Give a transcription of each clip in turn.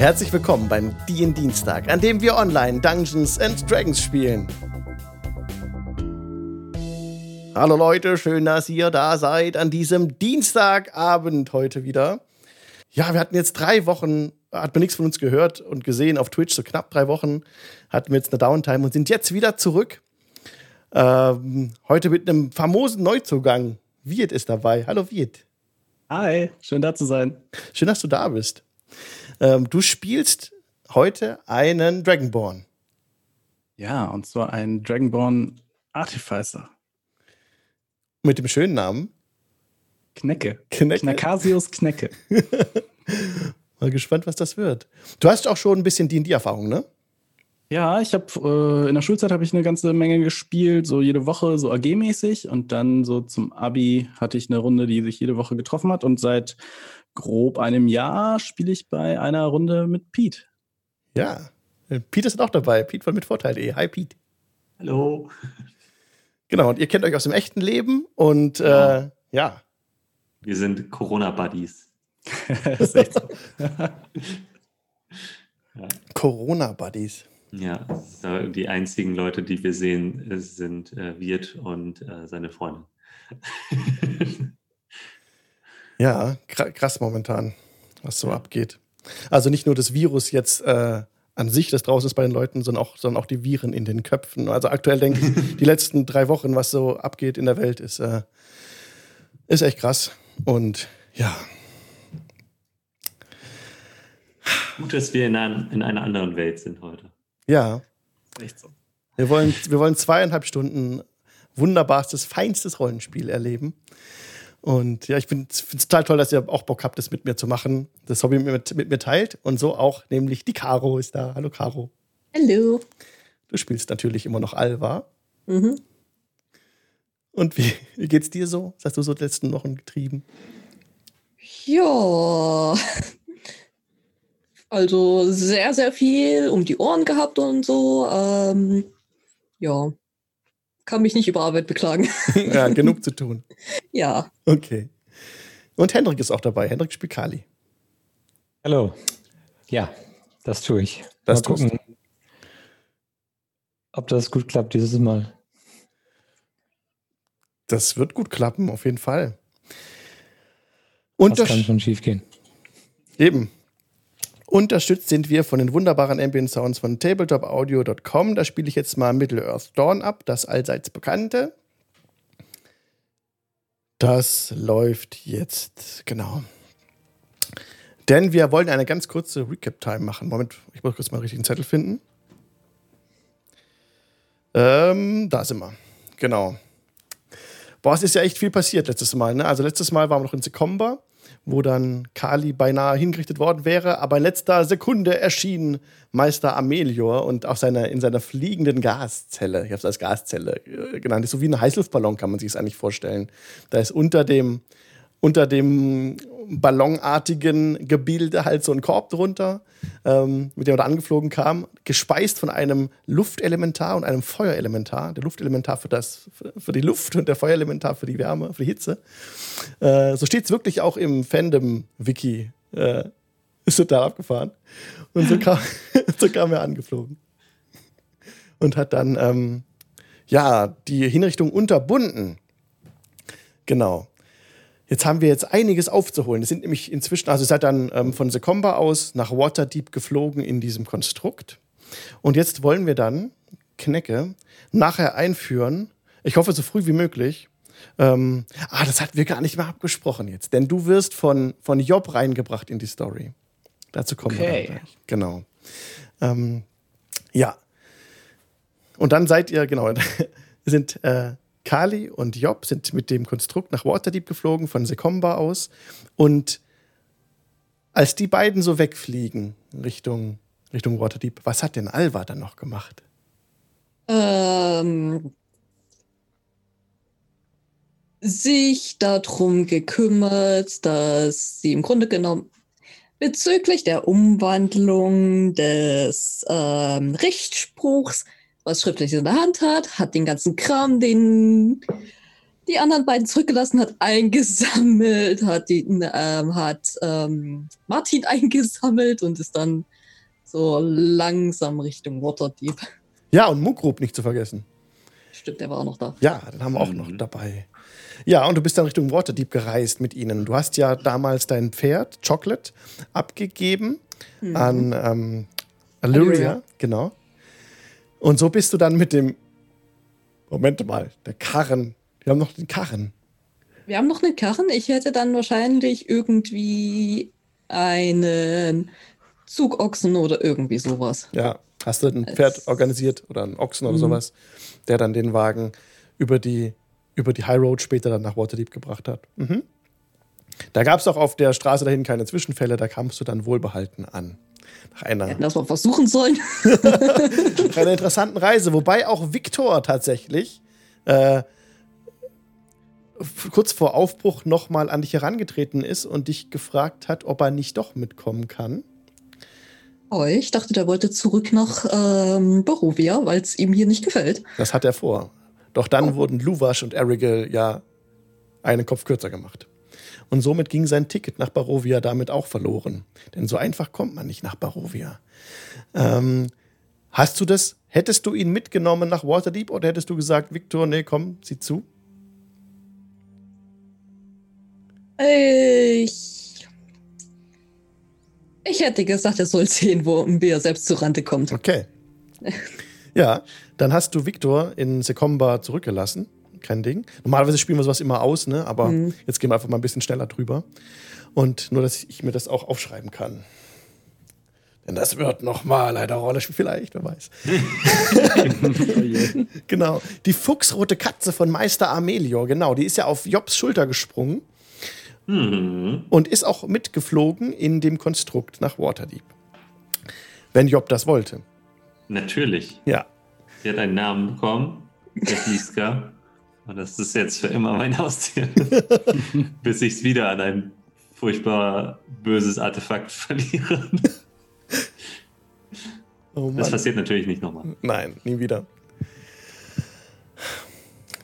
Herzlich willkommen beim DIN Dienstag, an dem wir online Dungeons and Dragons spielen. Hallo Leute, schön, dass ihr da seid an diesem Dienstagabend heute wieder. Ja, wir hatten jetzt drei Wochen, hat man nichts von uns gehört und gesehen auf Twitch, so knapp drei Wochen hatten wir jetzt eine Downtime und sind jetzt wieder zurück. Ähm, heute mit einem famosen Neuzugang. Viet ist dabei. Hallo Viet. Hi, schön da zu sein. Schön, dass du da bist. Ähm, du spielst heute einen Dragonborn. Ja, und zwar einen Dragonborn Artificer. Mit dem schönen Namen? Knecke. Knecke. Knacasius Knecke. Mal gespannt, was das wird. Du hast auch schon ein bisschen D&D-Erfahrung, ne? Ja, ich habe äh, in der Schulzeit habe ich eine ganze Menge gespielt, so jede Woche so AG-mäßig und dann so zum Abi hatte ich eine Runde, die sich jede Woche getroffen hat und seit grob einem Jahr spiele ich bei einer Runde mit Pete. Ja, äh, Pete ist auch dabei. Pete von mitvorteil.de. Hi Pete. Hallo. Genau, und ihr kennt euch aus dem echten Leben und äh, ja. Äh, ja. Wir sind Corona-Buddies. das ist echt so. ja. Corona-Buddies. Ja, die einzigen Leute, die wir sehen, sind äh, Wirt und äh, seine Freundin. ja, krass momentan, was so abgeht. Also nicht nur das Virus jetzt äh, an sich, das draußen ist bei den Leuten, sondern auch, sondern auch die Viren in den Köpfen. Also aktuell denke ich, die letzten drei Wochen, was so abgeht in der Welt, ist, äh, ist echt krass. Und ja, Gut, dass wir in, ein, in einer anderen Welt sind heute. Ja. Echt so. Wir wollen, wir wollen zweieinhalb Stunden wunderbarstes, feinstes Rollenspiel erleben. Und ja, ich finde es total toll, dass ihr auch Bock habt, das mit mir zu machen, das Hobby mit, mit mir teilt. Und so auch, nämlich die Caro ist da. Hallo Caro. Hallo. Du spielst natürlich immer noch Alva. Mhm. Und wie, wie geht's dir so? Was hast du so die letzten Wochen getrieben? Ja, also sehr, sehr viel um die Ohren gehabt und so. Ähm, ja, kann mich nicht über Arbeit beklagen. ja, genug zu tun. Ja. Okay. Und Hendrik ist auch dabei. Hendrik spielt Kali. Hallo. Ja, das tue ich. Das Mal gucken, ob das gut klappt dieses Mal. Das wird gut klappen, auf jeden Fall. Und das kann schon schief gehen. Eben. Unterstützt sind wir von den wunderbaren Ambient Sounds von tabletopaudio.com. Da spiele ich jetzt mal Middle-earth Dawn ab, das allseits bekannte. Das läuft jetzt, genau. Denn wir wollen eine ganz kurze Recap-Time machen. Moment, ich muss kurz mal einen richtigen Zettel finden. Ähm, da sind wir. Genau. Boah, es ist ja echt viel passiert letztes Mal. Ne? Also letztes Mal waren wir noch in Sekomba wo dann Kali beinahe hingerichtet worden wäre. Aber in letzter Sekunde erschien Meister Amelior und auf seiner, in seiner fliegenden Gaszelle, ich habe es als Gaszelle äh, genannt, ist so wie ein Heißluftballon, kann man sich es eigentlich vorstellen. Da ist unter dem, unter dem ballonartigen Gebilde halt so ein Korb drunter, ähm, mit dem er da angeflogen kam, gespeist von einem Luftelementar und einem Feuerelementar. Der Luftelementar für, das, für die Luft und der Feuerelementar für die Wärme, für die Hitze. Äh, so steht es wirklich auch im Fandom-Wiki. Äh, ist total abgefahren. Und so kam, so kam er angeflogen. Und hat dann, ähm, ja, die Hinrichtung unterbunden. Genau. Jetzt haben wir jetzt einiges aufzuholen. Es sind nämlich inzwischen, also ihr seid dann ähm, von Secomba aus nach Waterdeep geflogen in diesem Konstrukt. Und jetzt wollen wir dann Knecke nachher einführen. Ich hoffe, so früh wie möglich. Ähm, ah, das hatten wir gar nicht mehr abgesprochen jetzt. Denn du wirst von, von Job reingebracht in die Story. Dazu kommen okay. wir dann gleich. Genau. Ähm, ja. Und dann seid ihr, genau, sind äh, Kali und Job sind mit dem Konstrukt nach Waterdeep geflogen, von Sekomba aus. Und als die beiden so wegfliegen Richtung, Richtung Waterdeep, was hat denn Alva dann noch gemacht? Ähm, sich darum gekümmert, dass sie im Grunde genommen bezüglich der Umwandlung des ähm, Richtspruchs was Schriftliches in der Hand hat, hat den ganzen Kram, den die anderen beiden zurückgelassen, hat eingesammelt, hat, die, ähm, hat ähm, Martin eingesammelt und ist dann so langsam Richtung Waterdeep. Ja, und Mugrub nicht zu vergessen. Stimmt, der war auch noch da. Ja, den haben wir auch mhm. noch dabei. Ja, und du bist dann Richtung Waterdeep gereist mit ihnen. Du hast ja damals dein Pferd, Chocolate, abgegeben mhm. an ähm, Illyria, genau. Und so bist du dann mit dem, Moment mal, der Karren. Wir haben noch den Karren. Wir haben noch einen Karren. Ich hätte dann wahrscheinlich irgendwie einen Zugochsen oder irgendwie sowas. Ja, hast du ein Pferd organisiert oder einen Ochsen oder mhm. sowas, der dann den Wagen über die, über die High Road später dann nach Waterdeep gebracht hat. Mhm. Da gab es auch auf der Straße dahin keine Zwischenfälle, da kamst du dann wohlbehalten an. Nach einer, Hätten das mal versuchen sollen. nach einer interessanten Reise, wobei auch Viktor tatsächlich äh, kurz vor Aufbruch nochmal an dich herangetreten ist und dich gefragt hat, ob er nicht doch mitkommen kann. Oh, ich dachte, der wollte zurück nach ähm, Barovia, weil es ihm hier nicht gefällt. Das hat er vor. Doch dann oh. wurden Luvash und Erigel ja einen Kopf kürzer gemacht. Und somit ging sein Ticket nach Barovia damit auch verloren. Denn so einfach kommt man nicht nach Barovia. Ähm, hast du das, hättest du ihn mitgenommen nach Waterdeep oder hättest du gesagt, Victor, nee, komm, sieh zu? Ich ich hätte gesagt, er soll sehen, wo er selbst zur Rande kommt. Okay. Ja, dann hast du Victor in Sekomba zurückgelassen. Kein Ding. Normalerweise spielen wir sowas immer aus, ne? aber mhm. jetzt gehen wir einfach mal ein bisschen schneller drüber. Und nur, dass ich mir das auch aufschreiben kann. Denn das wird nochmal eine Rolle spielen, vielleicht, wer weiß. genau. Die fuchsrote Katze von Meister Amelior, genau. Die ist ja auf Jobs Schulter gesprungen Mhm. Und ist auch mitgeflogen in dem Konstrukt nach Waterdeep. Wenn Job das wollte. Natürlich. Ja. Sie hat einen Namen bekommen, Liska. Und das ist jetzt für immer mein Haustier. Bis ich es wieder an ein furchtbar böses Artefakt verliere. Oh das passiert natürlich nicht nochmal. Nein, nie wieder.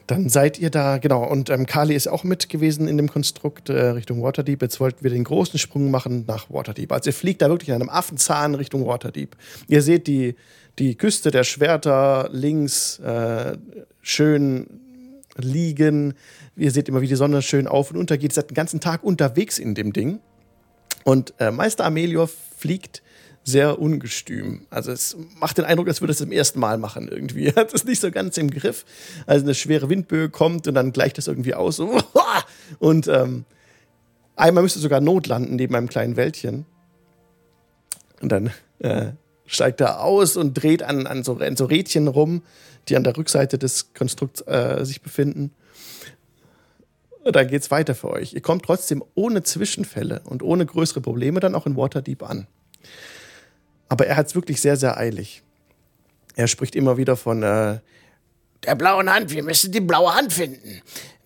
Dann seid ihr da, genau. Und ähm, Kali ist auch mit gewesen in dem Konstrukt äh, Richtung Waterdeep. Jetzt wollten wir den großen Sprung machen nach Waterdeep. Also ihr fliegt da wirklich in einem Affenzahn Richtung Waterdeep. Ihr seht die, die Küste der Schwerter links äh, schön liegen. Ihr seht immer, wie die Sonne schön auf und unter geht. Ihr seid den ganzen Tag unterwegs in dem Ding. Und äh, Meister Amelior fliegt sehr ungestüm. Also es macht den Eindruck, als würde es zum ersten Mal machen irgendwie. Er hat es nicht so ganz im Griff. Also eine schwere Windböe kommt und dann gleicht das irgendwie aus. Und ähm, einmal müsste sogar notlanden neben einem kleinen Wäldchen. Und dann äh, steigt er aus und dreht an, an, so, an so Rädchen rum, die an der Rückseite des Konstrukts äh, sich befinden. Und dann geht's weiter für euch. Ihr kommt trotzdem ohne Zwischenfälle und ohne größere Probleme dann auch in Waterdeep an. Aber er hat es wirklich sehr, sehr eilig. Er spricht immer wieder von äh, der blauen Hand. Wir müssen die blaue Hand finden.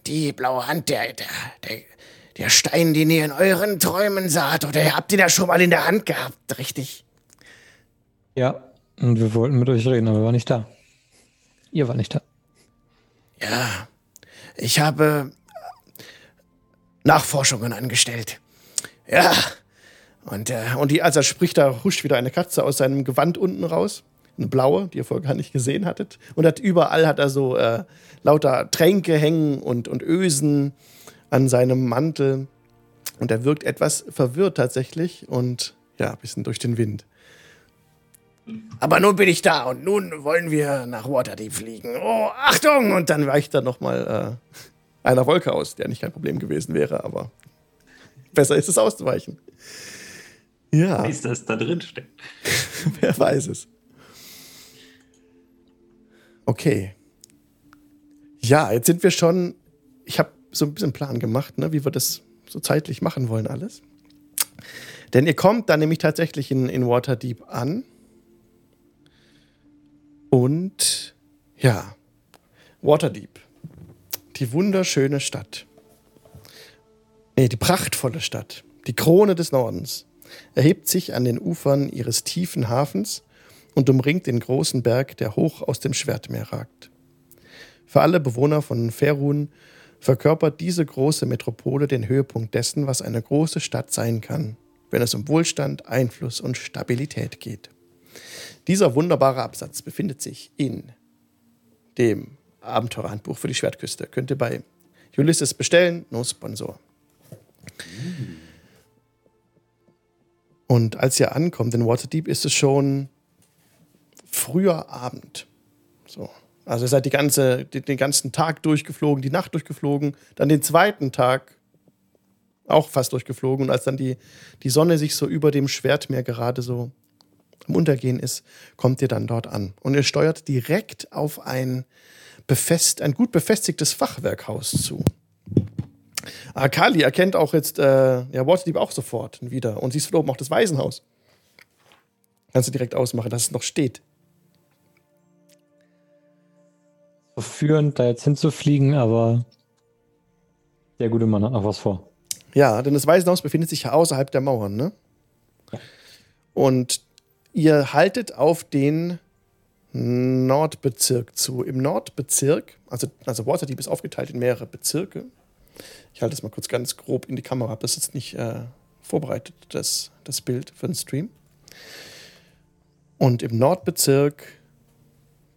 Die blaue Hand, der, der, der, der Stein, den ihr in euren Träumen saht. Oder ihr habt ihn ja schon mal in der Hand gehabt, richtig? Ja, und wir wollten mit euch reden, aber wir waren nicht da. Ihr wart nicht da. Ja, ich habe Nachforschungen angestellt. Ja, und, äh, und die, als er spricht, da huscht wieder eine Katze aus seinem Gewand unten raus. Eine blaue, die ihr vorher gar nicht gesehen hattet. Und hat überall hat er so äh, lauter Tränke hängen und, und Ösen an seinem Mantel. Und er wirkt etwas verwirrt tatsächlich und ja, ein bisschen durch den Wind. Aber nun bin ich da und nun wollen wir nach Waterdeep fliegen. Oh, Achtung! Und dann weicht er nochmal äh, einer Wolke aus, der nicht kein Problem gewesen wäre, aber besser ist es auszuweichen. Ja. Weiß, dass da drin steckt. Wer weiß es. Okay. Ja, jetzt sind wir schon. Ich habe so ein bisschen Plan gemacht, ne, wie wir das so zeitlich machen wollen, alles. Denn ihr kommt dann nämlich tatsächlich in, in Waterdeep an. Und ja, Waterdeep. Die wunderschöne Stadt. Nee, die prachtvolle Stadt. Die Krone des Nordens erhebt sich an den Ufern ihres tiefen Hafens und umringt den großen Berg, der hoch aus dem Schwertmeer ragt. Für alle Bewohner von Ferun verkörpert diese große Metropole den Höhepunkt dessen, was eine große Stadt sein kann, wenn es um Wohlstand, Einfluss und Stabilität geht. Dieser wunderbare Absatz befindet sich in dem Abenteurerhandbuch für die Schwertküste. Könnt ihr bei Ulysses bestellen, no Sponsor. Und als ihr ankommt in Waterdeep, ist es schon früher Abend. So. Also ihr seid die ganze, den ganzen Tag durchgeflogen, die Nacht durchgeflogen, dann den zweiten Tag auch fast durchgeflogen. Und als dann die, die Sonne sich so über dem Schwertmeer gerade so am Untergehen ist, kommt ihr dann dort an. Und ihr steuert direkt auf ein, befest, ein gut befestigtes Fachwerkhaus zu. Akali erkennt auch jetzt äh, ja, Waterdeep auch sofort wieder. Und siehst von oben auch das Waisenhaus. Kannst du direkt ausmachen, dass es noch steht. Verführend, da jetzt hinzufliegen, aber der gute Mann hat noch was vor. Ja, denn das Waisenhaus befindet sich ja außerhalb der Mauern, ne? Und ihr haltet auf den Nordbezirk zu. Im Nordbezirk, also, also Waterdeep ist aufgeteilt in mehrere Bezirke. Ich halte es mal kurz ganz grob in die Kamera, das ist jetzt nicht äh, vorbereitet, das, das Bild für den Stream. Und im Nordbezirk,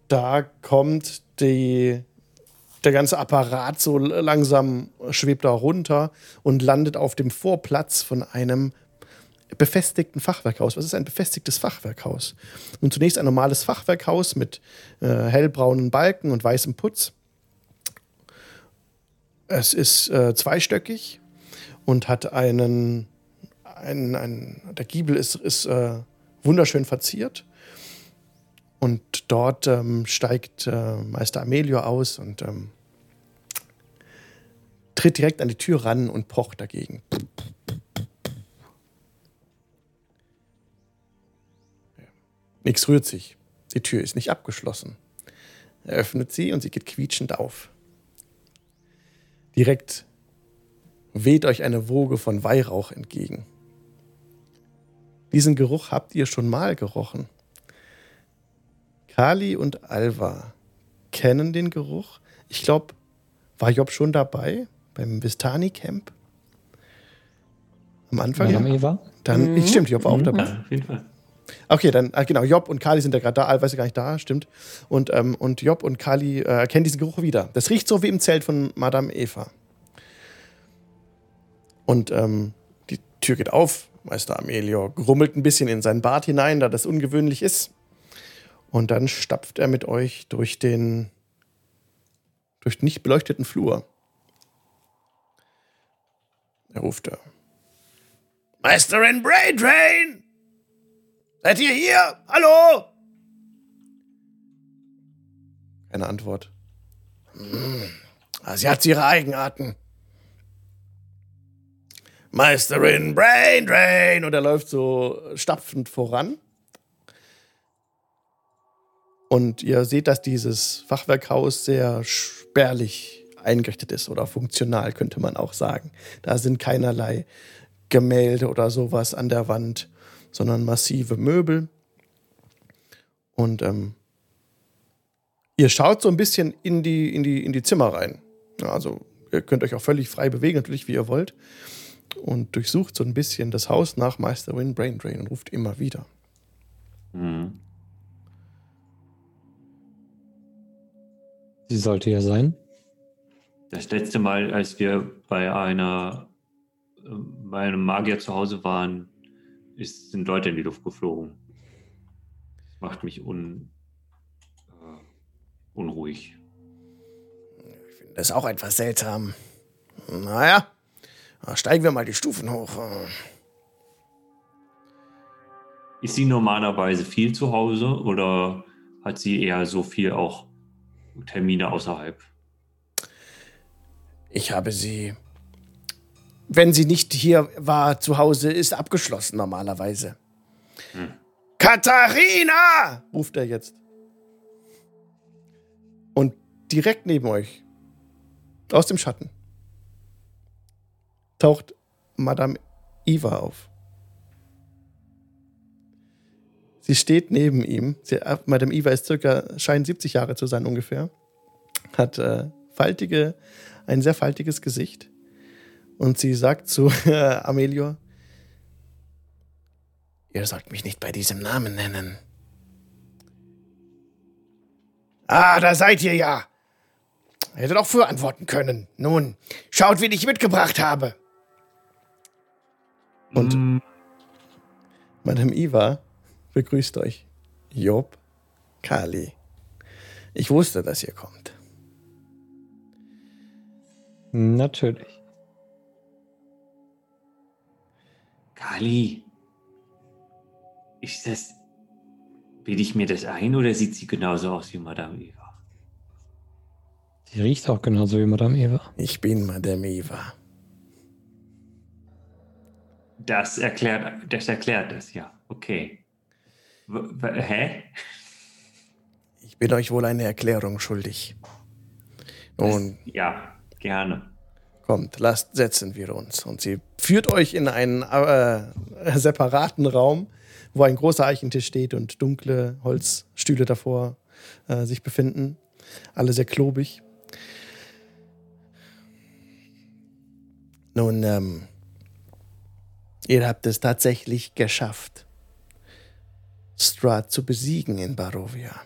da kommt die, der ganze Apparat so langsam schwebt da runter und landet auf dem Vorplatz von einem befestigten Fachwerkhaus. Was ist ein befestigtes Fachwerkhaus? Nun zunächst ein normales Fachwerkhaus mit äh, hellbraunen Balken und weißem Putz. Es ist äh, zweistöckig und hat einen, einen, einen der Giebel ist, ist äh, wunderschön verziert. Und dort ähm, steigt äh, Meister Amelio aus und ähm, tritt direkt an die Tür ran und pocht dagegen. Nichts rührt sich. Die Tür ist nicht abgeschlossen. Er öffnet sie und sie geht quietschend auf. Direkt weht euch eine Woge von Weihrauch entgegen. Diesen Geruch habt ihr schon mal gerochen. Kali und Alva kennen den Geruch. Ich glaube, war Job schon dabei beim Vistani Camp? Am Anfang? Ja, Eva? Dann, mhm. stimmt, Job war auch dabei. Ja, auf jeden Fall. Okay, dann, ah, genau, Job und Kali sind ja gerade da, Alva ist ja gar nicht da, stimmt. Und, ähm, und Job und Kali äh, erkennen diesen Geruch wieder. Das riecht so wie im Zelt von Madame Eva. Und ähm, die Tür geht auf. Meister Amelio grummelt ein bisschen in sein Bad hinein, da das ungewöhnlich ist. Und dann stapft er mit euch durch den durch den nicht beleuchteten Flur. Er ruft da. Meisterin Braindrain! Seid ihr hier? Hallo? Keine Antwort. Hm. Sie hat ihre Eigenarten. Meisterin Brain Drain. Und er läuft so stapfend voran. Und ihr seht, dass dieses Fachwerkhaus sehr spärlich eingerichtet ist oder funktional, könnte man auch sagen. Da sind keinerlei Gemälde oder sowas an der Wand sondern massive Möbel. Und ähm, ihr schaut so ein bisschen in die, in die, in die Zimmer rein. Also ihr könnt euch auch völlig frei bewegen, natürlich, wie ihr wollt. Und durchsucht so ein bisschen das Haus nach Meister Win Brain Drain und ruft immer wieder. Mhm. Sie sollte ja sein. Das letzte Mal, als wir bei einer äh, bei einem Magier zu Hause waren, ist, sind Leute in die Luft geflogen. Das macht mich un, äh, unruhig. Ich finde das auch etwas seltsam. Naja, steigen wir mal die Stufen hoch. Ist sie normalerweise viel zu Hause oder hat sie eher so viel auch Termine außerhalb? Ich habe sie wenn sie nicht hier war, zu Hause, ist abgeschlossen normalerweise. Hm. Katharina! ruft er jetzt. Und direkt neben euch, aus dem Schatten, taucht Madame Eva auf. Sie steht neben ihm. Sie, äh, Madame Eva ist circa, scheint 70 Jahre zu sein ungefähr. Hat äh, faltige, ein sehr faltiges Gesicht. Und sie sagt zu äh, Amelior, ihr sollt mich nicht bei diesem Namen nennen. Ah, da seid ihr ja. Hättet auch früher antworten können. Nun, schaut, wen ich mitgebracht habe. Und Mm, Madame Iva begrüßt euch. Job, Kali. Ich wusste, dass ihr kommt. Natürlich. Kali. Ist das. Bilde ich mir das ein oder sieht sie genauso aus wie Madame Eva? Sie riecht auch genauso wie Madame Eva. Ich bin Madame Iva. Das erklärt, das erklärt es, ja. Okay. W w hä? Ich bin euch wohl eine Erklärung schuldig. Nun, Ja, gerne. Kommt, lasst setzen wir uns. Und sie führt euch in einen äh, separaten Raum, wo ein großer Eichentisch steht und dunkle Holzstühle davor äh, sich befinden. Alle sehr klobig. Nun, ähm, ihr habt es tatsächlich geschafft, Strahd zu besiegen in Barovia.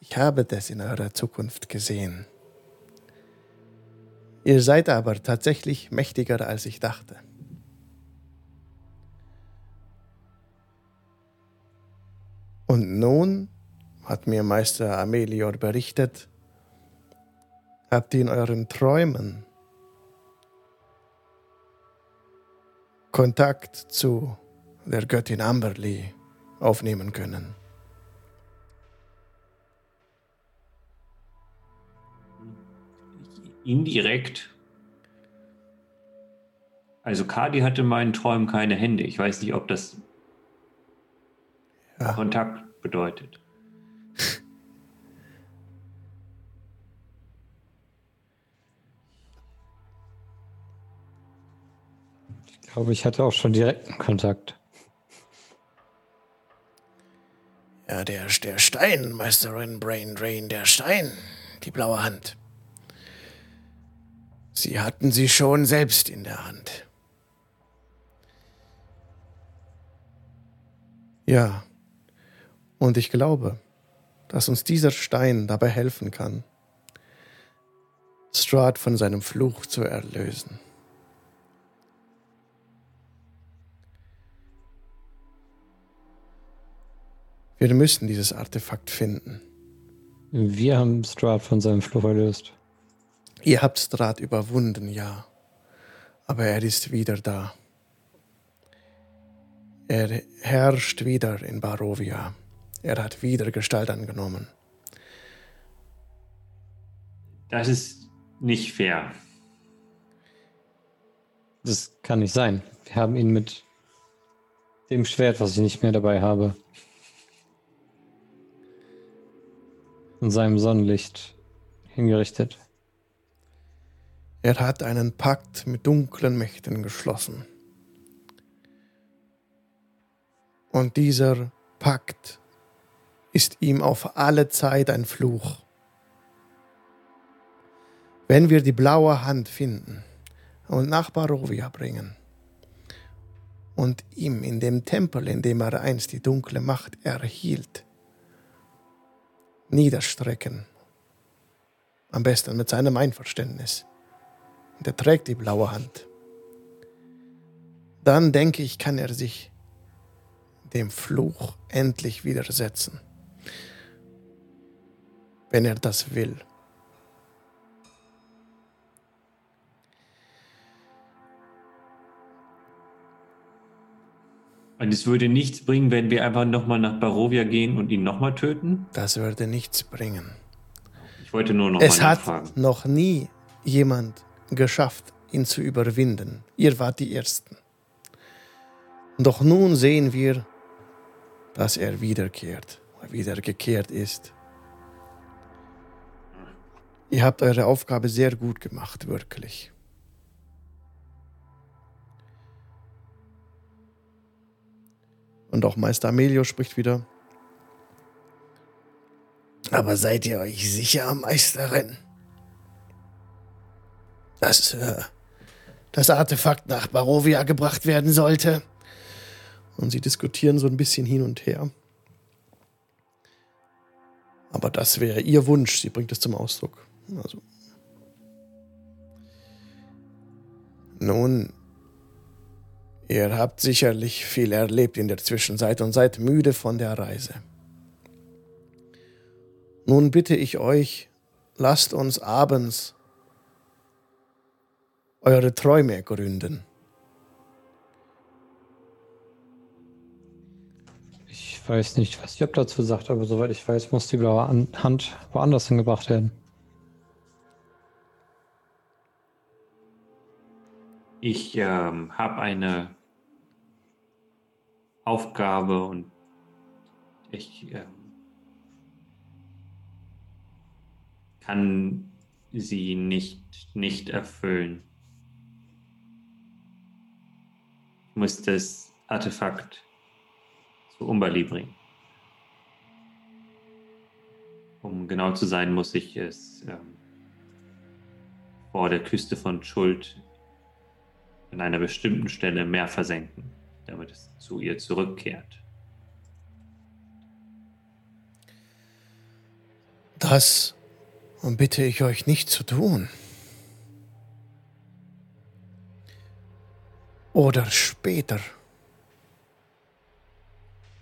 Ich habe das in eurer Zukunft gesehen. Ihr seid aber tatsächlich mächtiger, als ich dachte. Und nun hat mir Meister Amelior berichtet, habt ihr in euren Träumen Kontakt zu der Göttin Amberly aufnehmen können. Indirekt. Also Kadi hatte in meinen Träumen keine Hände. Ich weiß nicht, ob das Ja. Kontakt bedeutet. Ich glaube, ich hatte auch schon direkten Kontakt. Ja, der, der Stein, Meisterin Brain Drain, der Stein, die blaue Hand. Sie hatten sie schon selbst in der Hand. Ja, und ich glaube, dass uns dieser Stein dabei helfen kann, Strahd von seinem Fluch zu erlösen. Wir müssen dieses Artefakt finden. Wir haben Strahd von seinem Fluch erlöst. Ihr habt Strahd überwunden, ja. Aber er ist wieder da. Er herrscht wieder in Barovia. Er hat wieder Gestalt angenommen. Das ist nicht fair. Das kann nicht sein. Wir haben ihn mit dem Schwert, was ich nicht mehr dabei habe, und seinem Sonnenlicht hingerichtet. Er hat einen Pakt mit dunklen Mächten geschlossen. Und dieser Pakt ist ihm auf alle Zeit ein Fluch. Wenn wir die blaue Hand finden und nach Barovia bringen und ihm in dem Tempel, in dem er einst die dunkle Macht erhielt, niederstrecken, am besten mit seinem Einverständnis, und er trägt die blaue Hand, dann denke ich, kann er sich dem Fluch endlich widersetzen. Wenn er das will. Und es würde nichts bringen, wenn wir einfach nochmal nach Barovia gehen und ihn nochmal töten. Das würde nichts bringen. Ich wollte nur nochmal Es hat nachfragen. noch nie jemand geschafft, ihn zu überwinden. Ihr wart die Ersten. Doch nun sehen wir, dass er wiederkehrt, wiedergekehrt ist. Ihr habt eure Aufgabe sehr gut gemacht, wirklich. Und auch Meister Amelio spricht wieder. Aber seid ihr euch sicher, Meisterin? Dass äh, das Artefakt nach Barovia gebracht werden sollte? Und sie diskutieren so ein bisschen hin und her. Aber das wäre ihr Wunsch, sie bringt es zum Ausdruck. Also. Nun, ihr habt sicherlich viel erlebt in der Zwischenzeit und seid müde von der Reise. Nun bitte ich euch, lasst uns abends eure Träume ergründen. Ich weiß nicht, was Job dazu sagt, aber soweit ich weiß, muss die blaue An Hand woanders hingebracht werden. Ich ähm, habe eine Aufgabe und ich ähm, kann sie nicht, nicht erfüllen. Muss das Artefakt zu Umbali bringen. Um genau zu sein, muss ich es ähm, vor der Küste von Schuld an einer bestimmten Stelle mehr versenken, damit es zu ihr zurückkehrt. Das bitte ich euch nicht zu tun. Oder später.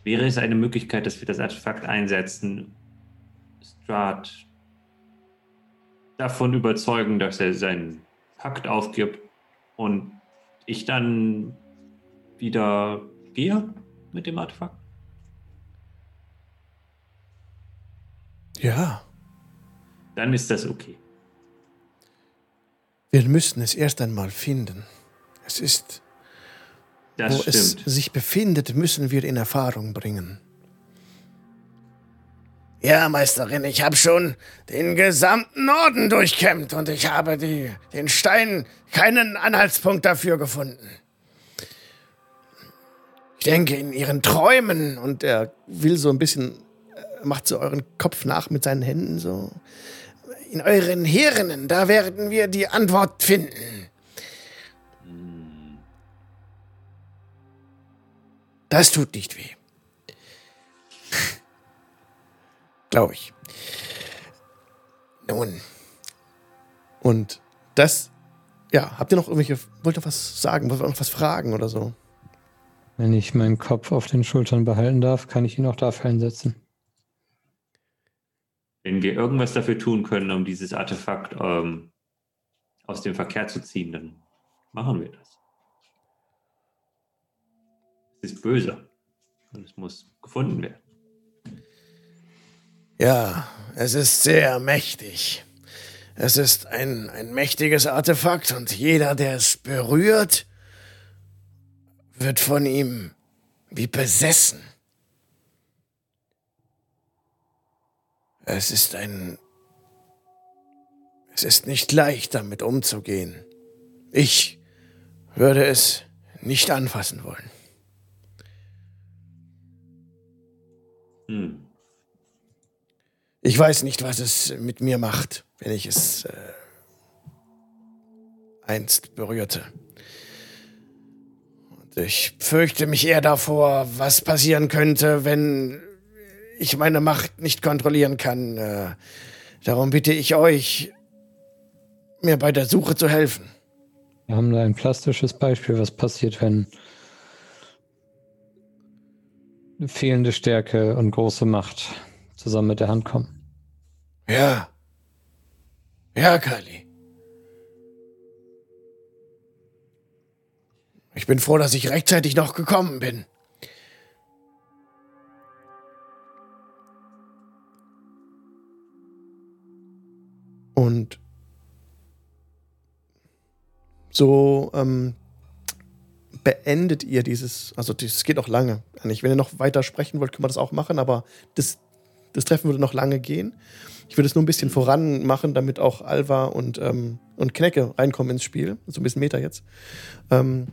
Wäre es eine Möglichkeit, dass wir das Artefakt einsetzen, Strahd davon überzeugen, dass er seinen Pakt aufgibt und ich dann wieder gehe mit dem Artefakt? Ja. Dann ist das okay. Wir müssen es erst einmal finden. Es ist, Das wo es stimmt. sich befindet, müssen wir in Erfahrung bringen. Ja, Meisterin, ich habe schon den gesamten Norden durchkämmt und ich habe die, den Stein keinen Anhaltspunkt dafür gefunden. Ich denke in ihren Träumen und er will so ein bisschen, äh, macht so euren Kopf nach mit seinen Händen so. In euren Hirnen, da werden wir die Antwort finden. Das tut nicht weh. Glaube ich. Nun. Und das, ja, habt ihr noch irgendwelche, wollt ihr was sagen, wollt ihr noch was fragen oder so? Wenn ich meinen Kopf auf den Schultern behalten darf, kann ich ihn auch dafür einsetzen. Wenn wir irgendwas dafür tun können, um dieses Artefakt ähm, aus dem Verkehr zu ziehen, dann machen wir das. Es ist böse und es muss gefunden werden. Ja, es ist sehr mächtig. Es ist ein, ein mächtiges Artefakt und jeder, der es berührt, wird von ihm wie besessen. Es ist ein... Es ist nicht leicht, damit umzugehen. Ich würde es nicht anfassen wollen. Hm. Ich weiß nicht, was es mit mir macht, wenn ich es äh, einst berührte. Und ich fürchte mich eher davor, was passieren könnte, wenn ich meine Macht nicht kontrollieren kann. Äh, darum bitte ich euch, mir bei der Suche zu helfen. Wir haben da ein plastisches Beispiel, was passiert, wenn fehlende Stärke und große Macht zusammen mit der Hand kommen. Ja. Ja, Kali. Ich bin froh, dass ich rechtzeitig noch gekommen bin. Und so ähm, beendet ihr dieses, also das geht noch lange. Eigentlich, wenn ihr noch weiter sprechen wollt, können wir das auch machen, aber das, das Treffen würde noch lange gehen. Ich würde es nur ein bisschen voran machen, damit auch Alva und, ähm, und Knecke reinkommen ins Spiel. So ein bisschen Meta jetzt. Ähm,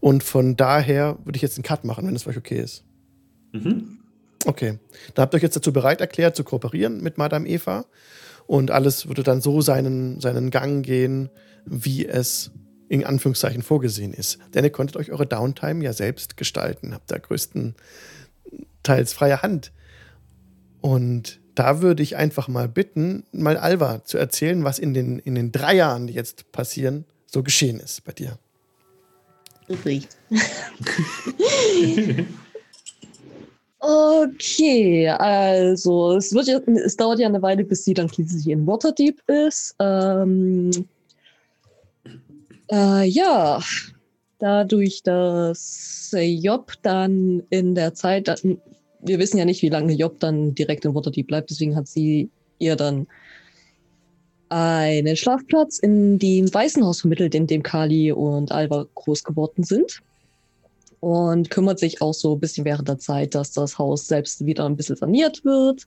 und von daher würde ich jetzt einen Cut machen, wenn es für euch okay ist. Mhm. Okay. Da habt ihr euch jetzt dazu bereit erklärt, zu kooperieren mit Madame Eva. Und alles würde dann so seinen, seinen Gang gehen, wie es in Anführungszeichen vorgesehen ist. Denn ihr konntet euch eure Downtime ja selbst gestalten, habt da größtenteils freie Hand. Und da würde ich einfach mal bitten, mal Alva zu erzählen, was in den, in den drei Jahren, die jetzt passieren, so geschehen ist bei dir. Okay, also es, wird ja, es dauert ja eine Weile, bis sie dann schließlich in Waterdeep ist. Ähm, äh, ja, dadurch, dass Job dann in der Zeit, wir wissen ja nicht, wie lange Job dann direkt in Waterdeep bleibt, deswegen hat sie ihr dann einen Schlafplatz in dem Waisenhaus vermittelt, in dem Kali und Alba groß geworden sind und kümmert sich auch so ein bisschen während der Zeit, dass das Haus selbst wieder ein bisschen saniert wird,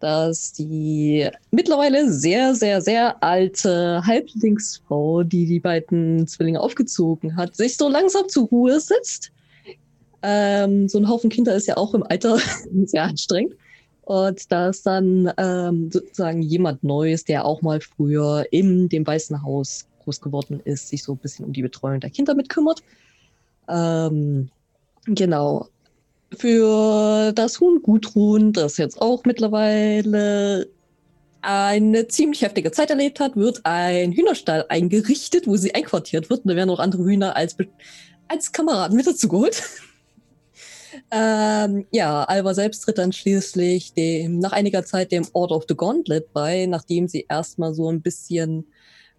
dass die mittlerweile sehr, sehr, sehr alte Halblingsfrau, die die beiden Zwillinge aufgezogen hat, sich so langsam zur Ruhe sitzt. Ähm, so ein Haufen Kinder ist ja auch im Alter sehr anstrengend. Und da ist dann ähm, sozusagen jemand Neues, der auch mal früher in dem Weißen Haus groß geworden ist, sich so ein bisschen um die Betreuung der Kinder mitkümmert. Ähm, genau. Für das Huhn Gudrun, das jetzt auch mittlerweile eine ziemlich heftige Zeit erlebt hat, wird ein Hühnerstall eingerichtet, wo sie einquartiert wird. Und da werden auch andere Hühner als, als Kameraden mit dazu geholt. ähm, ja, Alva selbst tritt dann schließlich dem, nach einiger Zeit dem Order of the Gauntlet bei, nachdem sie erstmal so ein bisschen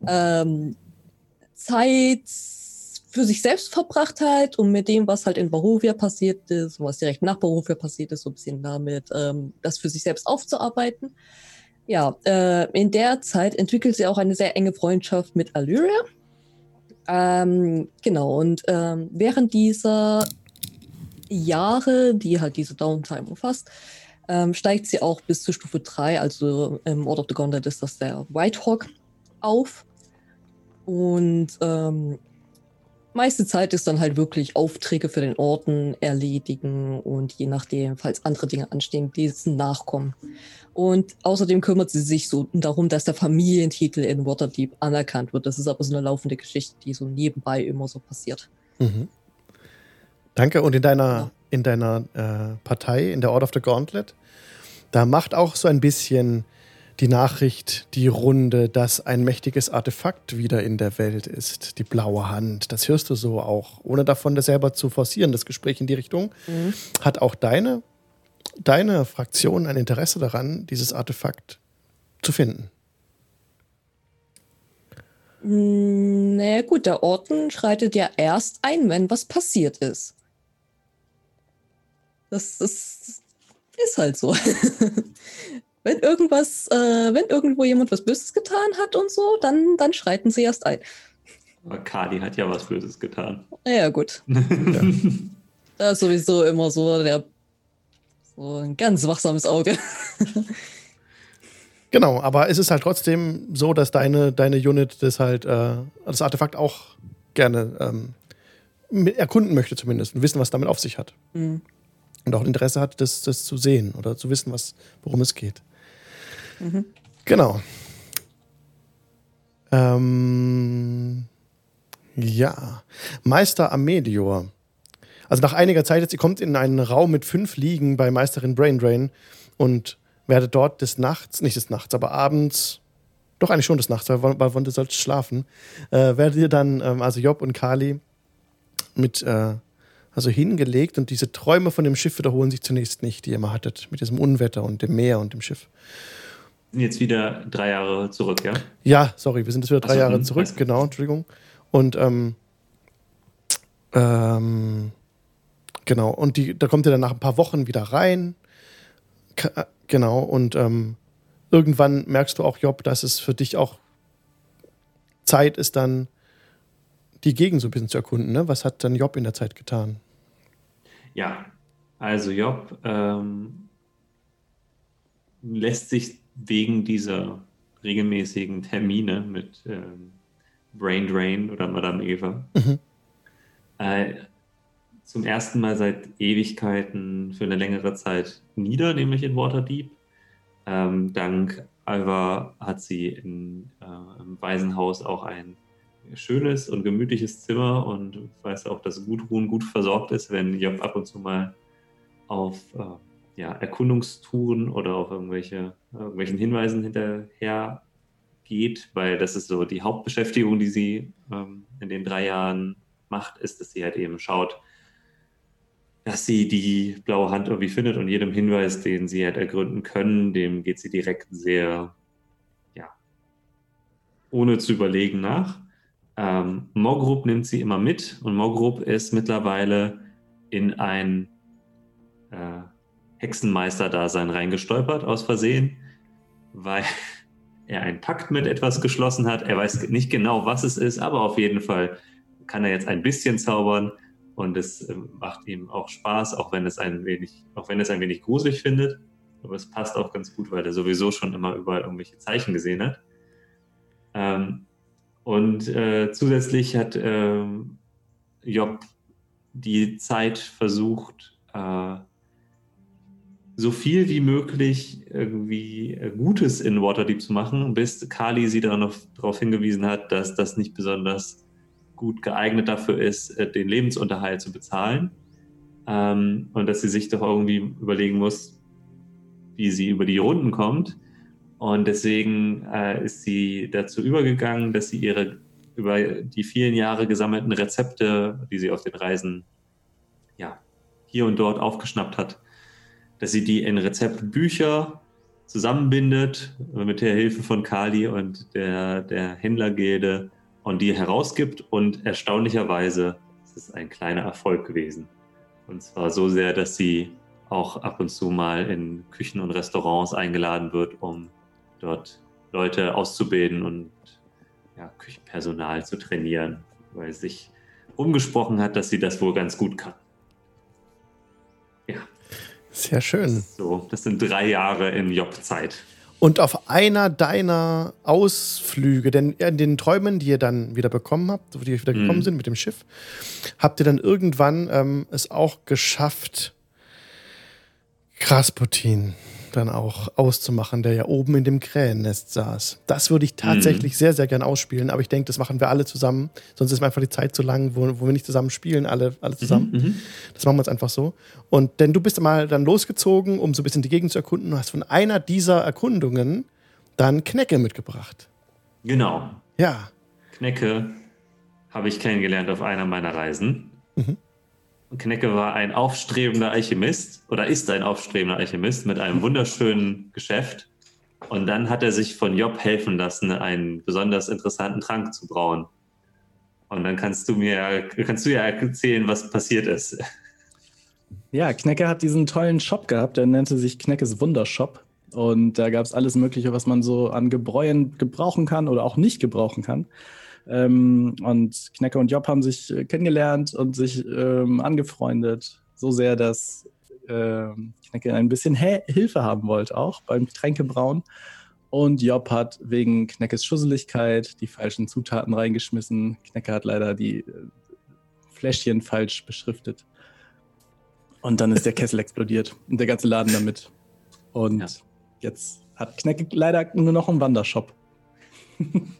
ähm, Zeit für sich selbst verbracht hat und mit dem, was halt in Barovia passiert ist, was direkt nach Barovia passiert ist, so ein bisschen damit, ähm, das für sich selbst aufzuarbeiten. Ja, äh, in der Zeit entwickelt sie auch eine sehr enge Freundschaft mit Allyria. Ähm, genau, und ähm, während dieser Jahre, die halt diese Downtime umfasst, ähm, steigt sie auch bis zur Stufe 3, also im Order of the Gauntlet ist das der Whitehawk, auf. Und ähm, meiste Zeit ist dann halt wirklich Aufträge für den Orden erledigen und je nachdem, falls andere Dinge anstehen, diesen nachkommen. Und außerdem kümmert sie sich so darum, dass der Familientitel in Waterdeep anerkannt wird. Das ist aber so eine laufende Geschichte, die so nebenbei immer so passiert. Mhm. Danke. Und in deiner, ja. in deiner äh, Partei, in der Order of the Gauntlet, da macht auch so ein bisschen die Nachricht, die Runde, dass ein mächtiges Artefakt wieder in der Welt ist. Die blaue Hand. Das hörst du so auch, ohne davon das selber zu forcieren, das Gespräch in die Richtung. Mhm. Hat auch deine, deine Fraktion ein Interesse daran, dieses Artefakt zu finden? Hm, naja, gut, der Orden schreitet ja erst ein, wenn was passiert ist. Das, das ist halt so. wenn irgendwas, äh, wenn irgendwo jemand was Böses getan hat und so, dann, dann schreiten sie erst ein. Aber Kali hat ja was Böses getan. Ja, gut. ja. Da ist sowieso immer so der so ein ganz wachsames Auge. genau, aber es ist halt trotzdem so, dass deine, deine Unit das halt, äh, das Artefakt auch gerne ähm, erkunden möchte zumindest und wissen, was damit auf sich hat. Mhm. Und auch Interesse hat, das, das zu sehen oder zu wissen, was, worum es geht. Genau. Ähm, ja. Meister Amelior. Also nach einiger Zeit jetzt, ihr kommt in einen Raum mit fünf Liegen bei Meisterin Braindrain und werdet dort des Nachts, nicht des Nachts, aber abends, doch eigentlich schon des Nachts, weil, weil Wonte sollte schlafen, äh, werdet ihr dann, ähm, also Job und Kali, mit, äh, also hingelegt und diese Träume von dem Schiff wiederholen sich zunächst nicht, die ihr immer hattet, mit diesem Unwetter und dem Meer und dem Schiff jetzt wieder drei Jahre zurück, ja? Ja, sorry, wir sind jetzt wieder drei so, Jahre hm, zurück, genau, Entschuldigung. Und ähm, ähm, genau, und die, da kommt ihr dann nach ein paar Wochen wieder rein. K äh, genau, und ähm, irgendwann merkst du auch, Job, dass es für dich auch Zeit ist, dann die Gegend so ein bisschen zu erkunden. Ne? Was hat dann Job in der Zeit getan? Ja, also Job ähm, lässt sich wegen dieser regelmäßigen Termine mit ähm, Brain Drain oder Madame Eva mhm. äh, zum ersten Mal seit Ewigkeiten für eine längere Zeit nieder, nämlich in Waterdeep. Ähm, dank Alva hat sie in, äh, im Waisenhaus auch ein schönes und gemütliches Zimmer und weiß auch, dass Gudrun gut versorgt ist, wenn Job ab und zu mal auf äh, ja, Erkundungstouren oder auf irgendwelche, irgendwelchen Hinweisen hinterher geht, weil das ist so die Hauptbeschäftigung, die sie ähm, in den drei Jahren macht, ist, dass sie halt eben schaut, dass sie die blaue Hand irgendwie findet und jedem Hinweis, den sie halt ergründen können, dem geht sie direkt sehr, ja, ohne zu überlegen nach. Ähm, Mogrup nimmt sie immer mit und Mogrup ist mittlerweile in ein äh, Hexenmeister-Dasein reingestolpert aus Versehen, weil er einen Pakt mit etwas geschlossen hat. Er weiß nicht genau, was es ist, aber auf jeden Fall kann er jetzt ein bisschen zaubern und es äh, macht ihm auch Spaß, auch wenn es ein wenig, auch wenn es ein wenig gruselig findet. Aber es passt auch ganz gut, weil er sowieso schon immer überall irgendwelche Zeichen gesehen hat. Ähm, und äh, zusätzlich hat ähm, Job die Zeit versucht, äh, so viel wie möglich irgendwie äh, Gutes in Waterdeep zu machen, bis Kali sie darauf hingewiesen hat, dass das nicht besonders gut geeignet dafür ist, äh, den Lebensunterhalt zu bezahlen. Ähm, und dass sie sich doch irgendwie überlegen muss, wie sie über die Runden kommt. Und deswegen äh, ist sie dazu übergegangen, dass sie ihre über die vielen Jahre gesammelten Rezepte, die sie auf den Reisen ja, hier und dort aufgeschnappt hat, dass sie die in Rezeptbücher zusammenbindet mit der Hilfe von Kali und der, der Händlergilde und die herausgibt. Und erstaunlicherweise ist es ein kleiner Erfolg gewesen. Und zwar so sehr, dass sie auch ab und zu mal in Küchen und Restaurants eingeladen wird, um dort Leute auszubilden und ja, Küchenpersonal zu trainieren, weil sich umgesprochen hat, dass sie das wohl ganz gut kann. Sehr schön. So, das sind drei Jahre in Job-Zeit. Und auf einer deiner Ausflüge, denn in den Träumen, die ihr dann wieder bekommen habt, wo die wieder gekommen mm. sind mit dem Schiff, habt ihr dann irgendwann ähm, es auch geschafft, Krasputin dann auch auszumachen, der ja oben in dem Krähennest saß. Das würde ich tatsächlich mhm. sehr, sehr gern ausspielen, aber ich denke, das machen wir alle zusammen. Sonst ist mir einfach die Zeit zu lang, wo, wo wir nicht zusammen spielen, alle, alle zusammen. Mhm, mhm, das machen wir jetzt einfach so. Und denn du bist mal dann losgezogen, um so ein bisschen die Gegend zu erkunden und hast von einer dieser Erkundungen dann Knecke mitgebracht. Genau. Ja. Knecke habe ich kennengelernt auf einer meiner Reisen. Mhm. Knecke war ein aufstrebender Alchemist oder ist ein aufstrebender Alchemist mit einem wunderschönen Geschäft. Und dann hat er sich von Job helfen lassen, einen besonders interessanten Trank zu brauen. Und dann kannst du mir, kannst du ja erzählen, was passiert ist. Ja, Knecke hat diesen tollen Shop gehabt, der nannte sich Kneckes Wundershop. Und da gab es alles Mögliche, was man so an Gebräuen gebrauchen kann oder auch nicht gebrauchen kann. Ähm, und Knecker und Job haben sich äh, kennengelernt und sich ähm, angefreundet. So sehr, dass ähm, Knecke ein bisschen He Hilfe haben wollte, auch beim Getränkebrauen. Und Job hat wegen Kneckes Schusseligkeit die falschen Zutaten reingeschmissen. Knecke hat leider die äh, Fläschchen falsch beschriftet. Und dann ist der Kessel explodiert und der ganze Laden damit. Und ja. jetzt hat Knecke leider nur noch einen Wandershop.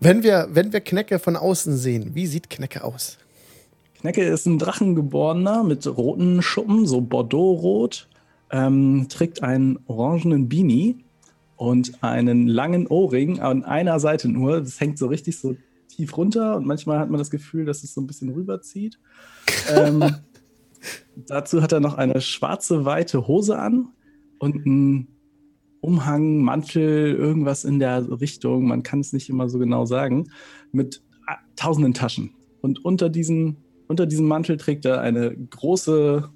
Wenn wir, wenn wir Knecke von außen sehen, wie sieht Knecke aus? Knecke ist ein Drachengeborener mit roten Schuppen, so Bordeaux-rot, ähm, trägt einen orangenen Beanie und einen langen Ohrring an einer Seite nur. Das hängt so richtig so tief runter und manchmal hat man das Gefühl, dass es so ein bisschen rüberzieht. ähm, dazu hat er noch eine schwarze, weite Hose an und ein Umhang, Mantel, irgendwas in der Richtung, man kann es nicht immer so genau sagen, mit tausenden Taschen. Und unter, diesen, unter diesem Mantel trägt er eine große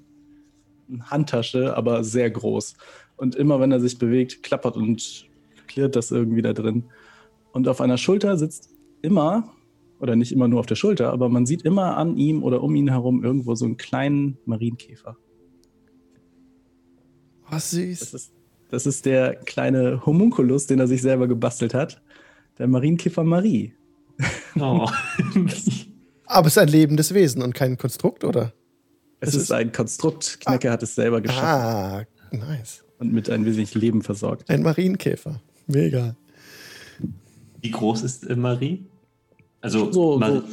Handtasche, aber sehr groß. Und immer wenn er sich bewegt, klappert und klirrt das irgendwie da drin. Und auf einer Schulter sitzt immer, oder nicht immer nur auf der Schulter, aber man sieht immer an ihm oder um ihn herum irgendwo so einen kleinen Marienkäfer. Was süß. Das ist, das ist der kleine Homunculus, den er sich selber gebastelt hat. Der Marienkiffer Marie. Oh. Aber es ist ein lebendes Wesen und kein Konstrukt, oder? Es, Es ist, ist- ein Konstrukt. Knecke hat es selber geschaffen Ah, nice. und mit ein wenig Leben versorgt. Ein Marienkäfer. Mega. Wie groß ist äh, Marie? Also, So, Mar so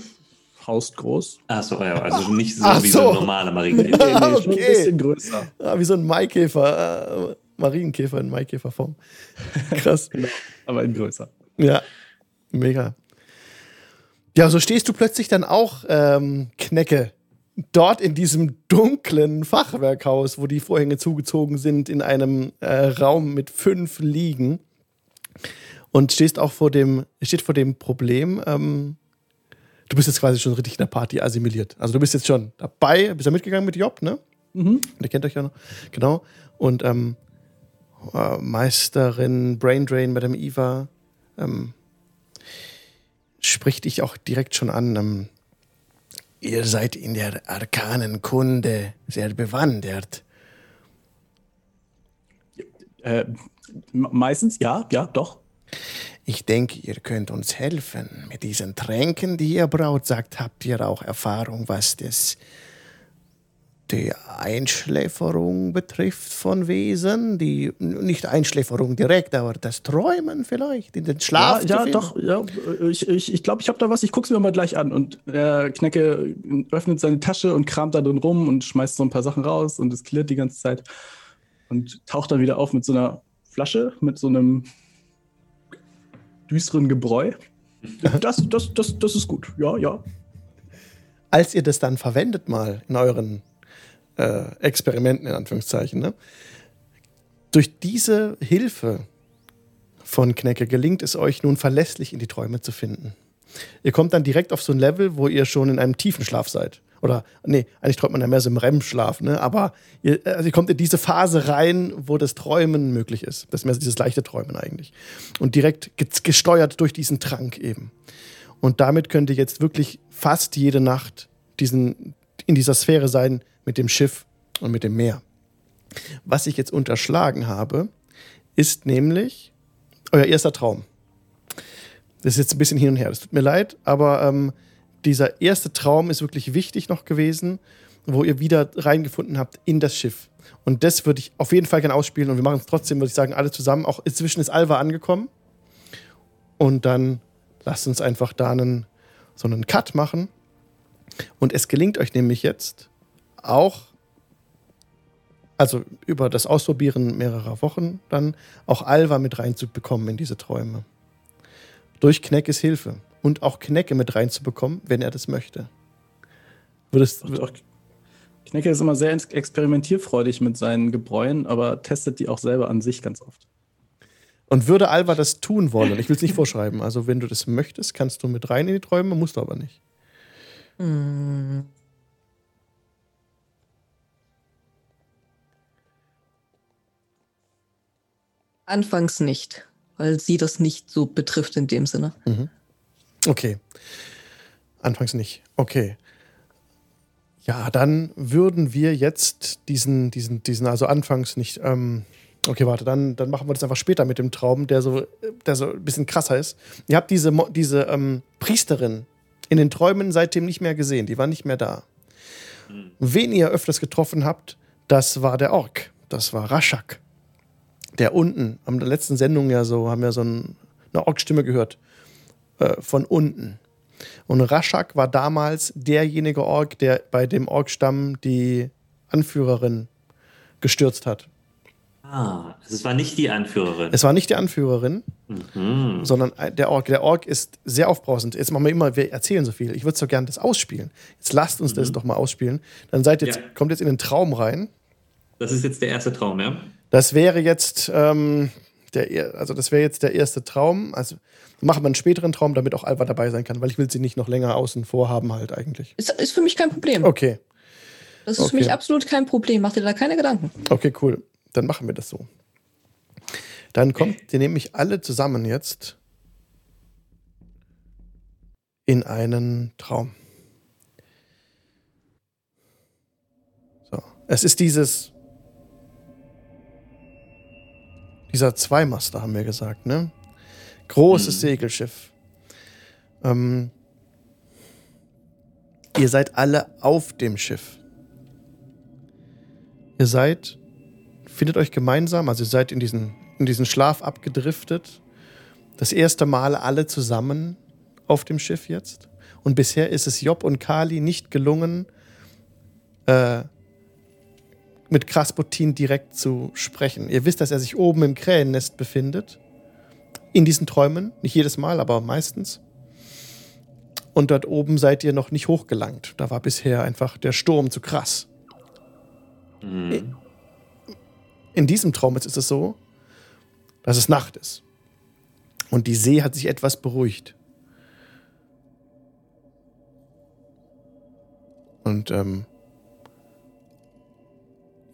faustgroß. Ach so, ja, also nicht so Ach wie so so. ein normaler Marienkäfer. Nee, nee, schon Okay. ein bisschen größer. Ah, wie so ein Maikäfer. Marienkäfer in Maikäferform. Krass. Genau, aber in größer. Ja, mega. Ja, so stehst du plötzlich dann auch, ähm, Knecke, dort in diesem dunklen Fachwerkhaus, wo die Vorhänge zugezogen sind, in einem äh, Raum mit fünf Liegen. Und stehst auch vor dem, steht vor dem Problem, ähm, du bist jetzt quasi schon richtig in der Party assimiliert. Also du bist jetzt schon dabei, bist ja mitgegangen mit Job, ne? Mhm. Der kennt euch ja noch. Genau. Und ähm, äh, Meisterin Braindrain, Madame Eva, ähm, spricht dich auch direkt schon an. Ähm, ihr seid in der arkanen Kunde sehr bewandert. Äh, me- meistens, ja, ja, doch. Ich denke, ihr könnt uns helfen mit diesen Tränken, die ihr braut. Sagt, habt ihr auch Erfahrung, was das die Einschläferung betrifft von Wesen? Die nicht Einschläferung direkt, aber das Träumen vielleicht in den Schlaf. ja, ja doch. Ja, äh, ich glaube, ich, ich, glaub, ich habe da was. Ich guck's mir mal gleich an. Und der Knecke öffnet seine Tasche und kramt da drin rum und schmeißt so ein paar Sachen raus und es klirrt die ganze Zeit. Und taucht dann wieder auf mit so einer Flasche, mit so einem düsteren Gebräu. Das, das, das, das ist gut. Ja, ja. Als ihr das dann verwendet mal in euren äh, Experimenten, in Anführungszeichen, ne? durch diese Hilfe von Knecke gelingt es euch nun verlässlich in die Träume zu finden. Ihr kommt dann direkt auf so ein Level, wo ihr schon in einem tiefen Schlaf seid. Oder, nee, eigentlich träumt man ja mehr so im REM-Schlaf, ne? Aber ihr, also ihr kommt in diese Phase rein, wo das Träumen möglich ist. Das ist mehr so dieses leichte Träumen eigentlich. Und direkt ge- gesteuert durch diesen Trank eben. Und damit könnt ihr jetzt wirklich fast jede Nacht diesen, in dieser Sphäre sein mit dem Schiff und mit dem Meer. Was ich jetzt unterschlagen habe, ist nämlich euer erster Traum. Das ist jetzt ein bisschen hin und her. Das tut mir leid, aber ähm, dieser erste Traum ist wirklich wichtig noch gewesen, wo ihr wieder reingefunden habt in das Schiff. Und das würde ich auf jeden Fall gerne ausspielen und wir machen es trotzdem, würde ich sagen, alle zusammen. Auch inzwischen ist Alva angekommen. Und dann lasst uns einfach da einen, so einen Cut machen. Und es gelingt euch nämlich jetzt auch, also über das Ausprobieren mehrerer Wochen, dann auch Alva mit reinzubekommen in diese Träume. Durch Kneckes Hilfe. Und auch Knecke mit reinzubekommen, wenn er das möchte. Würdest, auch Knecke ist immer sehr ex- experimentierfreudig mit seinen Gebräuen, aber testet die auch selber an sich ganz oft. und würde Alva das tun wollen, ich will es nicht vorschreiben, also wenn du das möchtest, kannst du mit rein in die Träume, musst du aber nicht. Anfangs nicht, weil sie das nicht so betrifft in dem Sinne. Okay. Anfangs nicht. Okay. Ja, dann würden wir jetzt diesen, diesen, diesen, also anfangs nicht, ähm, okay, warte, dann, dann machen wir das einfach später mit dem Traum, der so, der so ein bisschen krasser ist. Ihr habt diese, Mo- diese ähm, Priesterin in den Träumen seitdem nicht mehr gesehen, die war nicht mehr da. Wen ihr öfters getroffen habt, das war der Ork, das war Raschak. Der unten, am der letzten Sendung ja so, haben wir so ein, eine Ork-Stimme gehört äh, von unten. Und Raschak war damals derjenige Ork, der bei dem Ork-Stamm die Anführerin gestürzt hat. Ah, also es war nicht die Anführerin. Es war nicht die Anführerin, Mhm. sondern der Ork. Der Ork ist sehr aufbrausend. Jetzt machen wir immer, wir erzählen so viel. Ich würde so gern das ausspielen. Jetzt lasst uns das doch mal ausspielen. Dann seid jetzt, Ja. kommt jetzt in den Traum rein. Das ist jetzt der erste Traum, ja? Das wäre jetzt ähm, der, er- also das wäre jetzt der erste Traum. Also machen wir einen späteren Traum, damit auch Alva dabei sein kann, weil ich will sie nicht noch länger außen vor haben halt eigentlich. Ist, ist für mich kein Problem. Okay, Das ist okay. für mich absolut kein Problem. Mach dir da keine Gedanken. okay, cool. Dann machen wir das so. Dann kommt ihr nämlich alle zusammen jetzt in einen Traum. So. Es ist dieses. Dieser Zweimaster, haben wir gesagt, ne? Großes Mhm. Segelschiff. Ähm, ihr seid alle auf dem Schiff. Ihr seid, findet euch gemeinsam, also ihr seid in diesen, in diesen Schlaf abgedriftet. Das erste Mal alle zusammen auf dem Schiff jetzt. Und bisher ist es Job und Kali nicht gelungen, äh, mit Krasputin direkt zu sprechen. Ihr wisst, dass er sich oben im Krähennest befindet. In diesen Träumen. Nicht jedes Mal, aber meistens. Und dort oben seid ihr noch nicht hochgelangt. Da war bisher einfach der Sturm zu krass. Mhm. In diesem Traum jetzt ist es so, dass es Nacht ist. Und die See hat sich etwas beruhigt. Und ähm,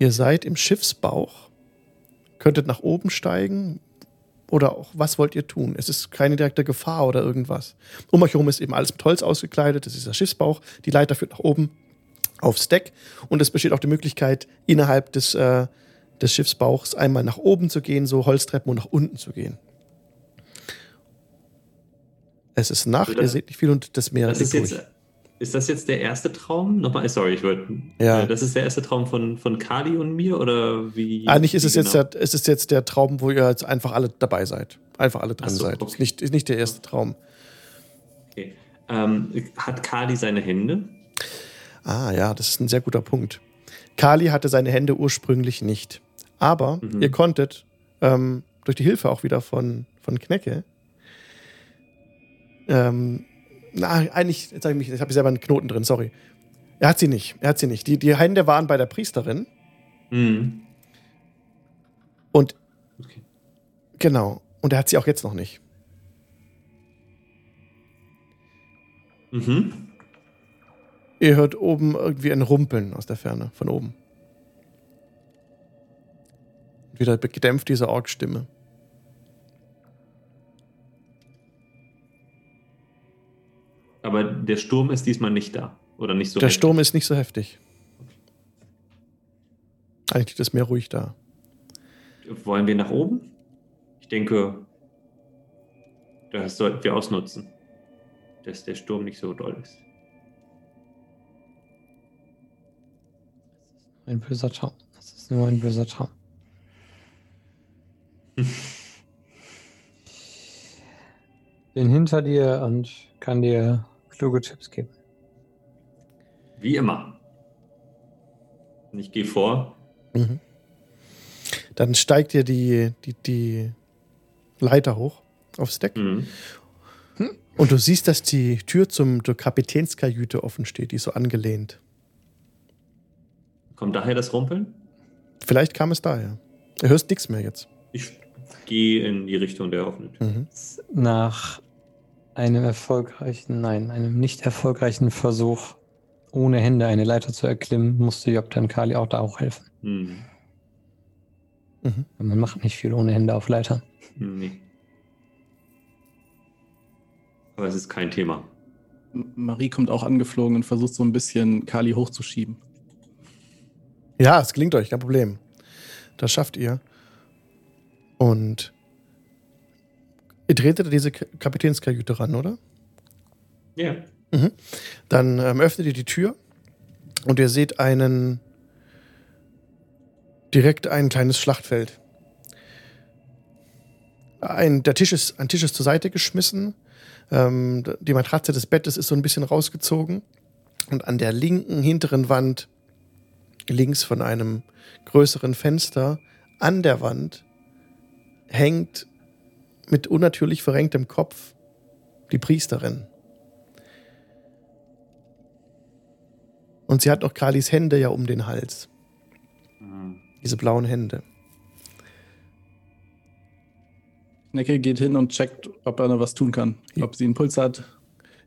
ihr seid im Schiffsbauch, könntet nach oben steigen oder auch was wollt ihr tun? Es ist keine direkte Gefahr oder irgendwas. Um euch herum ist eben alles mit Holz ausgekleidet, das ist der Schiffsbauch, die Leiter führt nach oben aufs Deck und es besteht auch die Möglichkeit, innerhalb des, äh, des Schiffsbauchs einmal nach oben zu gehen, so Holztreppen und nach unten zu gehen. Es ist Nacht, Oder- ihr seht nicht viel und das Meer Das ist, liegt jetzt, ruhig. Ist das jetzt der erste Traum? Nochmal, sorry, ich wollte. Ja. Äh, Das ist der erste Traum von, von Kali und mir oder wie? Eigentlich ist es jetzt, genau? der, es ist jetzt der Traum, wo ihr jetzt einfach alle dabei seid. Einfach alle drin so, seid. okay. Ist, nicht, ist nicht der erste Traum. Okay. Ähm, hat Kali seine Hände? Ah ja, das ist ein sehr guter Punkt. Kali hatte seine Hände ursprünglich nicht. Aber Mhm. ihr konntet ähm, durch die Hilfe auch wieder von, von Knecke. Ähm, na, eigentlich, jetzt habe ich, mich- jetzt ich selber einen Knoten drin, sorry. Er hat sie nicht. Er hat sie nicht. Die, die Hände waren bei der Priesterin. Mhm. Und Okay. genau. Und er hat sie auch jetzt noch nicht. Mhm. Ihr hört oben irgendwie ein Rumpeln aus der Ferne, von oben. Wieder gedämpft diese Orgstimme. Aber der Sturm ist diesmal nicht da. Oder nicht so der heftig. Sturm ist nicht so heftig. Eigentlich liegt das Meer ruhig da. Wollen wir nach oben? Ich denke, das sollten wir ausnutzen. Dass der Sturm nicht so doll ist. Ein böser Traum. Das ist nur ein böser Traum. Bin hinter dir und kann dir kluge Tipps geben. Wie immer. Ich gehe vor. Mhm. Dann steigt ihr die, die, die Leiter hoch aufs Deck Mhm. und du siehst, dass die Tür zum, zur Kapitänskajüte offen steht, die ist so angelehnt. Kommt daher das Rumpeln? Vielleicht kam es daher. Du hörst nichts mehr jetzt. Ich gehe in die Richtung der offenen Tür. Mhm. Nach einem erfolgreichen, nein, einem nicht erfolgreichen Versuch, ohne Hände eine Leiter zu erklimmen, musste Job dann Kali auch da auch helfen. Mhm. Mhm. Man macht nicht viel ohne Hände auf Leitern. Nee. Aber es ist kein Thema. Marie kommt auch angeflogen und versucht so ein bisschen Kali hochzuschieben. Ja, es gelingt euch, kein Problem. Das schafft ihr. Und ihr tretet diese Kapitänskajüte ran, oder? Ja. Dann ähm, öffnet ihr die Tür und ihr seht einen direkt ein kleines Schlachtfeld. Ein, der Tisch ist, ein Tisch ist zur Seite geschmissen. Ähm, die Matratze des Bettes ist so ein bisschen rausgezogen. Und an der linken hinteren Wand, links von einem größeren Fenster, an der Wand hängt mit unnatürlich verrenktem Kopf die Priesterin. Und sie hat noch Kalis Hände ja um den Hals. Mhm. Diese blauen Hände. Necke geht hin und checkt, ob er noch was tun kann. Ob sie einen Puls hat.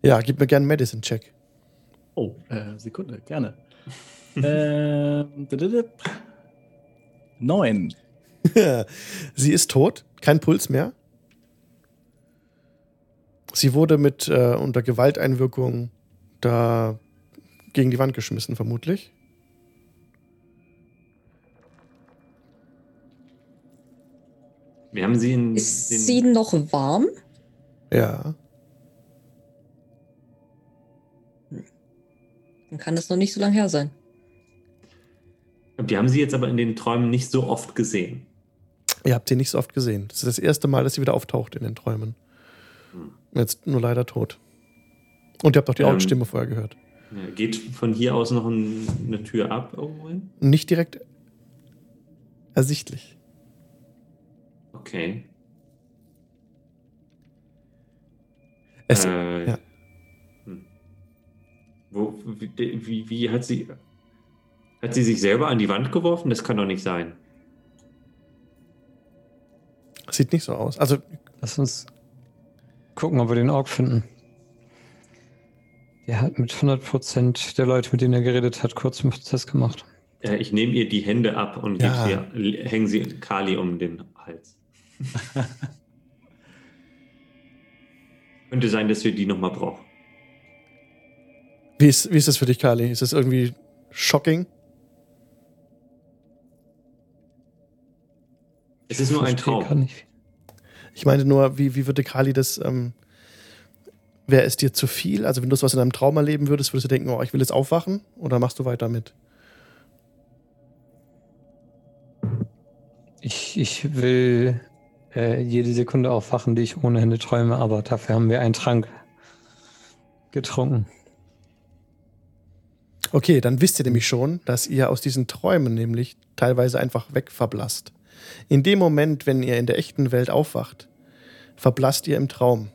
Ja, gib mir gerne einen Medicine-Check. Oh, äh, Sekunde, gerne. dididip. Neun. sie ist tot, kein Puls mehr. Sie wurde mit äh, unter Gewalteinwirkung da gegen die Wand geschmissen, vermutlich. Wir haben sie in Ist den, sie noch warm? Ja. Dann kann das noch nicht so lange her sein. Wir haben sie jetzt aber in den Träumen nicht so oft gesehen. Ihr habt sie nicht so oft gesehen. Das ist das erste Mal, dass sie wieder auftaucht in den Träumen. Jetzt nur leider tot. Und ihr habt auch die Ähm. Stimme vorher gehört. Ja, geht von hier aus noch ein, eine Tür ab irgendwo hin? Nicht direkt ersichtlich. Okay. Es, äh, ja. hm. Wo, wie, wie, wie hat sie. Hat sie sich selber an die Wand geworfen? Das kann doch nicht sein. Sieht nicht so aus. Also, Lass uns gucken, ob wir den Ork finden. Der hat mit 100% der Leute, mit denen er geredet hat, kurz einen Prozess gemacht. Äh, ich nehme ihr die Hände ab und Ja. sie, hänge sie Kali um den Hals. Könnte sein, dass wir die nochmal brauchen. wie ist, wie ist das für dich, Kali? Ist das irgendwie shocking? Es ist nur ein Traum. Ich meine nur, wie, wie würde Kali das, ähm, wäre es dir zu viel? Also wenn du sowas in einem Traum erleben würdest, würdest du denken, oh, ich will jetzt aufwachen? Oder machst du weiter mit? Ich, ich will äh, jede Sekunde aufwachen, die ich ohne Hände träume, aber dafür haben wir einen Trank getrunken. Okay, dann wisst ihr nämlich schon, dass ihr aus diesen Träumen nämlich teilweise einfach wegverblasst. In dem Moment, wenn ihr in der echten Welt aufwacht, verblasst ihr im Traum.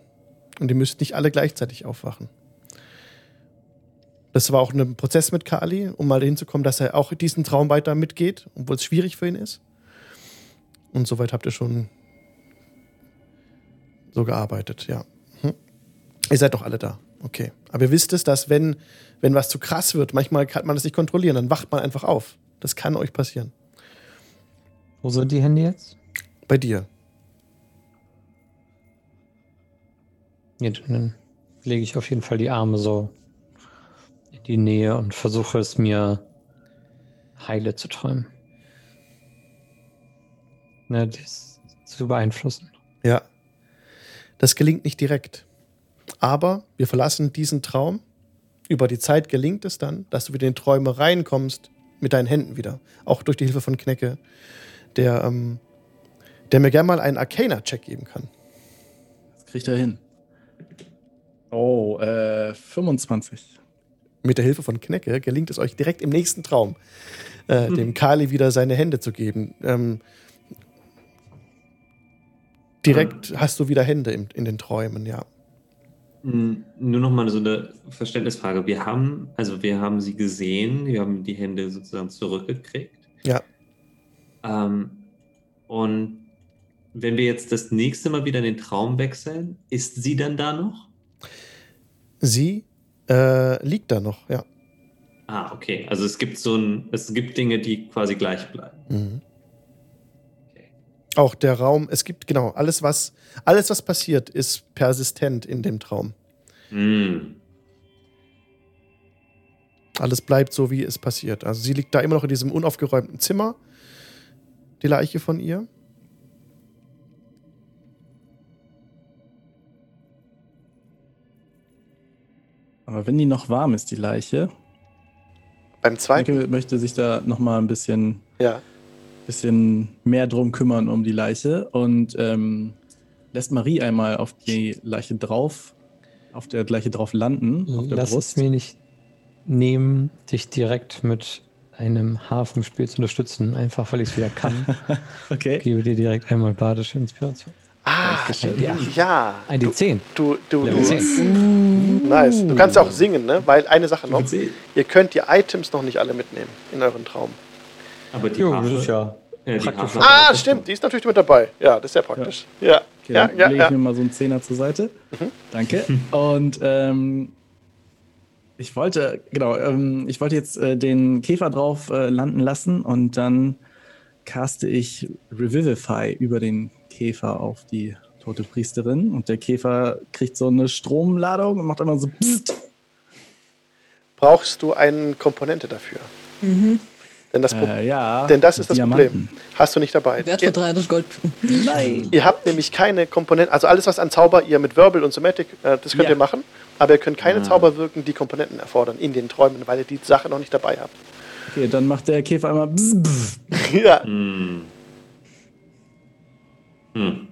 Und ihr müsst nicht alle gleichzeitig aufwachen. Das war auch ein Prozess mit Kali, um mal dahin zu kommen, dass er auch diesen Traum weiter mitgeht, obwohl es schwierig für ihn ist. Und soweit habt ihr schon so gearbeitet, ja. Hm. Ihr seid doch alle da. Okay. Aber ihr wisst es, dass wenn, wenn was zu krass wird, manchmal kann man das nicht kontrollieren, dann wacht man einfach auf. Das kann euch passieren. Wo sind die Hände jetzt? Bei dir. Ja, dann lege ich auf jeden Fall die Arme so in die Nähe und versuche es mir heile zu träumen. Ne, das zu beeinflussen. Ja. Das gelingt nicht direkt. Aber wir verlassen diesen Traum. Über die Zeit gelingt es dann, dass du wieder in Träume reinkommst mit deinen Händen wieder. Auch durch die Hilfe von Knecke, der, ähm, der mir gerne mal einen Arcana-Check geben kann. Das kriegt er hin. Oh, äh, 25. Mit der Hilfe von Knecke gelingt es euch direkt im nächsten Traum, äh, dem Kali wieder seine Hände zu geben. Ähm, direkt hast du wieder Hände in, in den Träumen, ja. Hm, Nur noch mal so eine Verständnisfrage. Wir haben, also wir haben sie gesehen, wir haben die Hände sozusagen zurückgekriegt. Ja. Ähm, und wenn wir jetzt das nächste Mal wieder in den Traum wechseln, ist sie dann da noch? Sie äh, liegt da noch, ja. Ah, okay. Also es gibt so ein, es gibt Dinge, die quasi gleich bleiben. Mhm. Okay. Auch der Raum, es gibt genau alles, was alles, was passiert, ist persistent in dem Traum. Hm. Alles bleibt so, wie es passiert. Also sie liegt da immer noch in diesem unaufgeräumten Zimmer, die Leiche von ihr. Aber wenn die noch warm ist, die Leiche, Beim Michael möchte sich da noch mal ein bisschen, ja. bisschen mehr drum kümmern um die Leiche und ähm, lässt Marie einmal auf die Leiche drauf, auf der Leiche drauf landen, auf der Lass es Brust. mir nicht nehmen, dich direkt mit einem Haar vom Spiel zu unterstützen, einfach weil ich es wieder kann. Okay. Gebe dir direkt einmal badische Inspiration. Ah, Ja. ja. Ein D10. Du, du, du, 10. nice. Du kannst auch singen, ne? Weil eine Sache noch, ihr könnt die Items noch nicht alle mitnehmen in euren Traum. Aber die Jo, das ist ja praktisch. Harfe- Ah, stimmt, die ist natürlich mit dabei. Ja, das ist sehr praktisch. Ja, Okay, ja, dann ja, lege ja. ich mir mal so einen Zehner zur Seite. Danke. Und ähm, ich wollte, genau, ähm, ich wollte jetzt äh, den Käfer drauf äh, landen lassen und dann caste ich Revivify über den Käfer auf die tote Priesterin und der Käfer kriegt so eine Stromladung und macht immer so Psst. Brauchst du eine Komponente dafür? Mhm. Denn das, Äh, ja. denn das ist das Diamanten. Problem. Hast du nicht dabei. Wert von Ihr, 300 Gold. Nein. ihr habt nämlich keine Komponenten, also alles, was an Zauber ihr mit Wirbel und Somatic, äh, das könnt Ja. ihr machen, aber ihr könnt keine Ah. Zauber wirken, die Komponenten erfordern in den Träumen, weil ihr die Sache noch nicht dabei habt. Okay, dann macht der Käfer einmal bzz, bzz. ja. Hm. Hm.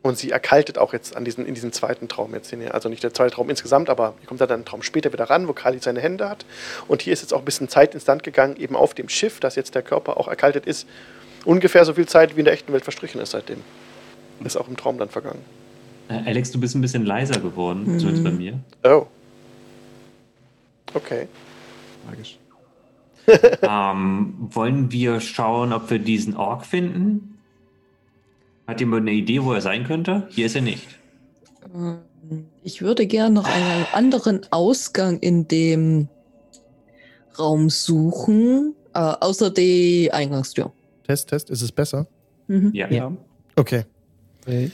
Und sie erkaltet auch jetzt an diesen, in diesem zweiten Traum jetzt hin. Also nicht der zweite Traum insgesamt, aber hier kommt dann ein Traum später wieder ran, wo Kali seine Hände hat. Und hier ist jetzt auch ein bisschen Zeit ins Land gegangen, eben auf dem Schiff, dass jetzt der Körper auch erkaltet ist. Ungefähr so viel Zeit, wie in der echten Welt verstrichen ist seitdem. Ist auch im Traum dann vergangen. Äh, Alex, du bist ein bisschen leiser geworden, Mhm. zumindest bei mir. Oh. Okay. Magisch. ähm, wollen wir schauen, ob wir diesen Ork finden? Hat jemand eine Idee, wo er sein könnte? Hier ist er nicht. Ähm, Ich würde gerne noch einen anderen Ausgang in dem Raum suchen, äh, außer die Eingangstür. Test, Test, ist es besser? Mhm. Ja. Ja. Okay. Ich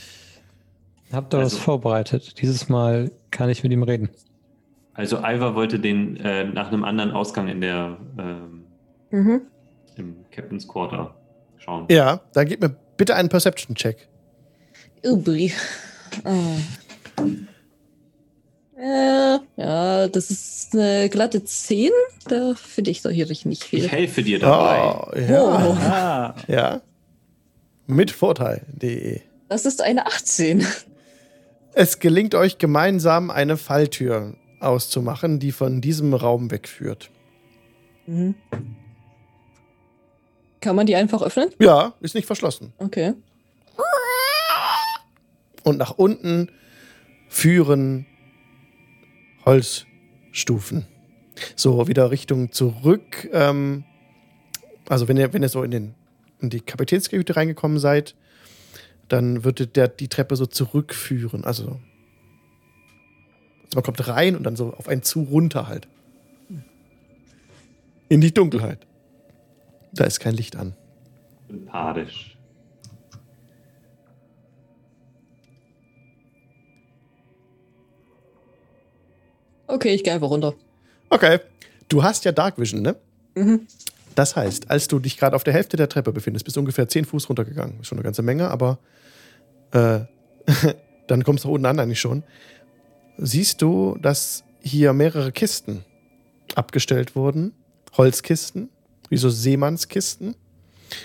hab da was Also- vorbereitet. Dieses Mal kann ich mit ihm reden. Also Ivar wollte den äh, nach einem anderen Ausgang in der ähm, Mhm. im Captain's Quarter schauen. Ja, dann gib mir bitte einen Perception-Check. Übrig. Ah. Äh, ja, das ist eine glatte 10. Da finde ich doch hier nicht viel. Ich helfe dir dabei. Oh, ja. Oh. Ja. Mit Vorteil.de. Das ist eine 18. Es gelingt euch gemeinsam eine Falltür auszumachen, die von diesem Raum wegführt. Mhm. Kann man die einfach öffnen? Ja, ist nicht verschlossen. Okay. Und nach unten führen Holzstufen. So wieder Richtung zurück. Ähm, also wenn ihr, wenn ihr so in, den, in die Kapitänskajüte reingekommen seid, dann würde der die Treppe so zurückführen. Also, also man kommt rein und dann so auf einen zu runter halt. In die Dunkelheit. Da ist kein Licht an. Sympathisch. Okay, ich gehe einfach runter. Okay. Du hast ja Dark Vision, ne? Mhm. Das heißt, als du dich gerade auf der Hälfte der Treppe befindest, bist du ungefähr 10 Fuß runtergegangen. Ist schon eine ganze Menge, aber äh, dann kommst du unten an eigentlich schon. Siehst du, dass hier mehrere Kisten abgestellt wurden. Holzkisten, wie so Seemannskisten.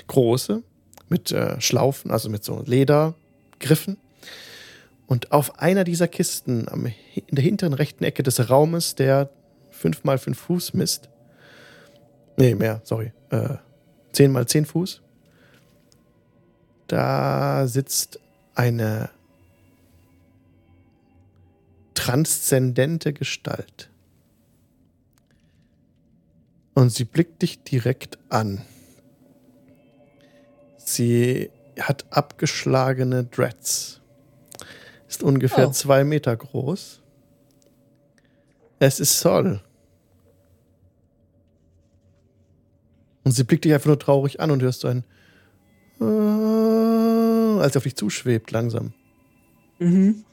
Große, mit äh, Schlaufen, also mit so Ledergriffen. Und auf einer dieser Kisten, am, in der hinteren rechten Ecke des Raumes, der 5 mal 5 Fuß misst, Nee, mehr, sorry. Äh, 10 mal 10 Fuß. Da sitzt eine transzendente Gestalt. Und sie blickt dich direkt an. Sie hat abgeschlagene Dreads. Ist ungefähr Oh. zwei Meter groß. Es ist Sol. Und sie blickt dich einfach nur traurig an und hörst so ein äh, als sie auf dich zuschwebt langsam. Mhm.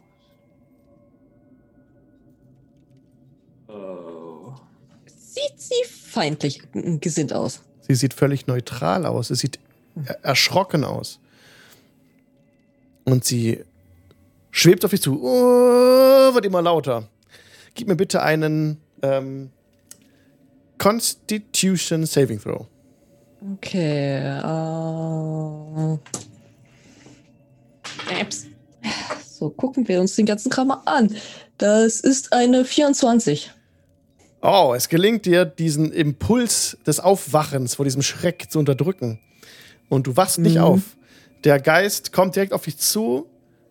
Oh. Sieht sie feindlich gesinnt aus. Sie sieht völlig neutral aus. Sie sieht er erschrocken aus. Und sie schwebt auf dich zu. Oh, wird immer lauter. Gib mir bitte einen ähm, Constitution Saving Throw. Okay. Äh, Äps. So, gucken wir uns den ganzen Kram mal an. Das ist eine 24. Oh, es gelingt dir, diesen Impuls des Aufwachens vor diesem Schreck zu unterdrücken. Und du wachst nicht Mhm. auf. Der Geist kommt direkt auf dich zu,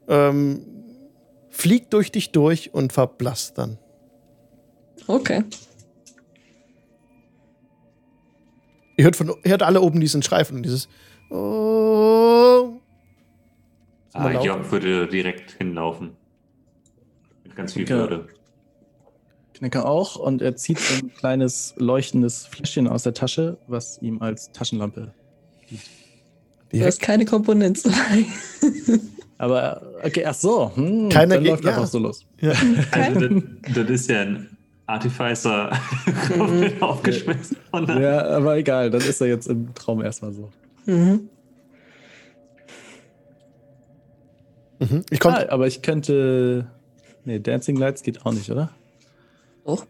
ähm, fliegt durch dich durch und verblasst dann. Okay. Ihr hört, von, hört alle oben diesen Schrei von dieses Oh. Ah. Jörg würde direkt hinlaufen. Mit ganz viel. Würde. Knecker auch und er zieht so ein kleines leuchtendes Fläschchen aus der Tasche, was ihm als Taschenlampe. Du hast keine Komponenten dabei. Aber okay, ach so, hm, Keiner dann geht- läuft ja. einfach so los. Ja. Also, das, das ist ja ein Artificer komplett aufgeschmissen. von der- Ja, aber egal, dann ist er jetzt im Traum erstmal so. Mhm. Mhm. Ich konnte. Ah, aber ich könnte. Nee, Dancing Lights geht auch nicht, oder? Doch.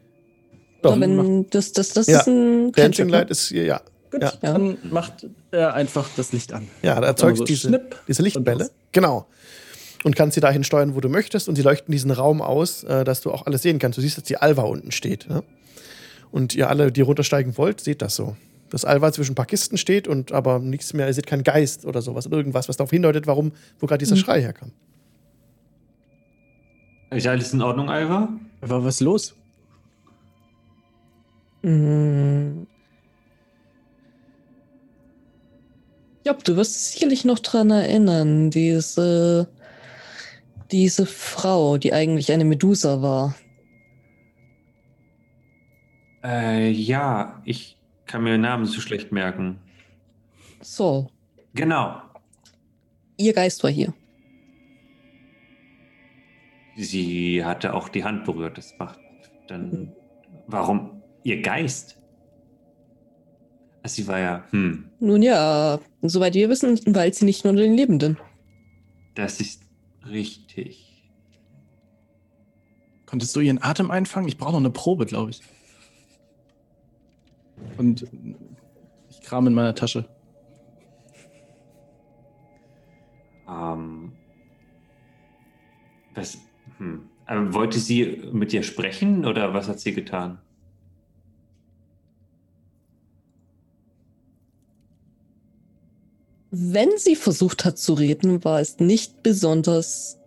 Doch. wenn das, das, das Ja, ist ein Dancing Cantrip, ne? Light ist, ja, Gut, Ja. dann macht er einfach das Licht an. ja, da erzeugt so diese, schnipp diese Lichtbälle. Genau. Und kannst sie dahin steuern, wo du möchtest. Und sie leuchten diesen Raum aus, äh, dass du auch alles sehen kannst. Du siehst, dass die Alva unten steht. Ja? Und ihr alle, die runtersteigen wollt, seht das so. Dass Alva zwischen ein paar Kisten steht und aber nichts mehr, ihr seht keinen Geist oder sowas. Irgendwas, was darauf hindeutet, warum, wo gerade dieser Mhm. Schrei herkam. Ist alles in Ordnung, Alva? War was los? Mm. Ja, du wirst dich sicherlich noch dran erinnern, diese, diese Frau, die eigentlich eine Medusa war. Äh, ja, ich kann mir den Namen so schlecht merken. So, Genau. ihr Geist war hier. Sie hatte auch die Hand berührt. Das macht dann. Warum? Ihr Geist? Ah, Sie war ja. Hm, Nun ja, soweit wir wissen, weil sie nicht nur den Lebenden. das ist richtig. Konntest du ihren Atem einfangen? Ich brauche noch eine Probe, glaube ich. Und ich kram in meiner Tasche. Ähm. Was. Hm. Aber wollte sie mit dir sprechen oder was hat sie getan? Wenn sie versucht hat zu reden, war es nicht besonders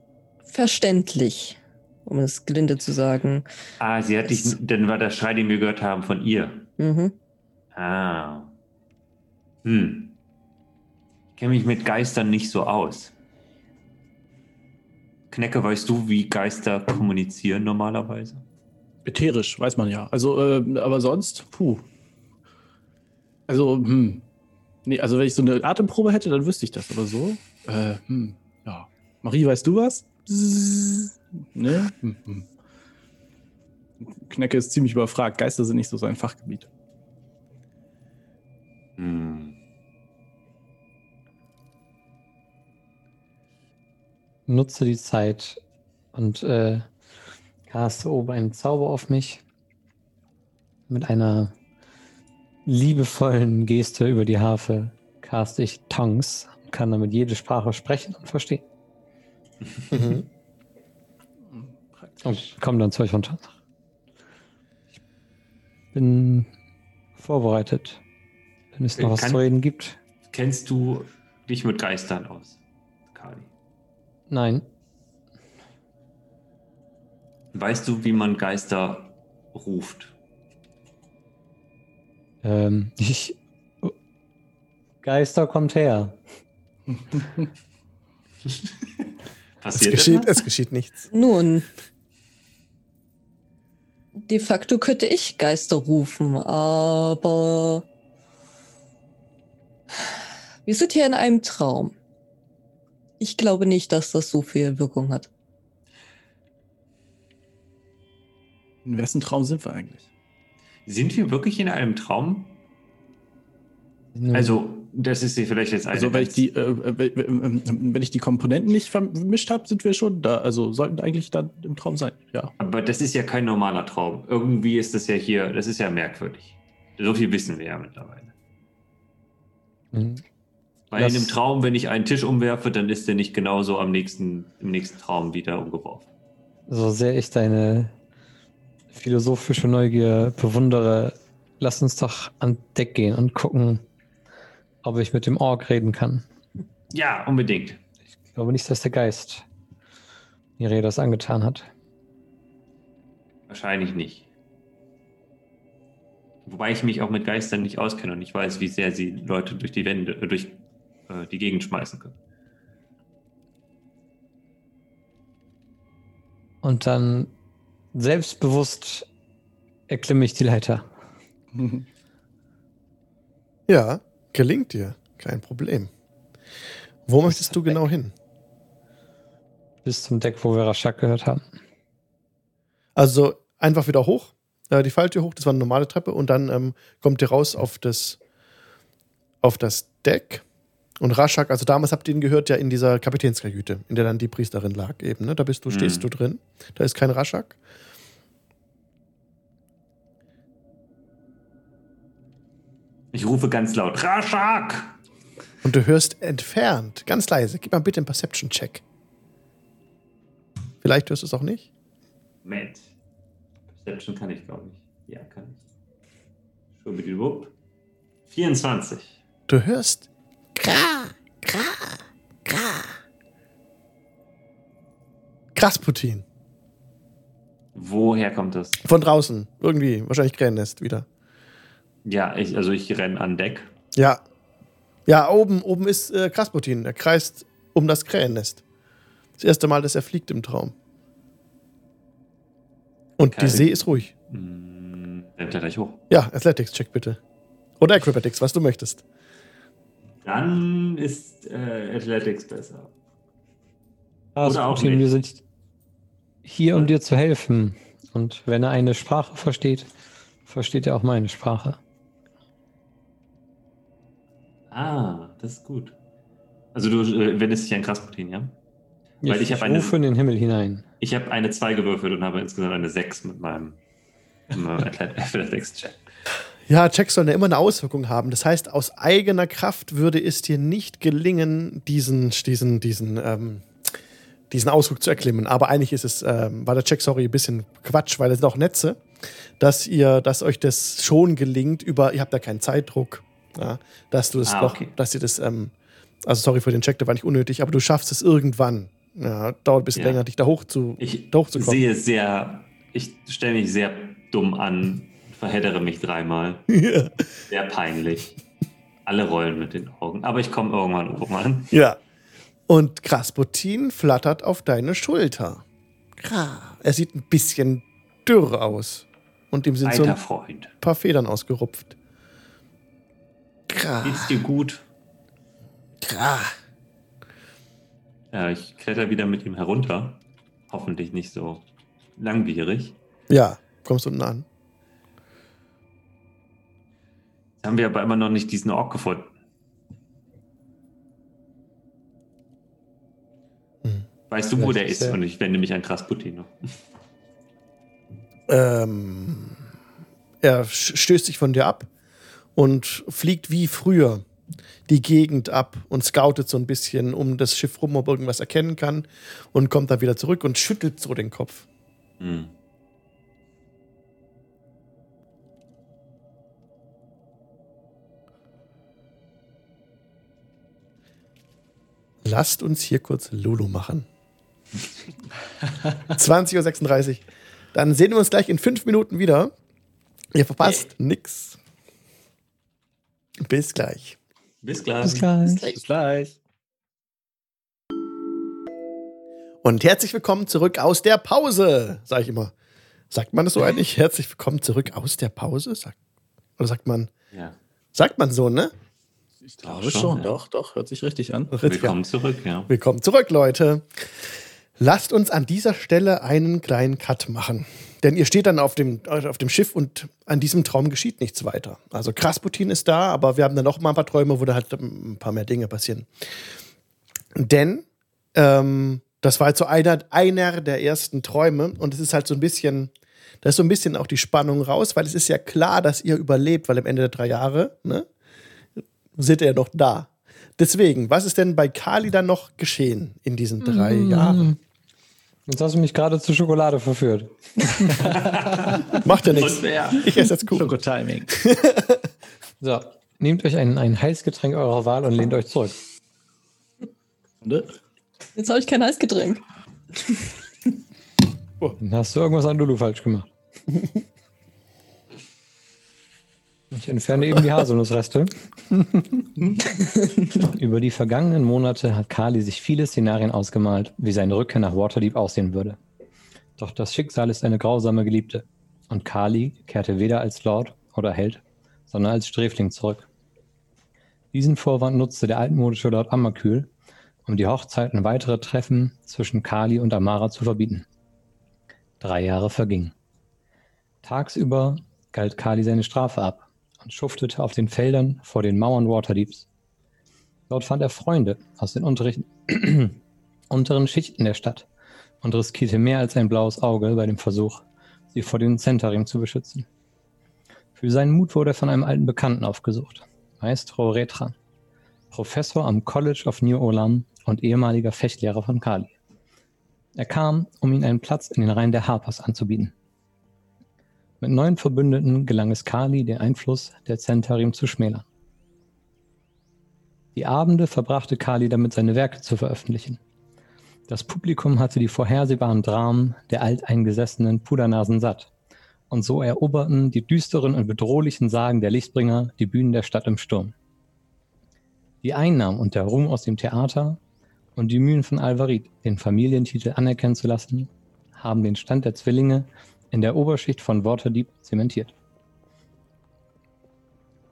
verständlich, um es gelinde zu sagen. Ah, sie hat dich. Dann war der Schrei, den wir gehört haben, von ihr. Mhm. Ah. Hm. Ich kenne mich mit Geistern nicht so aus. Knecke, weißt du, wie Geister kommunizieren normalerweise? Ätherisch, weiß man ja. Also, äh, aber sonst, puh. Also, hm. Nee, also wenn ich so eine Atemprobe hätte, dann wüsste ich das. Aber so, äh, hm, ja. Marie, weißt du was? Ne? Hm, hm. Knecke ist ziemlich überfragt. Geister sind nicht so sein Fachgebiet. Hm. Nutze die Zeit und äh, caste oben einen Zauber auf mich. Mit einer liebevollen Geste über die Harfe caste ich Tongues und kann damit jede Sprache sprechen und verstehen. Mhm. Und komme dann zu euch runter. Ich bin vorbereitet, wenn es noch was Kann- zu reden gibt. Kennst du dich mit Geistern aus, Kali? Nein, Weißt du, wie man Geister ruft? Ähm, ich. Geister kommt her. Es geschieht, es geschieht nichts. Nun, de facto könnte ich Geister rufen, aber wir sind hier in einem Traum. Ich glaube nicht, dass das so viel Wirkung hat. In wessen Traum sind wir eigentlich? Sind wir wirklich in einem Traum? Also, das ist hier vielleicht jetzt eine. Also, wenn ich die, äh, wenn ich die Komponenten nicht vermischt habe, sind wir schon da. Also sollten eigentlich dann im Traum sein. Ja. Aber das ist ja kein normaler Traum. Irgendwie ist das ja hier, das ist ja merkwürdig. So viel wissen wir ja mittlerweile. Mhm. Weil Das- in einem Traum, wenn ich einen Tisch umwerfe, dann ist der nicht genauso am nächsten, im nächsten Traum wieder umgeworfen. So sehr ich deine philosophische Neugier bewundere, lass uns doch an Deck gehen und gucken, ob ich mit dem Ork reden kann. Ja, unbedingt. Ich glaube nicht, dass der Geist mir das angetan hat. Wahrscheinlich nicht. Wobei ich mich auch mit Geistern nicht auskenne und ich weiß, wie sehr sie Leute durch die Wände, äh, durch äh, die Gegend schmeißen können. Und dann selbstbewusst erklimme ich die Leiter. Ja, gelingt dir. Kein Problem. Wo möchtest du genau hin? Bis zum Deck, wo wir Rashak gehört haben. Also einfach wieder hoch, äh, die Falltür hoch, das war eine normale Treppe und dann ähm, kommt ihr raus auf das, auf das Deck. Und Raschak, also damals habt ihr ihn gehört, ja in dieser Kapitänskajüte, in der dann die Priesterin lag eben. Ne? Da bist du, stehst Mhm. du drin. Da ist kein Raschak. Ich rufe ganz laut, Raschak! Und du hörst entfernt, ganz leise. Gib mal bitte einen Perception-Check. Vielleicht hörst du es auch nicht. Moment. Perception kann ich, glaube ich. Ja, kann ich. Schwuppdiwupp. 24. Du hörst Kra, Kra, Kra. Krasputin. Woher kommt das? Von draußen. Irgendwie. Wahrscheinlich Krähennest wieder. Ja, ich, also ich renne an Deck. Ja. Ja, oben, oben ist äh, Krasputin. Er kreist um das Krähennest. Das erste Mal, dass er fliegt im Traum. Und die Geil. See ist ruhig. Hm, Dann kletter ich hoch. Ja, Athletics-Check bitte. Oder Acrobatics, was du möchtest. Dann ist äh, Athletics besser. Oder auch nicht. wir sind hier, um dir zu helfen. Und wenn er eine Sprache versteht, versteht er auch meine Sprache. Ah, das ist gut. Also du äh, wendest dich an Krasputin, ja? Weil ich habe eine- rufe in den Himmel hinein. Ich habe eine 2 gewürfelt und habe insgesamt eine 6 mit meinem, mit meinem Athletics-Check. Ja, Checks sollen ja immer eine Auswirkung haben. Das heißt, aus eigener Kraft würde es dir nicht gelingen, diesen, diesen, diesen, ähm, diesen Ausdruck zu erklimmen. Aber eigentlich ist es, ähm, war der Check, sorry, ein bisschen Quatsch, weil es sind auch Netze, dass ihr, dass euch das schon gelingt über, ihr habt da keinen Zeitdruck, ja, dass du es Ah, doch, okay. dass ihr das, ähm, also sorry für den Check, der war nicht unnötig, aber du schaffst es irgendwann. Ja, dauert ein bisschen Ja. länger, dich da hoch zu, Ich da hochzukommen. sehe sehr, ich stelle mich sehr dumm an, verheddere mich dreimal. ja. Sehr peinlich. Alle rollen mit den Augen. Aber ich komme irgendwann oben an. Ja. Und Krasputin flattert auf deine Schulter. Er sieht ein bisschen dürr aus. Und ihm sind so Alter ein Freund. paar Federn ausgerupft. Gra. Geht's dir gut? Gra. Ja, ich kletter wieder mit ihm herunter. Hoffentlich nicht so langwierig. Ja, kommst unten an. Jetzt haben wir aber immer noch nicht diesen Ork gefunden. Hm. Weißt du, wo der ist Und ich wende mich an Krasputin. Ähm, er stößt sich von dir ab und fliegt wie früher die Gegend ab und scoutet so ein bisschen um das Schiff rum, ob er irgendwas erkennen kann und kommt dann wieder zurück und schüttelt so den Kopf. Hm. Lasst uns hier kurz Lulu machen. 20.36 Uhr. Dann sehen wir uns gleich in fünf Minuten wieder. Ihr verpasst nix. Bis gleich. Bis gleich. Bis gleich. Bis gleich. Und herzlich willkommen zurück aus der Pause, sage ich immer. Sagt man das so eigentlich? Herzlich willkommen zurück aus der Pause? Sagt, oder sagt man, Ja. sagt man so, ne? Ich glaube schon, schon, ja. doch, doch, hört sich richtig an. Willkommen zurück, ja. Willkommen zurück, Leute. Lasst uns an dieser Stelle einen kleinen Cut machen. Denn ihr steht dann auf dem, auf dem Schiff und an diesem Traum geschieht nichts weiter. Also Krasputin ist da, aber wir haben dann noch mal ein paar Träume, wo da halt ein paar mehr Dinge passieren. Denn ähm, das war halt so einer, einer der ersten Träume und es ist halt so ein bisschen, da ist so ein bisschen auch die Spannung raus, weil es ist ja klar, dass ihr überlebt, weil am Ende der drei Jahre, ne, seid ihr ja noch da. Deswegen, was ist denn bei Kali dann noch geschehen in diesen drei Jahren? Jetzt hast du mich gerade zur Schokolade verführt. Macht ja nichts. Ich esse jetzt Kuchen. Schoko-Timing. So, nehmt euch ein, ein Heißgetränk eurer Wahl und lehnt euch zurück. Ne? Jetzt habe ich kein Eisgetränk. Dann hast du irgendwas an Lulu falsch gemacht. Ich entferne eben die Haselnussreste. Über die vergangenen Monate hat Kali sich viele Szenarien ausgemalt, wie seine Rückkehr nach Waterdeep aussehen würde. Doch das Schicksal ist eine grausame Geliebte. Und Kali kehrte weder als Lord oder Held, sondern als Sträfling zurück. Diesen Vorwand nutzte der altmodische Lord Amakül, um die Hochzeit und weitere Treffen zwischen Kali und Amara zu verbieten. Drei Jahre vergingen. Tagsüber galt Kali seine Strafe ab und schuftete auf den Feldern vor den Mauern Waterdeeps. Dort fand er Freunde aus den unteren, Schichten der Stadt und riskierte mehr als ein blaues Auge bei dem Versuch, sie vor den Centarim zu beschützen. Für seinen Mut wurde er von einem alten Bekannten aufgesucht, Maestro Retran, Professor am College of New Olam und ehemaliger Fechtlehrer von Kali. Er kam, um ihm einen Platz in den Reihen der Harpers anzubieten. Mit neuen Verbündeten gelang es Kali, den Einfluss der Zentarim zu schmälern. Die Abende verbrachte Kali damit, seine Werke zu veröffentlichen. Das Publikum hatte die vorhersehbaren Dramen der alteingesessenen Pudernasen satt. Und so eroberten die düsteren und bedrohlichen Sagen der Lichtbringer die Bühnen der Stadt im Sturm. Die Einnahmen und der Ruhm aus dem Theater und die Mühen von Alvarit, den Familientitel anerkennen zu lassen, haben den Stand der Zwillinge in der Oberschicht von Waterdeep zementiert.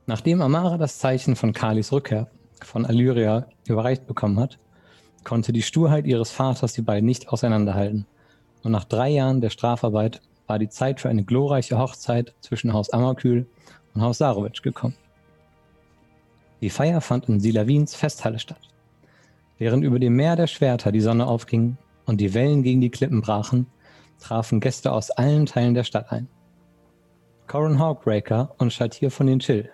Nachdem Amara das Zeichen von Kalis Rückkehr von Allyria überreicht bekommen hat, konnte die Sturheit ihres Vaters die beiden nicht auseinanderhalten. Und nach drei Jahren der Strafarbeit war die Zeit für eine glorreiche Hochzeit zwischen Haus Amakül und Haus Sarovic gekommen. Die Feier fand in Silavins Festhalle statt. Während über dem Meer der Schwerter die Sonne aufging und die Wellen gegen die Klippen brachen, trafen Gäste aus allen Teilen der Stadt ein. Corin Hawkbreaker und Shatir von den Chill,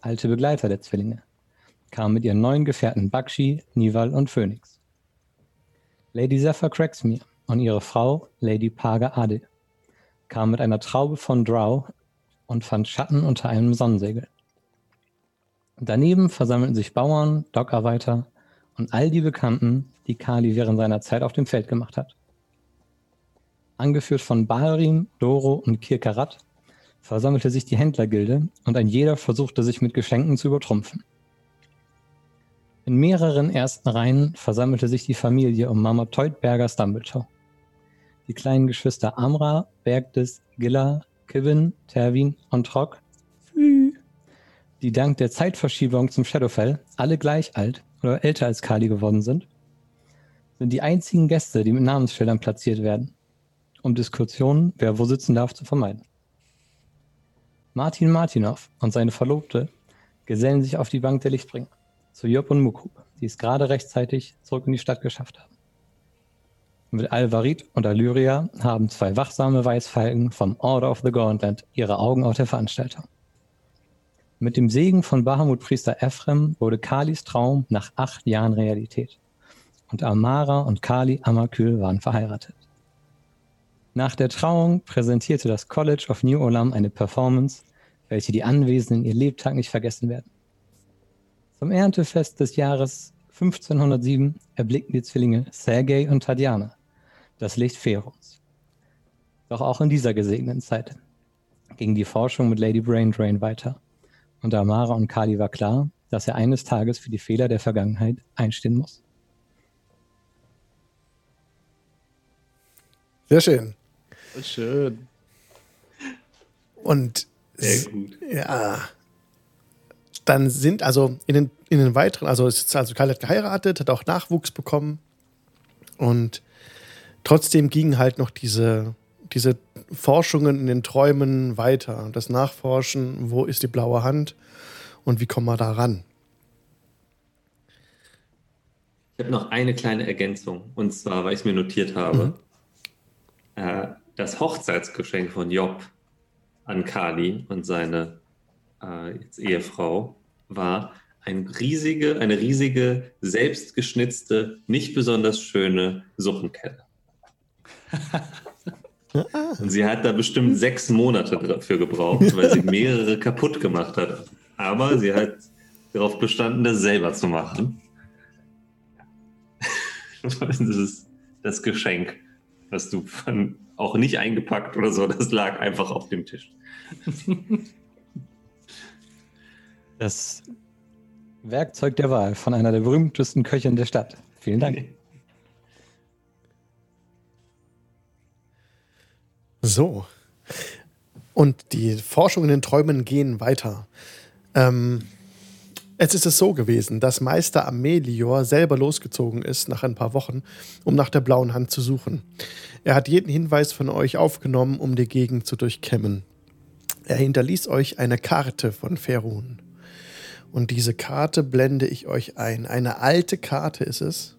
alte Begleiter der Zwillinge, kamen mit ihren neuen Gefährten Bakshi, Nival und Phoenix. Lady Zephyr Cracksmere und ihre Frau, Lady Paga Ade, kamen mit einer Traube von Drow und fand Schatten unter einem Sonnensegel. Daneben versammelten sich Bauern, Dockarbeiter und all die Bekannten, die Kali während seiner Zeit auf dem Feld gemacht hat. Angeführt von Balrim, Doro und Kirkarat versammelte sich die Händlergilde und ein jeder versuchte sich mit Geschenken zu übertrumpfen. In mehreren ersten Reihen versammelte sich die Familie um Mama Teutberger Dumbledore. Die kleinen Geschwister Amra, Bergdes, Gilla, Kivin, Terwin und Trock, die dank der Zeitverschiebung zum Shadowfell alle gleich alt oder älter als Kali geworden sind, sind die einzigen Gäste, die mit Namensschildern platziert werden, um Diskussionen, wer wo sitzen darf, zu vermeiden. Martin Martinov und seine Verlobte gesellen sich auf die Bank der Lichtbringer zu Job und Mukub, die es gerade rechtzeitig zurück in die Stadt geschafft haben. Mit Alvarit und Allyria haben zwei wachsame Weißfalken vom Order of the Gauntlet ihre Augen auf der Veranstaltung. Mit dem Segen von Bahamut-Priester Ephrem wurde Kalis Traum nach acht Jahren Realität. Und Amara und Kali Amakül waren verheiratet. Nach der Trauung präsentierte das College of New Olam eine Performance, welche die Anwesenden ihr Lebtag nicht vergessen werden. Zum Erntefest des Jahres 1507 erblickten die Zwillinge Sergei und Tatjana das Licht Ferums. Doch auch in dieser gesegneten Zeit ging die Forschung mit Lady Braindrain weiter. Und Amara und Kali war klar, dass er eines Tages für die Fehler der Vergangenheit einstehen muss. Sehr schön. Schön. Und Sehr gut. ja, dann sind also in den, in den weiteren, also es ist also Kali hat geheiratet, hat auch Nachwuchs bekommen und trotzdem gingen halt noch diese, diese Forschungen in den Träumen weiter. Das Nachforschen, wo ist die blaue Hand und wie kommen wir da ran? Ich habe noch eine kleine Ergänzung. Und zwar, weil ich es mir notiert habe. Äh, das Hochzeitsgeschenk von Job an Kali und seine äh, Ehefrau war ein riesige, eine riesige, selbstgeschnitzte, nicht besonders schöne Suppenkelle. Und sie hat da bestimmt sechs Monate dafür gebraucht, weil sie mehrere kaputt gemacht hat. Aber sie hat darauf bestanden, das selber zu machen. Das ist das Geschenk, was du von, auch nicht eingepackt oder so, das lag einfach auf dem Tisch. Das Werkzeug der Wahl von einer der berühmtesten Köchinnen der Stadt. Vielen Dank. So. Und die Forschungen in den Träumen gehen weiter. Ähm, jetzt ist es so gewesen, dass Meister Amelior selber losgezogen ist nach ein paar Wochen, um nach der blauen Hand zu suchen. Er hat jeden Hinweis von euch aufgenommen, um die Gegend zu durchkämmen. Er hinterließ euch eine Karte von Ferun. Und diese Karte blende ich euch ein. Eine alte Karte ist es,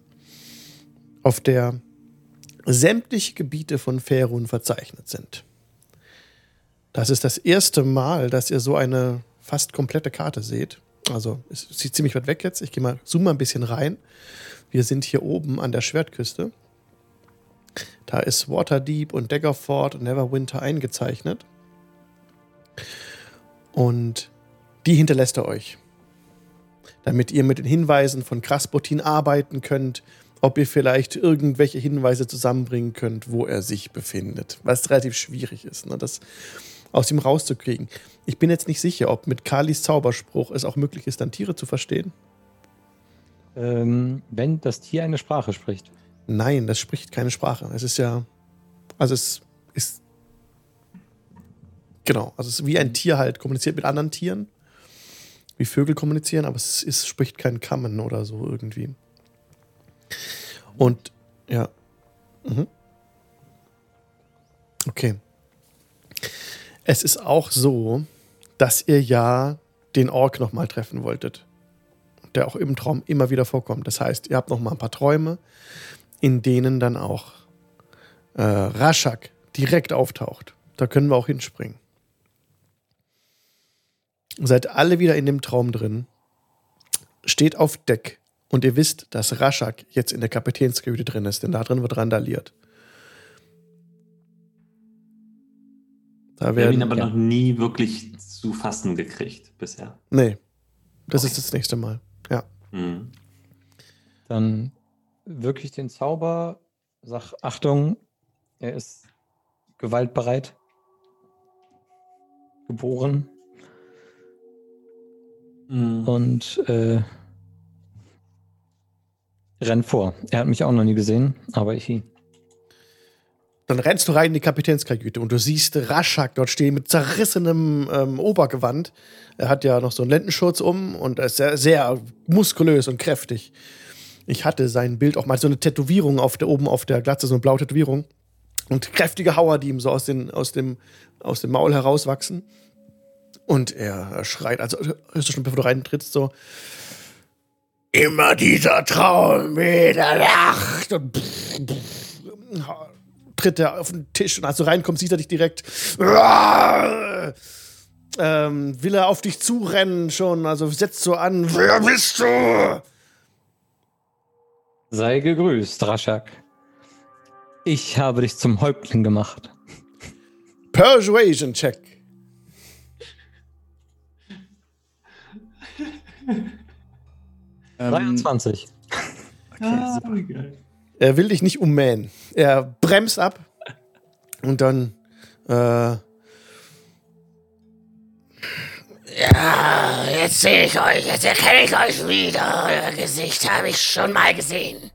auf der sämtliche Gebiete von Ferun verzeichnet sind. Das ist das erste Mal, dass ihr so eine fast komplette Karte seht. Also es sieht ziemlich weit weg jetzt. Ich gehe mal, zoome mal ein bisschen rein. Wir sind hier oben an der Schwertküste. Da ist Waterdeep und Daggerford und Neverwinter eingezeichnet. Und die hinterlässt er euch. Damit ihr mit den Hinweisen von Krasputin arbeiten könnt, ob ihr vielleicht irgendwelche Hinweise zusammenbringen könnt, wo er sich befindet. Was relativ schwierig ist, ne, das aus ihm rauszukriegen. Ich bin jetzt nicht sicher, ob mit Kalis Zauberspruch es auch möglich ist, dann Tiere zu verstehen. Ähm, wenn das Tier eine Sprache spricht. Nein, das spricht keine Sprache. Es ist ja. Also es ist. Genau, also es ist wie ein Tier halt kommuniziert mit anderen Tieren. Wie Vögel kommunizieren, aber es, ist, spricht kein Kammen oder so irgendwie. Und ja. Mhm. Okay. Es ist auch so, dass ihr ja den Ork nochmal treffen wolltet. Der auch im Traum immer wieder vorkommt. Das heißt, ihr habt nochmal ein paar Träume, in denen dann auch äh, Rashak direkt auftaucht. Da können wir auch hinspringen. Seid alle wieder in dem Traum drin. Steht auf Deck und ihr wisst, dass Rashak jetzt in der Kapitänskajüte drin ist, denn da drin wird randaliert. Da wir haben ihn aber ja. noch nie wirklich zu fassen gekriegt bisher. Nee. Das okay. ist das nächste Mal. Ja. Mhm. Dann wirklich den Zauber, sag Achtung, er ist gewaltbereit. Geboren. Mhm. Und äh, rennt vor. Er hat mich auch noch nie gesehen, aber ich ihn. Dann rennst du rein in die Kapitänskajüte und du siehst Raschak dort stehen mit zerrissenem ähm, Obergewand. Er hat ja noch so einen Lendenschutz um und er ist sehr, sehr muskulös und kräftig. Ich hatte sein Bild auch mal so eine Tätowierung auf der, oben auf der Glatze, so eine blaue Tätowierung. Und kräftige Hauer, die ihm so aus, den, aus, dem, aus dem Maul herauswachsen. Und er schreit, also hörst du schon, bevor du reintrittst, so. Immer dieser Traum wieder Nacht. Und pff, pff, tritt er auf den Tisch und als du reinkommst, sieht er dich direkt. Ähm, will er auf dich zurennen schon, also setzt so an. Wer bist du? Sei gegrüßt, Raschak. Ich habe dich zum Häuptling gemacht. Persuasion Check. Ähm, 23. Okay, ah, er will dich nicht ummähen. Er bremst ab und dann äh, Ja, jetzt sehe ich euch, jetzt erkenne ich euch wieder. Euer Gesicht habe ich schon mal gesehen.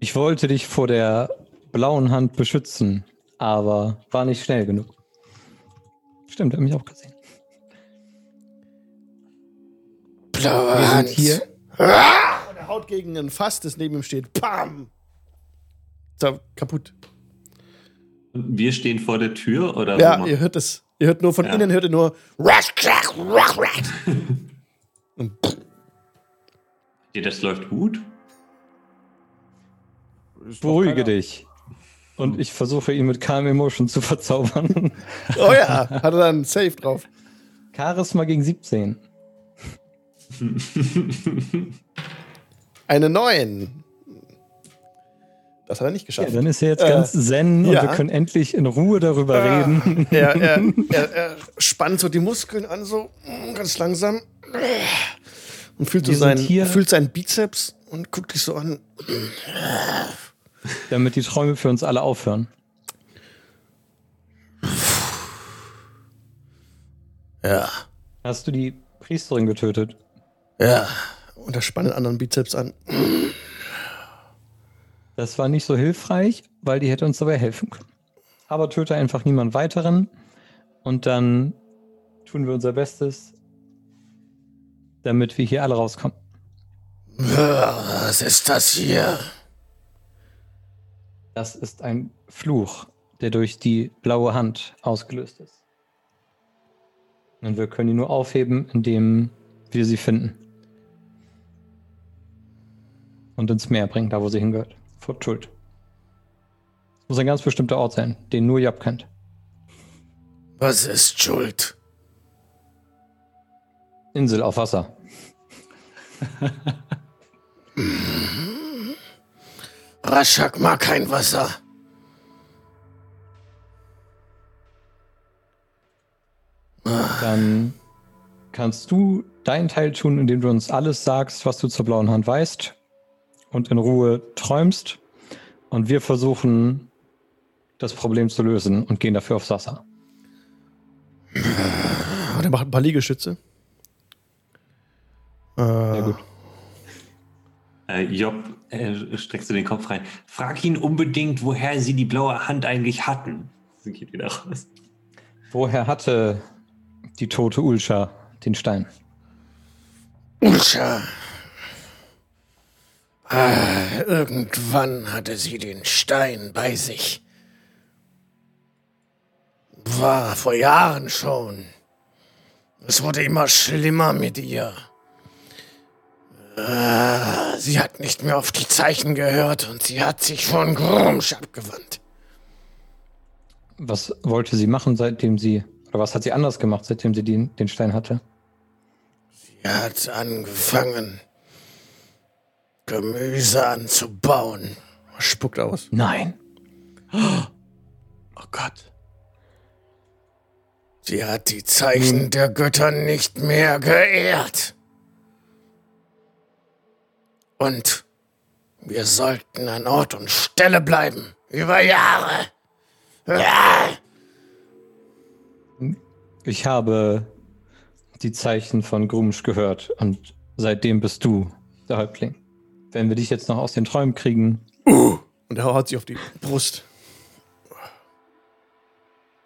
Ich wollte dich vor der blauen Hand beschützen, aber war nicht schnell genug. Stimmt, er hat mich auch gesehen. Blaue Wir Hand. hier. Ah! Und haut gegen ein Fass, das neben ihm steht. Pam! So, kaputt. Wir stehen vor der Tür, oder? Ja, ihr hört es. Ihr hört nur von ja. innen, hört ihr nur. Und dir das läuft gut? Beruhige dich. Und ich versuche ihn mit Calm Emotion zu verzaubern. Oh ja, hat er dann Safe drauf. Charisma gegen 17. Eine 9. Das hat er nicht geschafft. Ja, dann ist er jetzt äh, ganz zen ja. und wir können endlich in Ruhe darüber äh, reden. Er, er, er, er, spannt so die Muskeln an, so mm, ganz langsam. Und fühlt, so seinen, fühlt seinen Bizeps und guckt dich so an. Damit die Träume für uns alle aufhören. Ja. Hast du die Priesterin getötet? Ja. Und spannt den anderen Bizeps an. Das war nicht so hilfreich, weil die hätte uns dabei helfen können. Aber töte einfach niemand weiteren und dann tun wir unser Bestes, damit wir hier alle rauskommen. Was ist das hier? Das ist ein Fluch, der durch die blaue Hand ausgelöst ist. Und wir können ihn nur aufheben, indem wir sie finden. Und ins Meer bringen, da wo sie hingehört. Fort Schuld. Das muss ein ganz bestimmter Ort sein, den nur Job kennt. Was ist schuld? Insel auf Wasser. Raschak mag kein Wasser. Dann kannst du deinen Teil tun, indem du uns alles sagst, was du zur blauen Hand weißt und in Ruhe träumst. Und wir versuchen, das Problem zu lösen und gehen dafür aufs Wasser. Ah, Der macht ein paar Liegestütze. Äh, Ja, gut. Äh, Job, äh, streckst du den Kopf rein. Frag ihn unbedingt, woher sie die blaue Hand eigentlich hatten. Sie geht wieder raus. Woher hatte die tote Ulscha den Stein? Usha. Ah, irgendwann hatte sie den Stein bei sich. War vor Jahren schon. Es wurde immer schlimmer mit ihr. Ah, sie hat nicht mehr auf die Zeichen gehört und sie hat sich von Grumsch abgewandt. Was wollte sie machen, seitdem sie, oder was hat sie anders gemacht, seitdem sie den, den Stein hatte? Sie hat angefangen, Gemüse anzubauen. spuckt aus. Nein. Oh Gott. Sie hat die Zeichen der Götter nicht mehr geehrt. Und wir sollten an Ort und Stelle bleiben. Über Jahre. Ah! Ich habe die Zeichen von Grumsch gehört und seitdem bist du der Häuptling. Wenn wir dich jetzt noch aus den Träumen kriegen, Und er haut sich auf die Brust.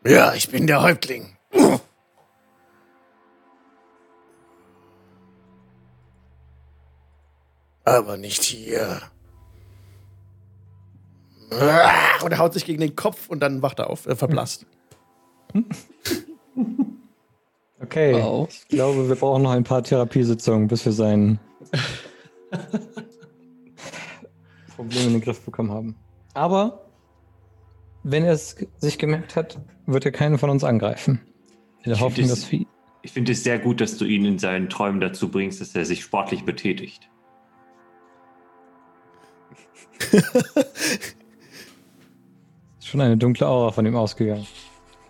Ja, ich bin der Häuptling. Aber nicht hier. Und er haut sich gegen den Kopf und dann wacht er auf, äh, verblasst. okay, Wow. ich glaube, wir brauchen noch ein paar Therapiesitzungen, bis wir sein Problem in den Griff bekommen haben. Aber wenn er es sich gemerkt hat, wird er keinen von uns angreifen. Der Ich es- dass wir Ich finde es sehr gut, dass du ihn in seinen Träumen dazu bringst, dass er sich sportlich betätigt. Ist schon eine dunkle Aura von ihm ausgegangen.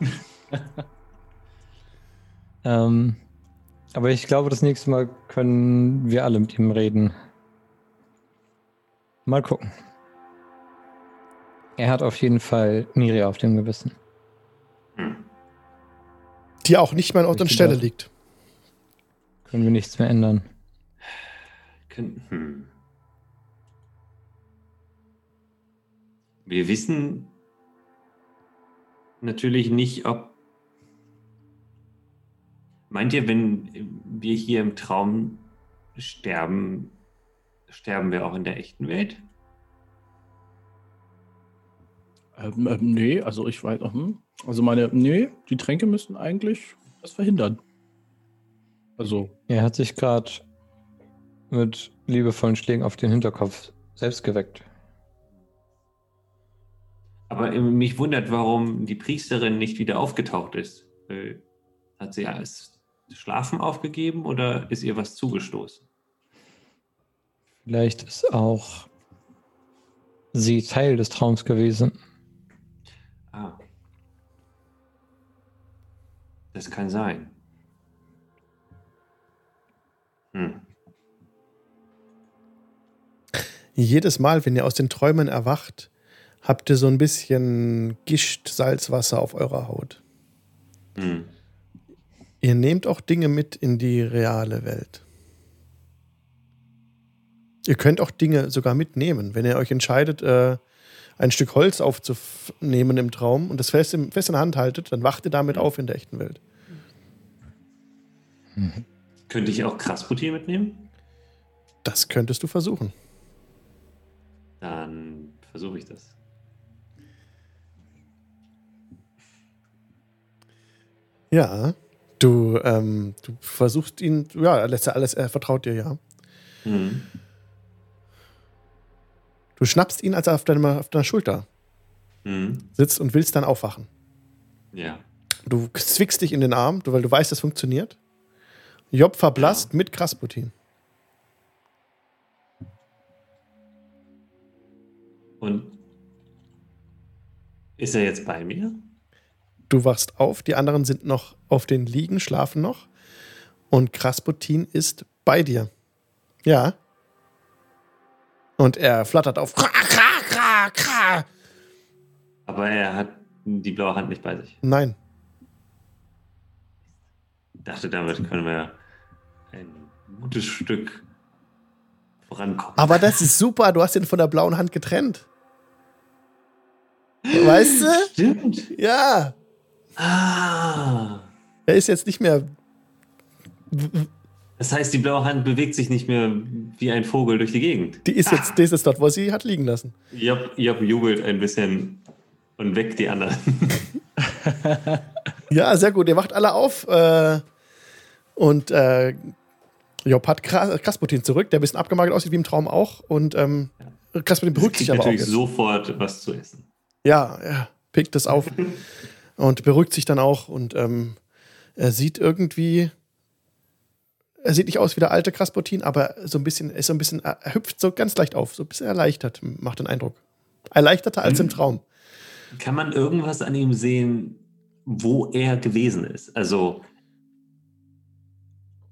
ähm, aber ich glaube, das nächste Mal können wir alle mit ihm reden. Mal gucken. Er hat auf jeden Fall Miria auf dem Gewissen. Die auch nicht mehr an Ort und Stelle liegt. Können wir nichts mehr ändern. Hm. Wir wissen natürlich nicht, ob. Meint ihr, wenn wir hier im Traum sterben, sterben wir auch in der echten Welt? Ähm, ähm, nee, also ich weiß, hm. also meine, nee, die Tränke müssen eigentlich das verhindern. Also, Er hat sich gerade mit liebevollen Schlägen auf den Hinterkopf selbst geweckt. Aber äh, mich wundert, warum die Priesterin nicht wieder aufgetaucht ist. Äh, Hat sie als Schlafen aufgegeben oder ist ihr was zugestoßen? Vielleicht ist auch sie Teil des Traums gewesen. Ah. Das kann sein. Hm. Jedes Mal, wenn ihr aus den Träumen erwacht, habt ihr so ein bisschen Gischt, Salzwasser auf eurer Haut. Hm. Ihr nehmt auch Dinge mit in die reale Welt. Ihr könnt auch Dinge sogar mitnehmen, wenn ihr euch entscheidet, äh, ein Stück Holz aufzunehmen im Traum und das fest, im, fest in der Hand haltet, dann wacht ihr damit auf in der echten Welt. Könnte ich auch Krasputin mitnehmen? Das könntest du versuchen. Dann versuche ich das. Ja, du, ähm, du versuchst ihn, ja, er lässt ja alles, er vertraut dir, ja. Hm. Du schnappst ihn, als er auf deiner, auf deiner Schulter Hm. sitzt und willst dann aufwachen. Ja. Du zwickst dich in den Arm, weil du weißt, das funktioniert. Job verblasst mit Krasputin. Und ist er jetzt bei mir? Du wachst auf, die anderen sind noch auf den Liegen, schlafen noch. Und Krasputin ist bei dir. Ja. Und er flattert auf. Aber er hat die blaue Hand nicht bei sich. Nein. Ich dachte, damit können wir ein gutes Stück vorankommen. Aber das ist super, du hast ihn von der blauen Hand getrennt. Weißt du? Stimmt. Ja. Ah. Er ist jetzt nicht mehr. Das heißt, die blaue Hand bewegt sich nicht mehr wie ein Vogel durch die Gegend. Die ist jetzt, die ist dort, wo sie hat liegen lassen. Job, Job jubelt ein bisschen und weckt die anderen. Ja, sehr gut. Ihr wacht alle auf. Äh, und äh, Job hat Kras- Krasputin zurück, der ein bisschen abgemagert aussieht, wie im Traum auch. Und ähm, Krasputin beruhigt sich aber auch. natürlich Jetzt. sofort was zu essen. Ja, er pickt es auf und beruhigt sich dann auch. Und ähm, er sieht irgendwie. Er sieht nicht aus wie der alte Krasputin, aber so ein bisschen, er ist so ein bisschen, er hüpft so ganz leicht auf, so ein bisschen erleichtert, macht den Eindruck. Erleichterter als im Traum. Kann man irgendwas an ihm sehen, wo er gewesen ist? Also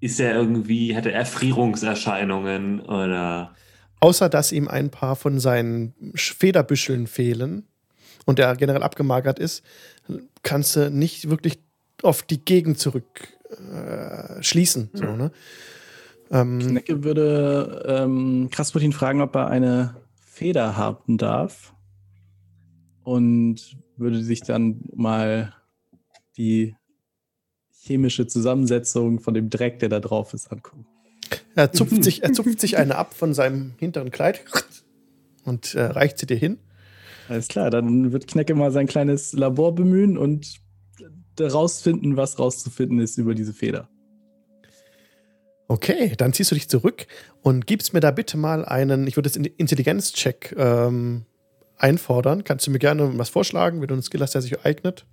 ist er irgendwie, hat er Erfrierungserscheinungen oder Außer dass ihm ein paar von seinen Sch- Federbüscheln fehlen und er generell abgemagert ist, kannst du nicht wirklich auf die Gegend zurück äh, schließen. So, ne? ähm, Knecke würde ähm, Krasputin fragen, ob er eine Feder haben darf. Und würde sich dann mal die chemische Zusammensetzung von dem Dreck, der da drauf ist, angucken. er, zupft sich, er zupft sich eine ab von seinem hinteren Kleid und äh, reicht sie dir hin. Alles klar, dann wird Knecke mal sein kleines Labor bemühen und herausfinden, was rauszufinden ist über diese Feder. Okay, dann ziehst du dich zurück und gibst mir da bitte mal einen, ich würde jetzt einen Intelligenzcheck ähm, einfordern. Kannst du mir gerne was vorschlagen, wenn du einen Skill hast, der sich eignet?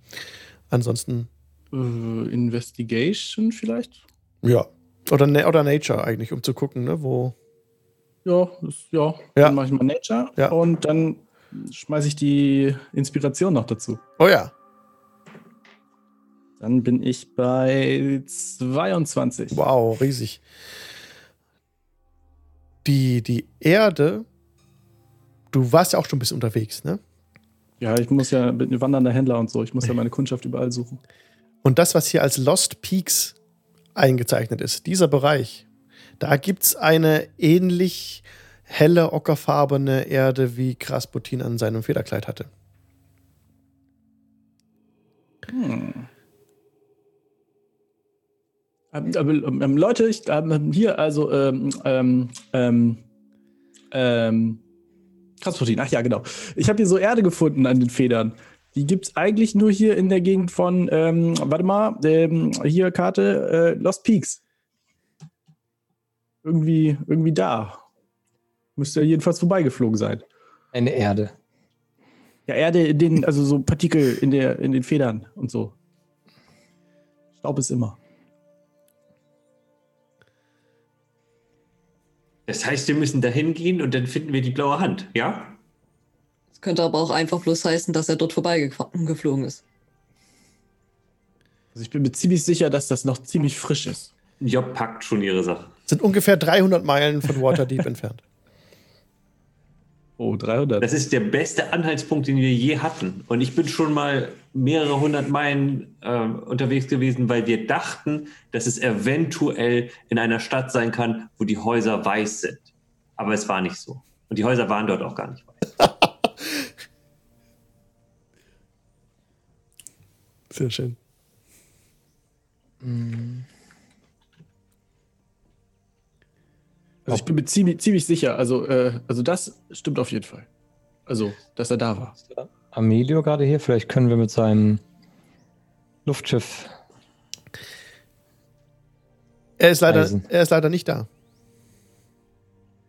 Ansonsten, Äh, Investigation vielleicht? ja. Oder, oder Nature eigentlich, um zu gucken, ne, wo. Ja, das, ja. Ja. Dann mache ich mal Nature Ja. und dann schmeiße ich die Inspiration noch dazu. Oh ja. Dann bin ich bei 22. Wow, riesig. Die, die Erde, du warst ja auch schon ein bisschen unterwegs, ne? Ja, ich muss ja bin ein wandernder Händler und so. Ich muss ja meine Kundschaft überall suchen. Und das, was hier als Lost Peaks eingezeichnet ist, dieser Bereich, da gibt es eine ähnlich helle, ockerfarbene Erde, wie Krasputin an seinem Federkleid hatte. Hm. Ähm, aber, ähm, Leute, ich, ähm, hier, also, ähm, ähm, ähm, ähm, Krasputin, ach ja, genau. Ich habe hier so Erde gefunden an den Federn. Die gibt es eigentlich nur hier in der Gegend von, ähm, warte mal, ähm, hier Karte, äh, Lost Peaks. Irgendwie, irgendwie da. Müsste ja jedenfalls vorbeigeflogen sein. Eine Erde. Ja, Erde in den, also so Partikel in, der, in den Federn und so. Staub ist immer. Das heißt, wir müssen da hingehen und dann finden wir die blaue Hand, ja? Das könnte aber auch einfach bloß heißen, dass er dort vorbeigeflogen ist. Also ich bin mir ziemlich sicher, dass das noch ziemlich frisch ist. Job packt schon ihre Sache. Sind ungefähr 300 Meilen von Waterdeep entfernt. Oh, 300. Das ist der beste Anhaltspunkt, den wir je hatten. Und ich bin schon mal mehrere hundert Meilen äh, unterwegs gewesen, weil wir dachten, dass es eventuell in einer Stadt sein kann, wo die Häuser weiß sind. Aber es war nicht so. Und die Häuser waren dort auch gar nicht weiß. Sehr schön. Also ich bin mir ziemlich, ziemlich sicher. Also, äh, also das stimmt auf jeden Fall. Also, dass er da war. Amelio gerade hier, vielleicht können wir mit seinem Luftschiff. Er ist leider, er ist leider nicht da.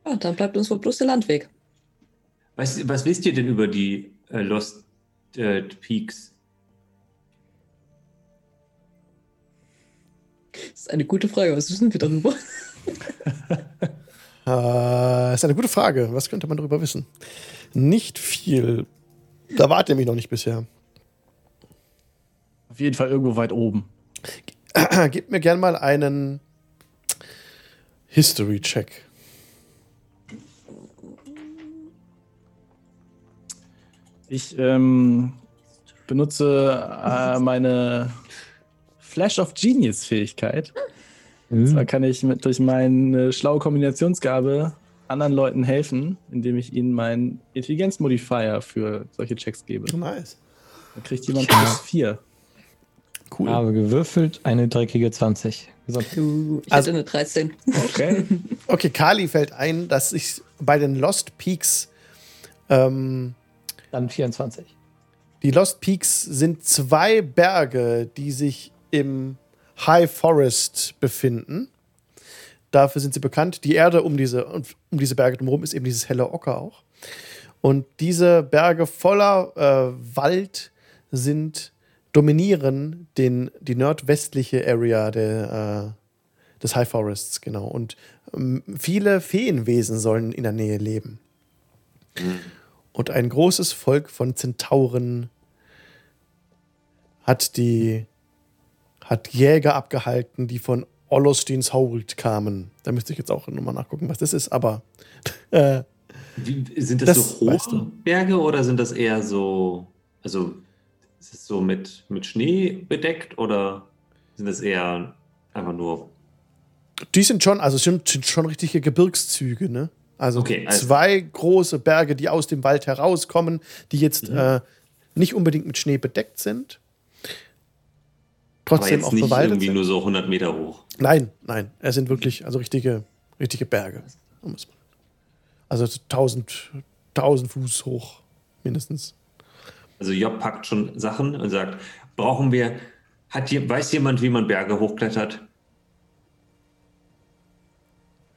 Ja, dann bleibt uns wohl bloß der Landweg. Was, was wisst ihr denn über die äh, Lost äh, Peaks? Das ist eine gute Frage. Was wissen wir darüber? Äh, ist eine gute Frage. Was könnte man darüber wissen? Nicht viel. Da wart ihr mich noch nicht bisher. Auf jeden Fall irgendwo weit oben. Gib mir gern mal einen History-Check. Ich ähm, benutze äh, meine Flash of Genius Fähigkeit. Und zwar kann ich mit, durch meine schlaue Kombinationsgabe anderen Leuten helfen, indem ich ihnen meinen Intelligenzmodifier für solche Checks gebe. Nice. Dann kriegt jemand plus 4. Cool. Habe gewürfelt, eine dreckige 20. Gesund. Du, ich Also- hatte eine 13. Okay. Okay, Kali fällt ein, dass ich bei den Lost Peaks ähm, Dann 24. Die Lost Peaks sind zwei Berge, die sich im High Forest befinden. Dafür sind sie bekannt. Die Erde um diese, um diese Berge drumherum ist eben dieses helle Ocker auch. Und diese Berge voller äh, Wald sind, dominieren den, die nordwestliche Area der, äh, des High Forests, genau. Und ähm, viele Feenwesen sollen in der Nähe leben. Und ein großes Volk von Zentauren hat die hat Jäger abgehalten, die von Olostins Hold kamen. Da müsste ich jetzt auch nochmal nachgucken, was das ist, aber äh, Wie, sind das, Das so hohe weißt du. Berge oder sind das eher so, also ist es so mit, mit Schnee bedeckt oder sind das eher einfach nur die sind schon, also sind, sind schon richtige Gebirgszüge, ne? Also Okay, also- zwei große Berge, die aus dem Wald herauskommen, die jetzt Mhm. äh, nicht unbedingt mit Schnee bedeckt sind. Aber Trotzdem jetzt auch nicht bewaldet irgendwie sind. nur so 100 Meter hoch? Nein, nein, es sind wirklich, also richtige, richtige Berge. muss man- Also 1000, 1000 Fuß hoch, mindestens. Also Job packt schon Sachen und sagt, brauchen wir, hat hier, weiß jemand, wie man Berge hochklettert?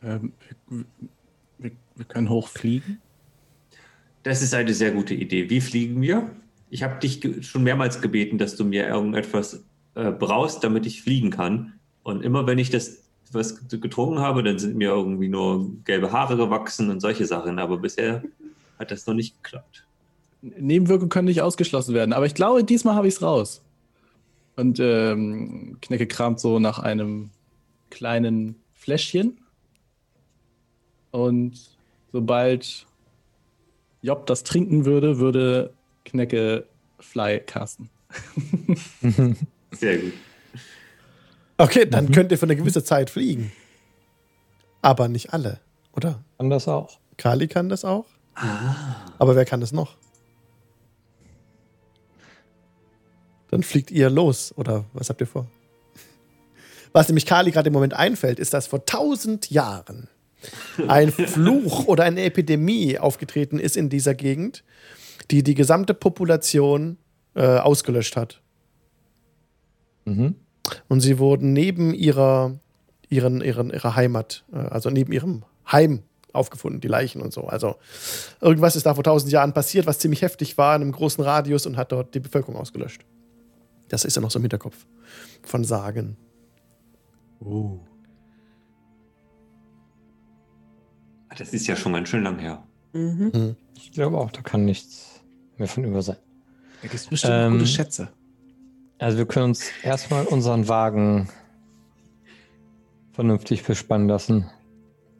ähm, wir, wir, können hochfliegen. Das ist eine sehr gute Idee. Wie fliegen wir? Ich habe dich schon mehrmals gebeten, dass du mir irgendetwas äh, brauchst, damit ich fliegen kann. Und immer wenn ich das was getrunken habe, dann sind mir irgendwie nur gelbe Haare gewachsen und solche Sachen. Aber bisher hat das noch nicht geklappt. Nebenwirkungen können nicht ausgeschlossen werden, aber ich glaube, diesmal habe ich es raus. Und ähm, Knecke kramt so nach einem kleinen Fläschchen. Und sobald Job das trinken würde, würde Knecke Fly casten. Sehr gut. Okay, dann könnt ihr für eine gewisse Zeit fliegen. Aber nicht alle, oder? Kann das auch. Kali kann das auch. Ah. Aber wer kann das noch? Dann fliegt ihr los, oder was habt ihr vor? Was nämlich Kali gerade im Moment einfällt, ist, dass vor tausend Jahren ein Fluch oder eine Epidemie aufgetreten ist in dieser Gegend, die die gesamte Population äh, ausgelöscht hat. Mhm. Und sie wurden neben ihrer, ihren, ihren, ihrer Heimat, äh, also neben ihrem Heim aufgefunden, die Leichen und so. Also irgendwas ist da vor tausend Jahren passiert, was ziemlich heftig war in einem großen Radius und hat dort die Bevölkerung ausgelöscht. Das ist ja noch so im Hinterkopf von Sagen. Das ist ja schon ganz schön lang her. Mhm. Ich glaube auch, da kann nichts mehr von über sein. Da gibt es bestimmt Ähm, gute Schätze. Also wir können uns erstmal unseren Wagen vernünftig bespannen lassen.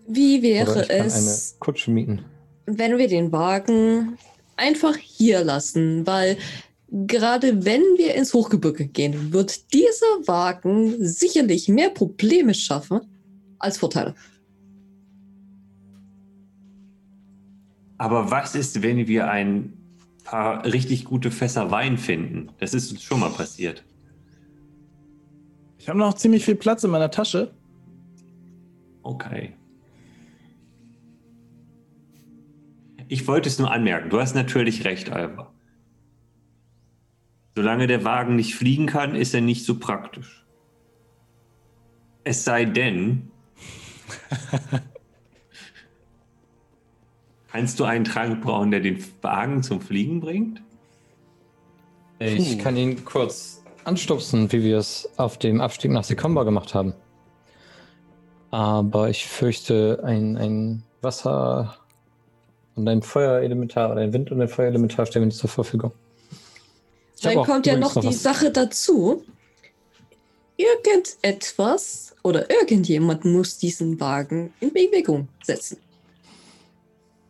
Wie wäre Oder ich kann es, eine Kutsche mieten. wenn wir den Wagen einfach hier lassen? Weil gerade wenn wir ins Hochgebirge gehen, wird dieser Wagen sicherlich mehr Probleme schaffen als Vorteile. Aber was ist, wenn wir ein paar richtig gute Fässer Wein finden? Das ist uns schon mal passiert. Ich habe noch ziemlich viel Platz in meiner Tasche. Okay. Ich wollte es nur anmerken. Du hast natürlich recht, Alba. Solange der Wagen nicht fliegen kann, ist er nicht so praktisch. Es sei denn, kannst du einen Trank brauchen, der den Wagen zum Fliegen bringt? Ich kann ihn kurz anstupsen, wie wir es auf dem Abstieg nach Sekomba gemacht haben. Aber ich fürchte, ein, ein Wasser und ein Feuerelementar oder ein Wind und ein Feuerelementar stellen wir nicht zur Verfügung. Ich Dann kommt ja noch die was- Sache dazu. Irgendetwas oder irgendjemand muss diesen Wagen in Bewegung setzen.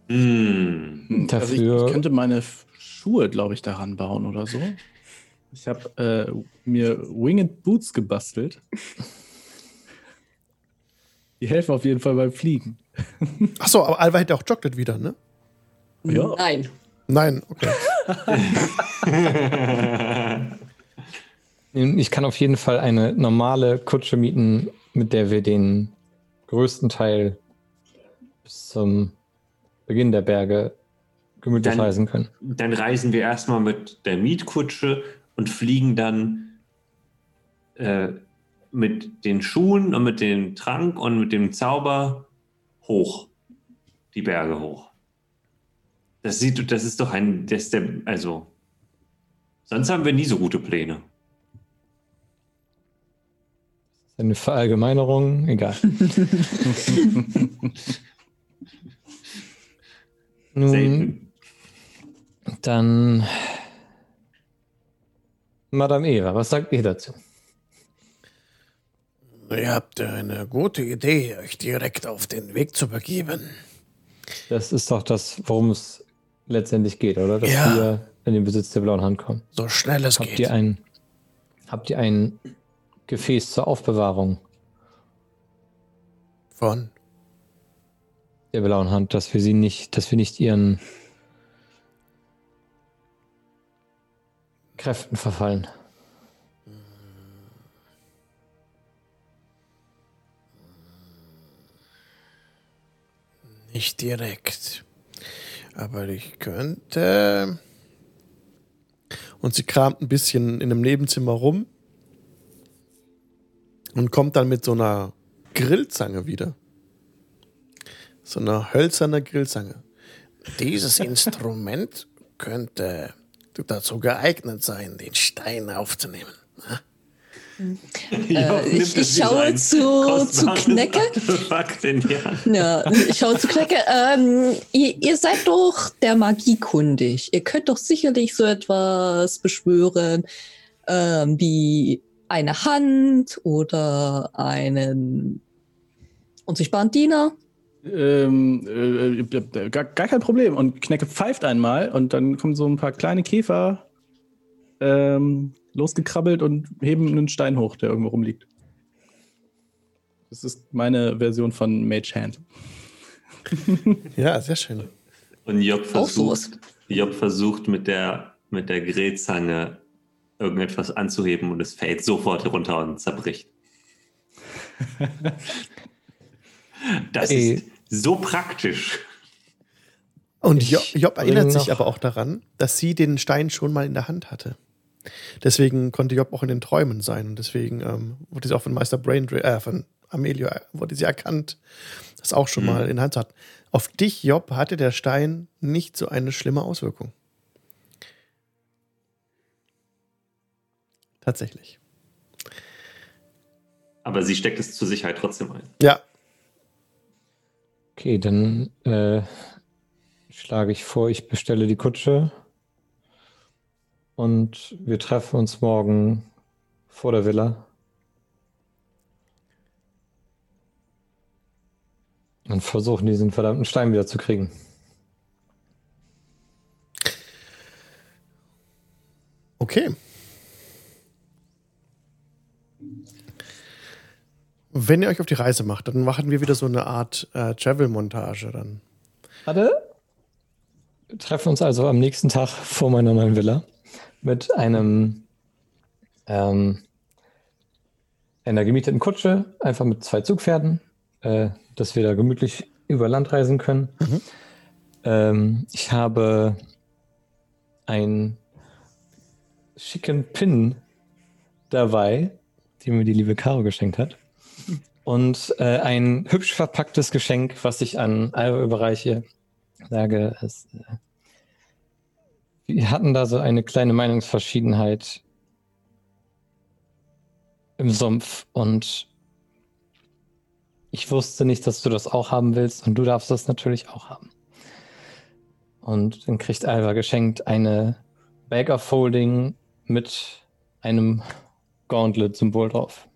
Hm. Hm, Also ich, Dafür- ich könnte meine Schuhe, glaube ich, daran bauen oder so. Ich habe äh, mir Winged Boots gebastelt. Die helfen auf jeden Fall beim Fliegen. Achso, aber Alva hätte auch joggt wieder, ne? Ja. Nein. Nein, okay. Ich kann auf jeden Fall eine normale Kutsche mieten, mit der wir den größten Teil bis zum Beginn der Berge gemütlich Dann- reisen können. Dann reisen wir erstmal mit der Mietkutsche und fliegen dann äh, mit den Schuhen und mit dem Trank und mit dem Zauber hoch. Die Berge hoch. Das sieht, das ist doch ein, das ist der, also, sonst haben wir nie so gute Pläne. Eine Verallgemeinerung, egal. Nun, Selten. dann Madame Eva, was sagt ihr dazu? Ihr habt eine gute Idee, euch direkt auf den Weg zu begeben. Das ist doch das, worum es letztendlich geht, oder? Dass Ja. wir in den Besitz der blauen Hand kommen. So schnell es Habt geht. ihr ein, habt ihr ein Gefäß zur Aufbewahrung Von der blauen Hand, dass wir sie nicht, dass wir nicht ihren Kräften verfallen? nicht direkt. Aber ich könnte. Und sie kramt ein bisschen in einem Nebenzimmer rum und kommt dann mit so einer Grillzange wieder. So einer hölzerner Grillzange. Dieses Instrument könnte dazu geeignet sein, den Stein aufzunehmen. Ja, ich- nimmt ich es wie schaue zu- zu Knecke. Ja, ich schaue zu Knecke. Ähm, ihr, ihr seid doch der Magie kundig. Ihr könnt doch sicherlich so etwas beschwören ähm, wie eine Hand oder einen unsichtbaren Diener. Ähm, äh, äh, gar, gar kein Problem. Und Knecke pfeift einmal und dann kommen so ein paar kleine Käfer ähm, losgekrabbelt und heben einen Stein hoch, der irgendwo rumliegt. Das ist meine Version von Mage Hand. Ja, sehr schön. Und Job versucht, Job versucht mit der, mit der Grillzange irgendetwas anzuheben und es fällt sofort runter und zerbricht. Das Ey. ist so praktisch. Und Ich Jo- Job erinnert sich aber auch daran, dass sie den Stein schon mal in der Hand hatte. Deswegen konnte Job auch in den Träumen sein. Und deswegen ähm, wurde sie auch von Meister Braindra äh, von Amelio, wurde sie erkannt, das auch schon Mhm. mal in der Hand hat. Auf dich, Job, hatte der Stein nicht so eine schlimme Auswirkung. Tatsächlich. Aber sie steckt es zur Sicherheit trotzdem ein. Ja, Okay, dann äh, schlage ich vor, ich bestelle die Kutsche und wir treffen uns morgen vor der Villa. Und versuchen, diesen verdammten Stein wieder zu kriegen. okay. Wenn ihr euch auf die Reise macht, dann machen wir wieder so eine Art äh, Travel-Montage dann. Warte. Wir treffen uns also am nächsten Tag vor meiner neuen Villa mit einem ähm, einer gemieteten Kutsche, einfach mit zwei Zugpferden, äh, dass wir da gemütlich über Land reisen können. Ähm, ich habe einen schicken Pin dabei, den mir die liebe Caro geschenkt hat. Und äh, ein hübsch verpacktes Geschenk, was ich an Alva überreiche. Sage, es, äh, wir hatten da so eine kleine Meinungsverschiedenheit im Sumpf und ich wusste nicht, dass du das auch haben willst und du darfst das natürlich auch haben. Und dann kriegt Alva geschenkt eine Bag of Folding mit einem Gauntlet-Symbol drauf.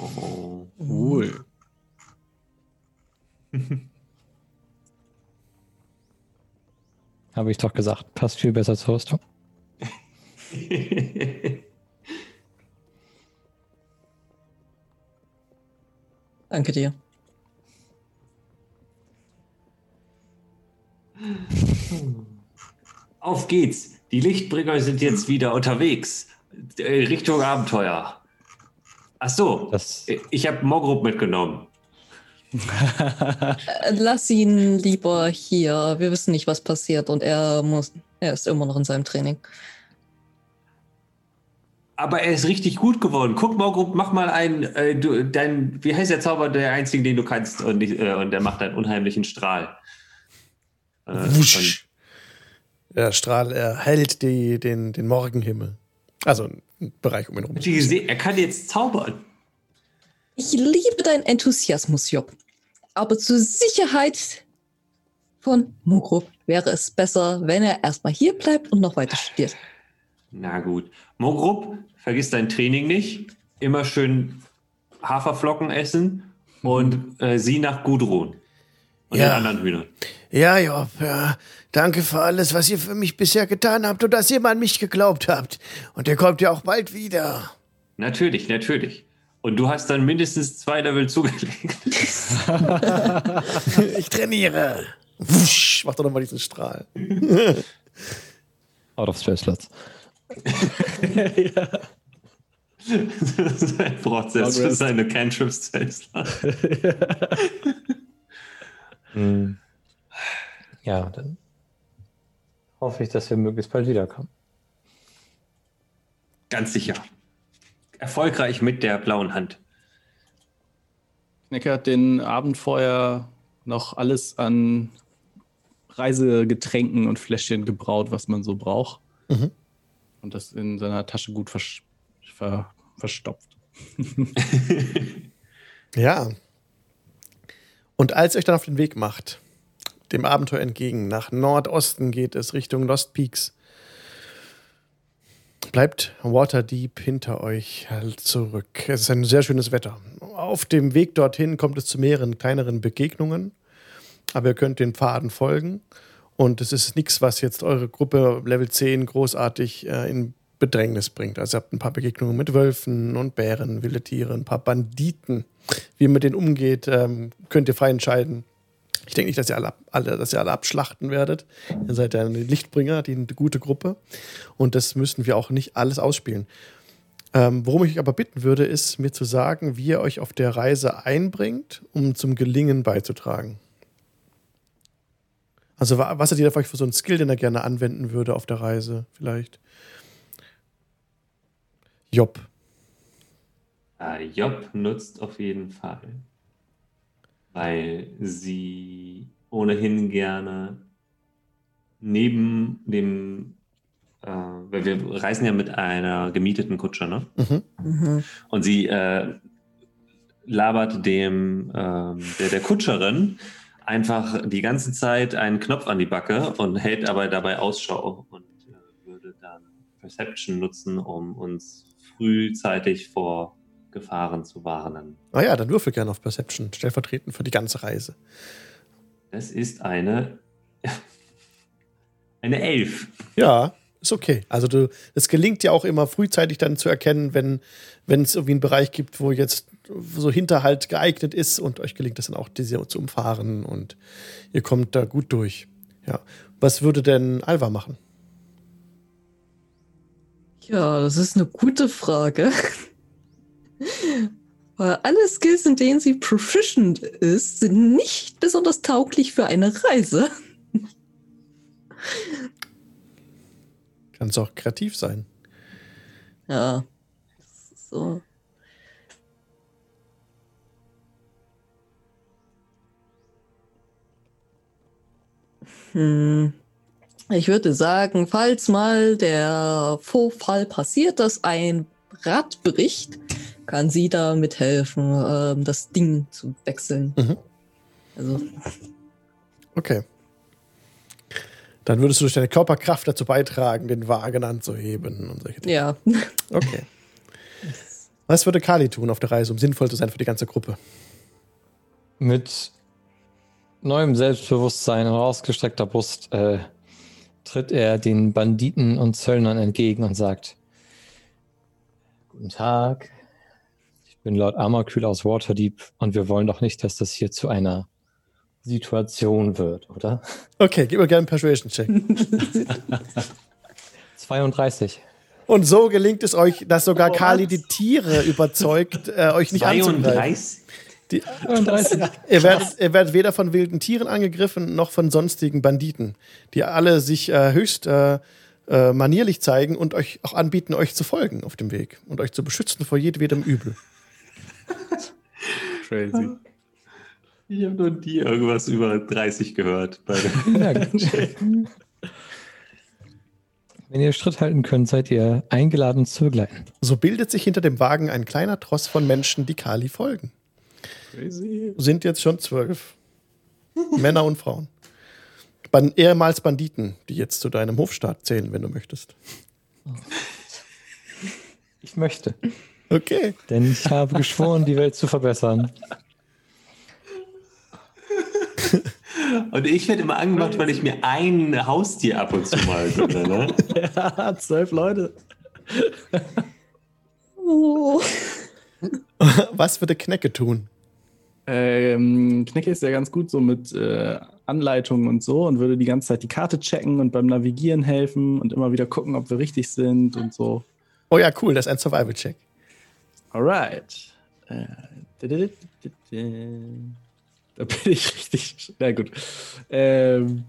Oh. Cool. Habe ich doch gesagt. Passt viel besser zur Rüstung. Danke dir. Auf geht's. Die Lichtbringer sind jetzt wieder unterwegs. Äh, Richtung Abenteuer. Ach so, Das, ich habe Mogrub mitgenommen. Äh, Lass ihn lieber hier. Wir wissen nicht, was passiert und er muss. Er ist immer noch in seinem Training. Aber er ist richtig gut geworden. Guck, Mogrub, mach mal einen, äh, du, dein, wie heißt der Zauber, der einzige, den du kannst, und, äh, und der macht einen unheimlichen Strahl. Äh, Wusch. Der Strahl erhellt die, den, den Morgenhimmel. Also Bereich um ihn rum. habt ihr gesehen? Er kann jetzt zaubern. Ich liebe deinen Enthusiasmus, Job. Aber zur Sicherheit von Mugrub wäre es besser, wenn er erstmal hier bleibt und noch weiter studiert. Na gut. Mogrub, vergiss dein Training nicht. Immer schön Haferflocken essen und äh, sieh nach Gudrun und Ja. den anderen Hühnern. Ja, Job, ja. Danke für alles, was ihr für mich bisher getan habt und dass ihr mal an mich geglaubt habt. Und ihr kommt ja auch bald wieder. Natürlich, natürlich. Und du hast dann mindestens zwei Level zugelegt. Ich trainiere. Wusch, macht doch nochmal diesen Strahl. out of Stressplatz. das ist ein Prozess für seine Cantrips selbst. Hm. Ja, dann hoffe ich, dass wir möglichst bald wiederkommen. Ganz sicher. Erfolgreich mit der blauen Hand. Knecker hat den Abend vorher noch alles an Reisegetränken und Fläschchen gebraut, was man so braucht. Mhm. Und das in seiner Tasche gut vers ver verstopft. Ja. Und als ihr euch dann auf den Weg macht, dem Abenteuer entgegen, nach Nordosten geht es Richtung Lost Peaks, bleibt Waterdeep hinter euch halt zurück. Es ist ein sehr schönes Wetter. Auf dem Weg dorthin kommt es zu mehreren kleineren Begegnungen, aber ihr könnt den Pfaden folgen. Und es ist nichts, was jetzt eure Gruppe Level 10 großartig äh, in Bedrängnis bringt. Also ihr habt ein paar Begegnungen mit Wölfen und Bären, wilde Tiere, ein paar Banditen. Wie ihr mit denen umgeht, ähm, könnt ihr frei entscheiden. Ich denke nicht, dass ihr alle, alle, dass ihr alle abschlachten werdet. Ihr seid ja eine Lichtbringer, die eine gute Gruppe. Und das müssen wir auch nicht alles ausspielen. Ähm, worum ich euch aber bitten würde, ist mir zu sagen, wie ihr euch auf der Reise einbringt, um zum Gelingen beizutragen. Also wa- was hat jeder für so einen Skill, den er gerne anwenden würde auf der Reise vielleicht? Job. Äh, Job nutzt auf jeden Fall, weil sie ohnehin gerne neben dem, äh, weil wir reisen ja mit einer gemieteten Kutsche, ne? Mhm. Mhm. Und sie äh, labert dem ähm, der, der Kutscherin einfach die ganze Zeit einen Knopf an die Backe und hält aber dabei Ausschau und äh, würde dann Perception nutzen, um uns frühzeitig vor Gefahren zu warnen. Ah ja, dann würfel gerne auf Perception, stellvertretend für die ganze Reise. Das ist eine eine Elf. Ja, ist okay. Also du, es gelingt ja auch immer frühzeitig dann zu erkennen, wenn wenn es irgendwie einen Bereich gibt, wo jetzt so Hinterhalt geeignet ist und euch gelingt es dann auch, diese zu umfahren und ihr kommt da gut durch. Ja. Was würde denn Alva machen? Ja, das ist eine gute Frage. Weil alle Skills, in denen sie proficient ist, sind nicht besonders tauglich für eine Reise. Kann es auch kreativ sein. Ja. So. Hm. Ich würde sagen, falls mal der Vorfall passiert, dass ein Rad bricht, kann sie da mithelfen, ähm, das Ding zu wechseln. Mhm. Also, Okay. Dann würdest du durch deine Körperkraft dazu beitragen, den Wagen anzuheben und solche Dinge. ja. Okay. Was würde Kali tun auf der Reise, um sinnvoll zu sein für die ganze Gruppe? Mit neuem Selbstbewusstsein und ausgestreckter Brust äh, tritt er den Banditen und Zöllnern entgegen und sagt: Guten Tag, bin Lord Amakül aus Waterdeep und wir wollen doch nicht, dass das hier zu einer Situation wird, oder? Okay, gib mir gerne einen Persuasion-Check. 32. Und so gelingt es euch, dass sogar Kali die Tiere überzeugt, äh, euch nicht anzugreifen. 32? Die, 32. ihr, werdet, ihr werdet weder von wilden Tieren angegriffen, noch von sonstigen Banditen, die alle sich äh, höchst äh, äh, manierlich zeigen und euch auch anbieten, euch zu folgen auf dem Weg und euch zu beschützen vor jedwedem Übel. Crazy. Ich habe nur die irgendwas über 30 gehört. Bei Ja, Wenn ihr Schritt halten könnt, seid ihr eingeladen zu begleiten. So bildet sich hinter dem Wagen ein kleiner Tross von Menschen, die Kali folgen. Crazy. Sind jetzt schon zwölf. Männer und Frauen. Ban ehemals Banditen, die jetzt zu deinem Hofstaat zählen, wenn du möchtest. Ich möchte. Okay. Denn ich habe geschworen, die Welt zu verbessern. Und ich werde immer angemacht, weil ich mir ein Haustier ab und zu mal gönne. Ne? Ja, zwölf Leute. Oh. Was würde Knecke tun? Ähm, Knecke ist ja ganz gut so mit äh, Anleitungen und so und würde die ganze Zeit die Karte checken und beim Navigieren helfen und immer wieder gucken, ob wir richtig sind und so. Oh ja, cool, das ist ein Survival-Check. Alright. Äh, da bin ich richtig. Na gut. Ähm,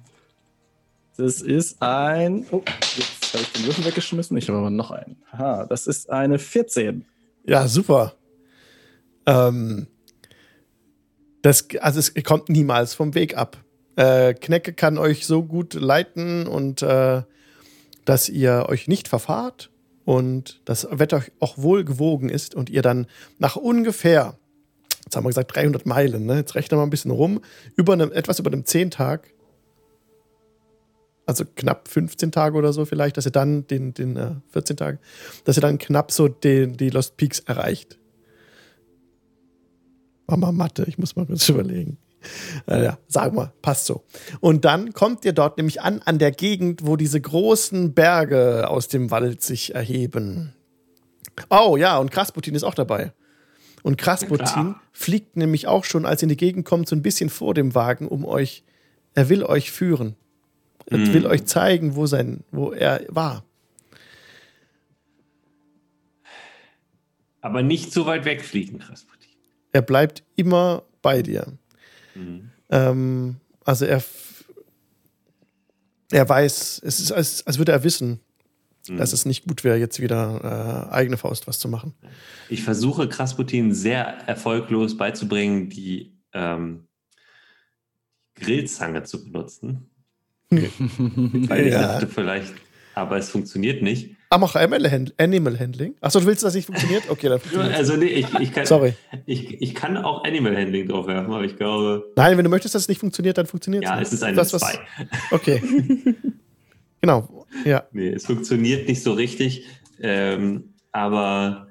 das ist ein. Oh, jetzt habe ich den Würfel weggeschmissen. Ich habe aber noch einen. Aha, das ist eine 14. Ja, super. Ähm, das, also es kommt niemals vom Weg ab. Äh, Knecke kann euch so gut leiten und äh, dass ihr euch nicht verfahrt und das Wetter auch wohl gewogen ist und ihr dann nach ungefähr, jetzt haben wir gesagt 300 Meilen, ne? jetzt rechnen wir mal ein bisschen rum, über einem, etwas über einem Zehntag, also knapp 15 Tage oder so vielleicht, dass ihr dann den, den äh, 14 Tage, dass ihr dann knapp so den, die Lost Peaks erreicht. Mama Mathe, ich muss mal kurz überlegen. Äh, ja, sagen wir, passt so. Und dann kommt ihr dort nämlich an, an der Gegend, wo diese großen Berge aus dem Wald sich erheben. Oh ja, und Krasputin ist auch dabei. Und Krasputin fliegt nämlich auch schon, als ihr in die Gegend kommt, so ein bisschen vor dem Wagen, um euch, er will euch führen. Er Mhm. will euch zeigen, wo, sein, wo er war. Aber nicht so weit wegfliegen, Rasputin. Er bleibt immer bei dir. Mhm. Ähm, also er, er weiß, es ist, als, als würde er wissen, Mhm. dass es nicht gut wäre, jetzt wieder äh, eigene Faust was zu machen. Ich versuche Krasputin sehr erfolglos beizubringen, die ähm, Grillzange zu benutzen. Weil ich Ja. dachte vielleicht, aber es funktioniert nicht. Ah, mach Animal, Hand Animal Handling. Achso, du willst, dass nicht funktioniert? Okay, dann funktioniert Also nee, ich, ich, kann, Sorry. ich, ich kann auch Animal Handling drauf werfen, aber ich glaube, Nein, wenn du möchtest, dass es nicht funktioniert, dann funktioniert ja, nicht. es ist eine Das, was- 2. Okay. genau. Ja. Nee, es funktioniert nicht so richtig, ähm, aber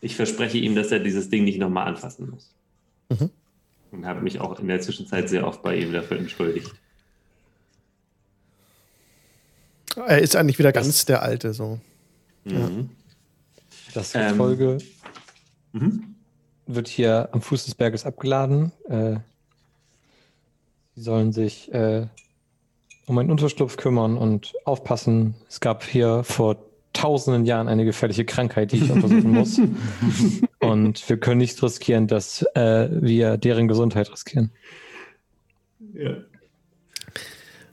ich verspreche ihm, dass er dieses Ding nicht nochmal anfassen muss. Mhm. Und habe mich auch in der Zwischenzeit sehr oft bei ihm dafür entschuldigt. Er ist eigentlich wieder ganz der Alte, so. Mhm. Das Ähm. Gefolge Mhm. wird hier am Fuß des Berges abgeladen. Äh, sie sollen sich äh, um einen Unterschlupf kümmern und aufpassen. Es gab hier vor tausenden Jahren eine gefährliche Krankheit, die ich untersuchen muss. und wir können nicht riskieren, dass äh, wir deren Gesundheit riskieren. Ja.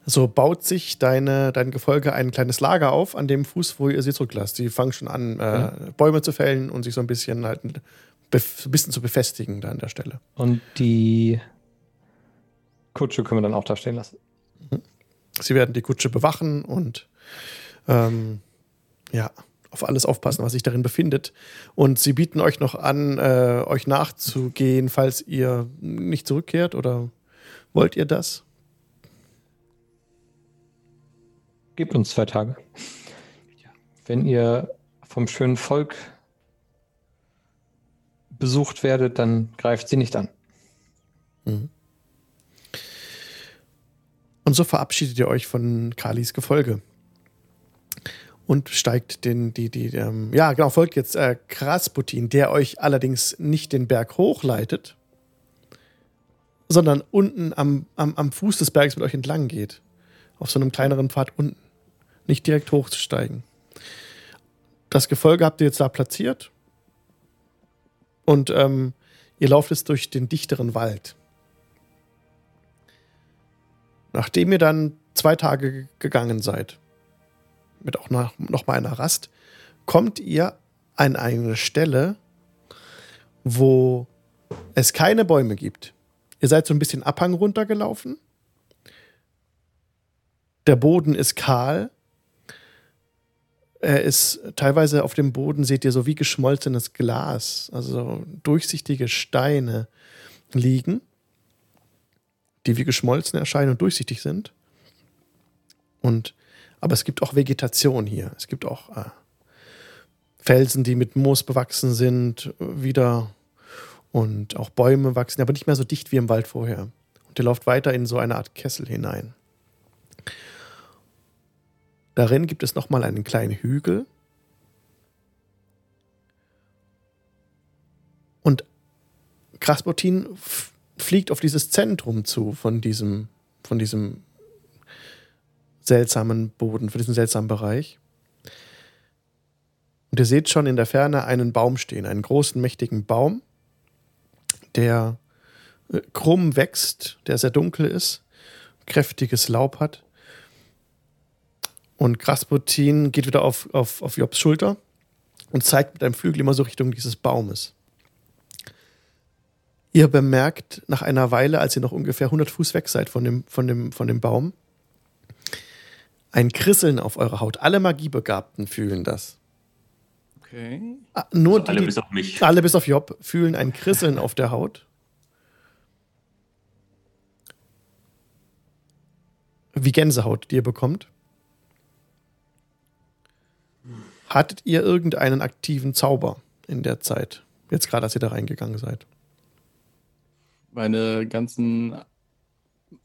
So baut sich deine, dein Gefolge ein kleines Lager auf an dem Fuß, wo ihr sie zurücklasst. Sie fangen schon an, äh, Bäume zu fällen und sich so ein bisschen halt ein bisschen zu befestigen da an der Stelle. Und die Kutsche können wir dann auch da stehen lassen. Sie werden die Kutsche bewachen und ähm, ja, auf alles aufpassen, was sich darin befindet. Und sie bieten euch noch an, äh, euch nachzugehen, falls ihr nicht zurückkehrt oder wollt ihr das? Gebt uns zwei Tage. Wenn ihr vom schönen Volk besucht werdet, dann greift sie nicht an. Mhm. Und so verabschiedet ihr euch von Kalis Gefolge. Und steigt den, die, die, ähm, ja, genau, folgt jetzt äh, Krasputin, der euch allerdings nicht den Berg hochleitet, sondern unten am, am, am Fuß des Berges mit euch entlang geht. Auf so einem kleineren Pfad unten. Nicht direkt hochzusteigen. Das Gefolge habt ihr jetzt da platziert. Und ähm, ihr lauft jetzt durch den dichteren Wald. Nachdem ihr dann zwei Tage gegangen seid, mit auch noch, noch mal einer Rast, kommt ihr an eine Stelle, wo es keine Bäume gibt. Ihr seid so ein bisschen Abhang runtergelaufen. Der Boden ist kahl. Er ist teilweise auf dem Boden, seht ihr, so wie geschmolzenes Glas, also durchsichtige Steine liegen, die wie geschmolzen erscheinen und durchsichtig sind. Und, aber es gibt auch Vegetation hier. Es gibt auch äh, Felsen, die mit Moos bewachsen sind, wieder und auch Bäume wachsen, aber nicht mehr so dicht wie im Wald vorher. Und ihr lauft weiter in so eine Art Kessel hinein. Darin gibt es nochmal einen kleinen Hügel. Und Krasputin fliegt auf dieses Zentrum zu von diesem, von diesem seltsamen Boden, von diesem seltsamen Bereich. Und ihr seht schon in der Ferne einen Baum stehen, einen großen, mächtigen Baum, der äh, krumm wächst, der sehr dunkel ist, kräftiges Laub hat. Und Krasputin geht wieder auf, auf, auf Jobs Schulter und zeigt mit einem Flügel immer so Richtung dieses Baumes. Ihr bemerkt nach einer Weile, als ihr noch ungefähr 100 Fuß weg seid von dem, von dem, von dem Baum, ein Krisseln auf eurer Haut. Alle Magiebegabten fühlen das. Okay. Ah, Nur Also alle die- bis auf mich. alle bis auf Job fühlen ein Krisseln auf der Haut. Wie Gänsehaut, die ihr bekommt. Hattet ihr irgendeinen aktiven Zauber in der Zeit? Jetzt gerade, als ihr da reingegangen seid. Meine ganzen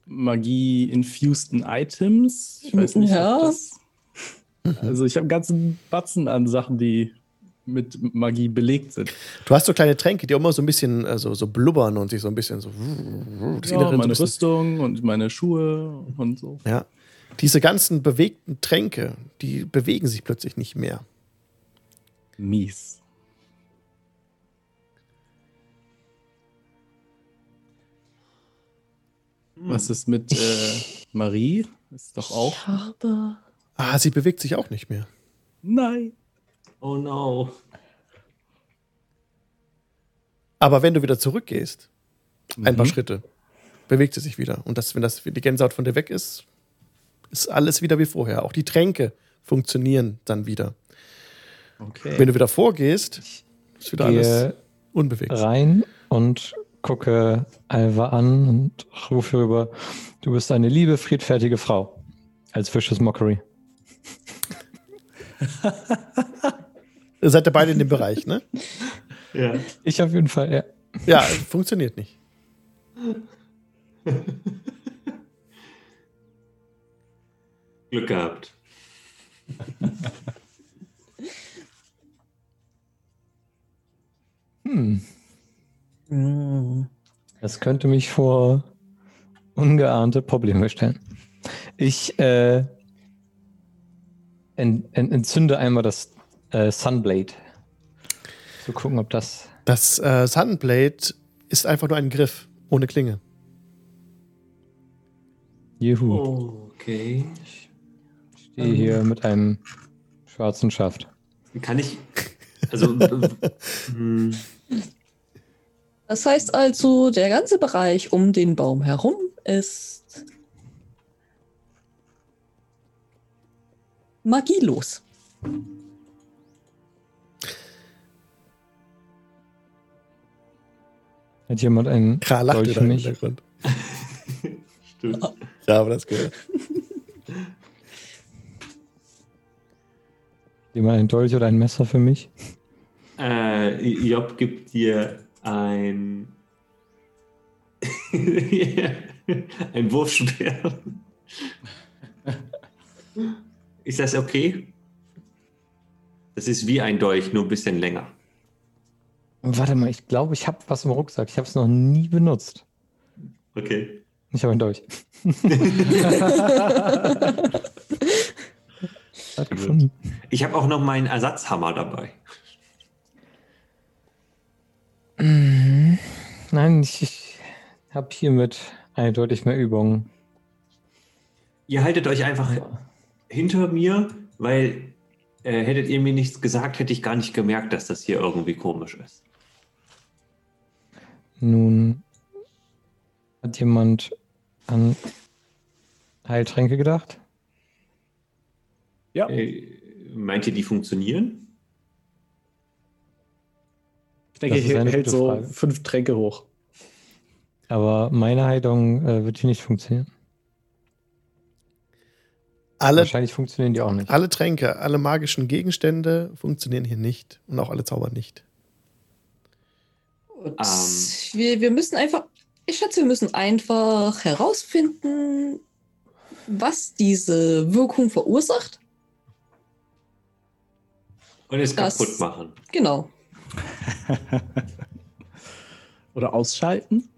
Magie-infusten Items. Ich weiß nicht, Ja. ob das. Also, ich habe einen ganzen Batzen an Sachen, die mit Magie belegt sind. Du hast so kleine Tränke, die auch immer so ein bisschen äh, so, so blubbern und sich so ein bisschen so. Das Ja, Innere so ein meine bisschen- Rüstung und meine Schuhe und so. Ja. Diese ganzen bewegten Tränke, die bewegen sich plötzlich nicht mehr. Mies. Was ist mit äh, Marie? Ist doch auch. Ich habe. Ah, sie bewegt sich auch nicht mehr. Nein. Oh no. Aber wenn du wieder zurückgehst, ein paar Mhm. Schritte, bewegt sie sich wieder. Und das, wenn das, die Gänsehaut von dir weg ist, ist alles wieder wie vorher. Auch die Tränke funktionieren dann wieder. Okay. Wenn du wieder vorgehst, ist wieder alles Gehe unbewegt. rein und gucke Alva an und rufe rüber, du bist eine liebe, friedfertige Frau. Als Vicious Mockery. Ihr seid ihr beide in dem Bereich, ne? Ja. Ich auf jeden Fall, ja. Ja, funktioniert nicht. Glück gehabt. Hm. Mm. Das könnte mich vor ungeahnte Probleme stellen. Ich äh, en, en, entzünde einmal das äh, Sunblade. Zu gucken, ob das. Das äh, Sunblade ist einfach nur ein Griff ohne Klinge. Juhu. Oh, okay. Ich stehe hier mit einem schwarzen Schaft. Kann ich. Also. Das heißt also, der ganze Bereich um den Baum herum ist magielos. Hat jemand einen Klar lacht Dolch im Hintergrund. Stimmt. Oh. Ja, aber das gehört. jemand einen Dolch oder ein Messer für mich? Äh, Job gibt dir ein. ein Wurfspeer. Ist das okay? Das ist wie ein Dolch, nur ein bisschen länger. Warte mal, ich glaube, ich habe was im Rucksack. Ich habe es noch nie benutzt. Okay. Ich habe einen Dolch. Ich habe auch noch meinen Ersatzhammer dabei. Mhm. Nein, ich, ich habe hiermit eindeutig mehr Übung. Ihr haltet euch einfach hinter mir, weil äh, hättet ihr mir nichts gesagt, hätte ich gar nicht gemerkt, dass das hier irgendwie komisch ist. Nun hat jemand an Heiltränke gedacht? Ja, Äh, meint ihr, die funktionieren? Denke, das ist ich eine hält gute so Frage. fünf Tränke hoch. Aber meine Heilung äh, wird hier nicht funktionieren. Alle, Wahrscheinlich funktionieren die auch nicht. alle Tränke, alle magischen Gegenstände funktionieren hier nicht. Und auch alle Zauber nicht. Gut. Ähm. wir, wir müssen einfach, ich schätze, wir müssen einfach herausfinden, was diese Wirkung verursacht. Und es Das- kaputt machen. Genau. Oder ausschalten.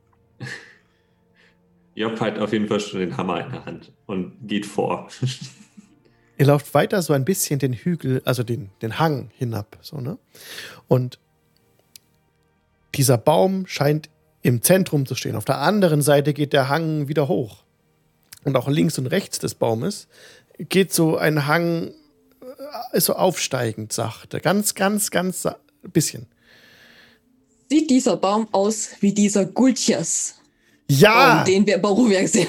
Job hat auf jeden Fall schon den Hammer in der Hand und geht vor. Ihr lauft weiter so ein bisschen den Hügel, also den, den Hang hinab. So, ne? Und dieser Baum scheint im Zentrum zu stehen. Auf der anderen Seite geht der Hang wieder hoch. Und auch links und rechts des Baumes geht so ein Hang, äh, ist so aufsteigend sachte. Ganz, ganz, ganz sa bisschen. Sieht dieser Baum aus wie dieser Gultias, Ja, Baum, den wir im Bauwerk sehen.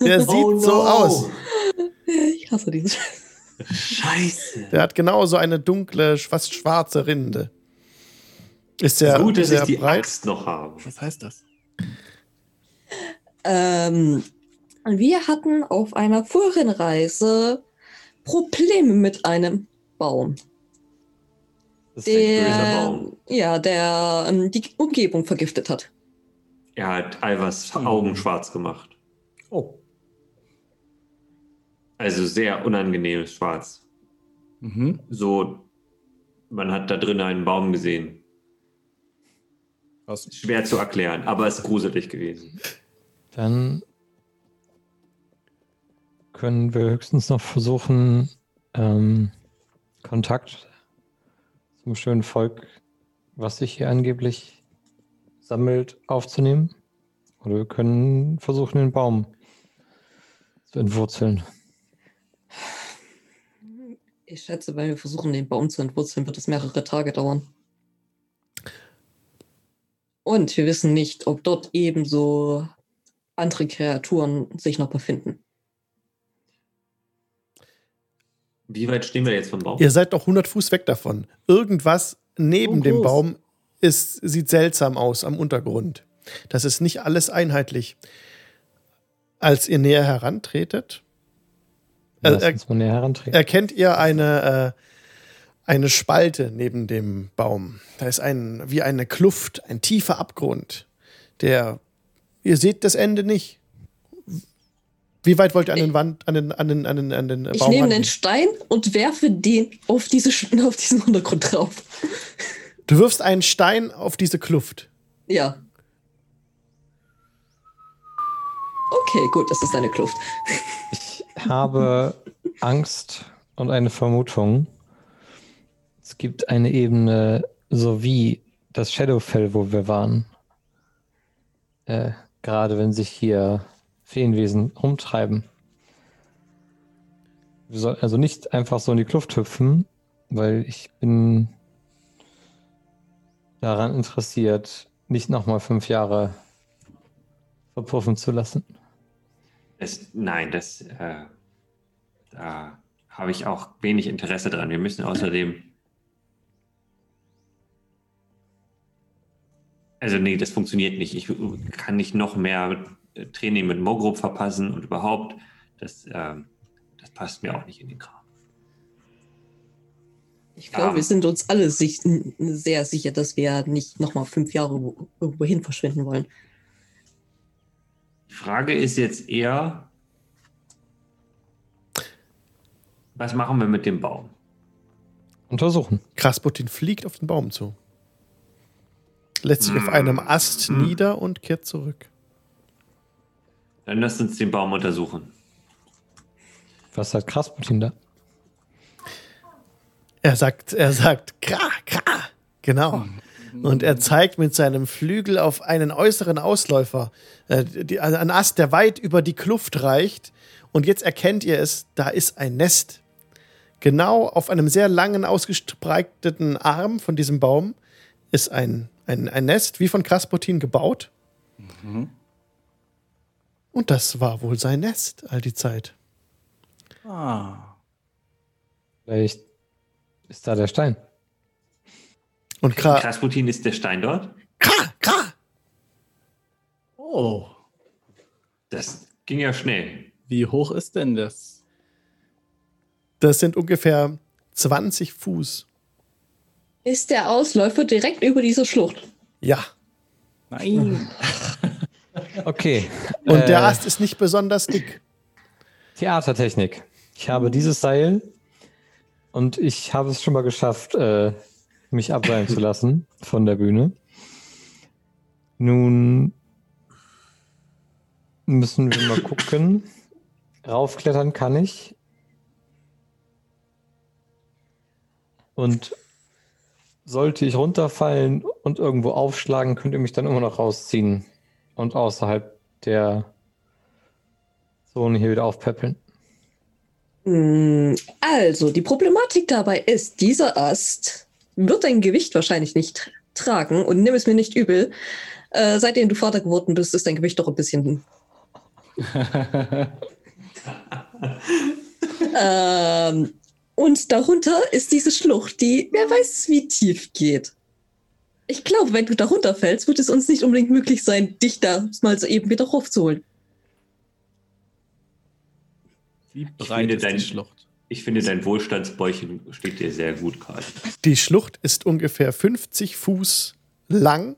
der sieht Oh so no. aus. ich hasse dieses. Scheiße. Der hat genauso eine dunkle, fast schwarze Rinde. Ist sehr, Gut, dass ich sehr die breit. Axt noch habe. Was heißt das? Ähm, wir hatten auf einer früheren Reise Probleme mit einem Baum. Der, Baum. ja, der ähm, die Umgebung vergiftet hat. Er hat Alvas Hm. Augen schwarz gemacht. Oh. Also sehr unangenehmes Schwarz. Mhm. So, man hat da drin einen Baum gesehen. Was? Schwer zu erklären, aber es ist gruselig gewesen. Dann können wir höchstens noch versuchen, ähm, Kontakt zum schönen Volk, was sich hier angeblich sammelt, aufzunehmen. Oder wir können versuchen, den Baum zu entwurzeln. Ich schätze, wenn wir versuchen, den Baum zu entwurzeln, wird es mehrere Tage dauern. Und wir wissen nicht, ob dort ebenso andere Kreaturen sich noch befinden. Wie weit stehen wir jetzt vom Baum? Ihr seid noch 100 Fuß weg davon. Irgendwas neben Oh, dem. Baum ist, sieht seltsam aus am Untergrund. Das ist nicht alles einheitlich. Als ihr näher herantretet, äh, er, näher herantreten. erkennt ihr eine, äh, eine Spalte neben dem Baum. Da ist ein, wie eine Kluft, ein tiefer Abgrund. Der, ihr seht das Ende nicht. Wie weit wollt ihr an den Wand, an den, an den, an den, an den Ich Baum nehme rangehen? einen Stein und werfe den auf, diese, auf diesen Untergrund drauf. Du wirfst einen Stein auf diese Kluft. Ja. Okay, gut, das ist eine Kluft. Ich habe Angst und eine Vermutung. Es gibt eine Ebene, so wie das Shadowfell, wo wir waren. Äh, gerade wenn sich hier Feenwesen rumtreiben. Wir sollten also nicht einfach so in die Kluft hüpfen, weil ich bin daran interessiert, nicht nochmal fünf Jahre verpuffen zu lassen. Es, nein, das, äh, da habe ich auch wenig Interesse dran. Wir müssen außerdem Also nee, das funktioniert nicht. Ich kann nicht noch mehr Training mit Mogrup verpassen und überhaupt, das, ähm, das passt mir auch nicht in den Kram. Ich glaube, Ja. wir sind uns alle sich, sehr sicher, dass wir nicht nochmal fünf Jahre wo- irgendwo hin verschwinden wollen. Die Frage ist jetzt eher, was machen wir mit dem Baum? Untersuchen. Krasputin fliegt auf den Baum zu. Lässt sich auf einem Ast nieder und kehrt zurück. Dann lasst uns den Baum untersuchen. Was hat Krasputin da? Er sagt, er sagt, kra, kra. Genau. Und er zeigt mit seinem Flügel auf einen äußeren Ausläufer, äh, die, also einen Ast, der weit über die Kluft reicht. Und jetzt erkennt ihr es, da ist ein Nest. Genau auf einem sehr langen, ausgespreiteten Arm von diesem Baum ist ein, ein, ein Nest, wie von Krasputin gebaut. Und das war wohl sein Nest all die Zeit. Ah. Vielleicht ist da der Stein. Und Kra, Krasputin ist der Stein dort? Kra, Kra, Oh. Das ging ja schnell. Wie hoch ist denn das? das sind ungefähr 20 Fuß. Ist der Ausläufer direkt über diese Schlucht? Ja. Nein. Okay. Und der Äh, Ast ist nicht besonders dick. Theatertechnik. Ich habe dieses Seil und ich habe es schon mal geschafft, äh, mich abseilen zu lassen von der Bühne. Nun müssen wir mal gucken. Raufklettern kann ich. Und sollte ich runterfallen und irgendwo aufschlagen, könnt ihr mich dann immer noch rausziehen und außerhalb der Zone hier wieder aufpäppeln. Hm, Also, die Problematik dabei ist, dieser Ast wird dein Gewicht wahrscheinlich nicht tragen und nimm es mir nicht übel. Äh, seitdem du Vater geworden bist, ist dein Gewicht doch ein bisschen. ähm, und darunter ist diese Schlucht, die wer weiß, wie tief geht. Ich glaube, wenn du darunter fällst, wird es uns nicht unbedingt möglich sein, dich da mal so eben wieder raufzuholen. Wie Ich breit finde ist dein- die Schlucht? Ich finde, dein Wohlstandsbäuchchen steht dir sehr gut gerade. Die Schlucht ist ungefähr 50 Fuß lang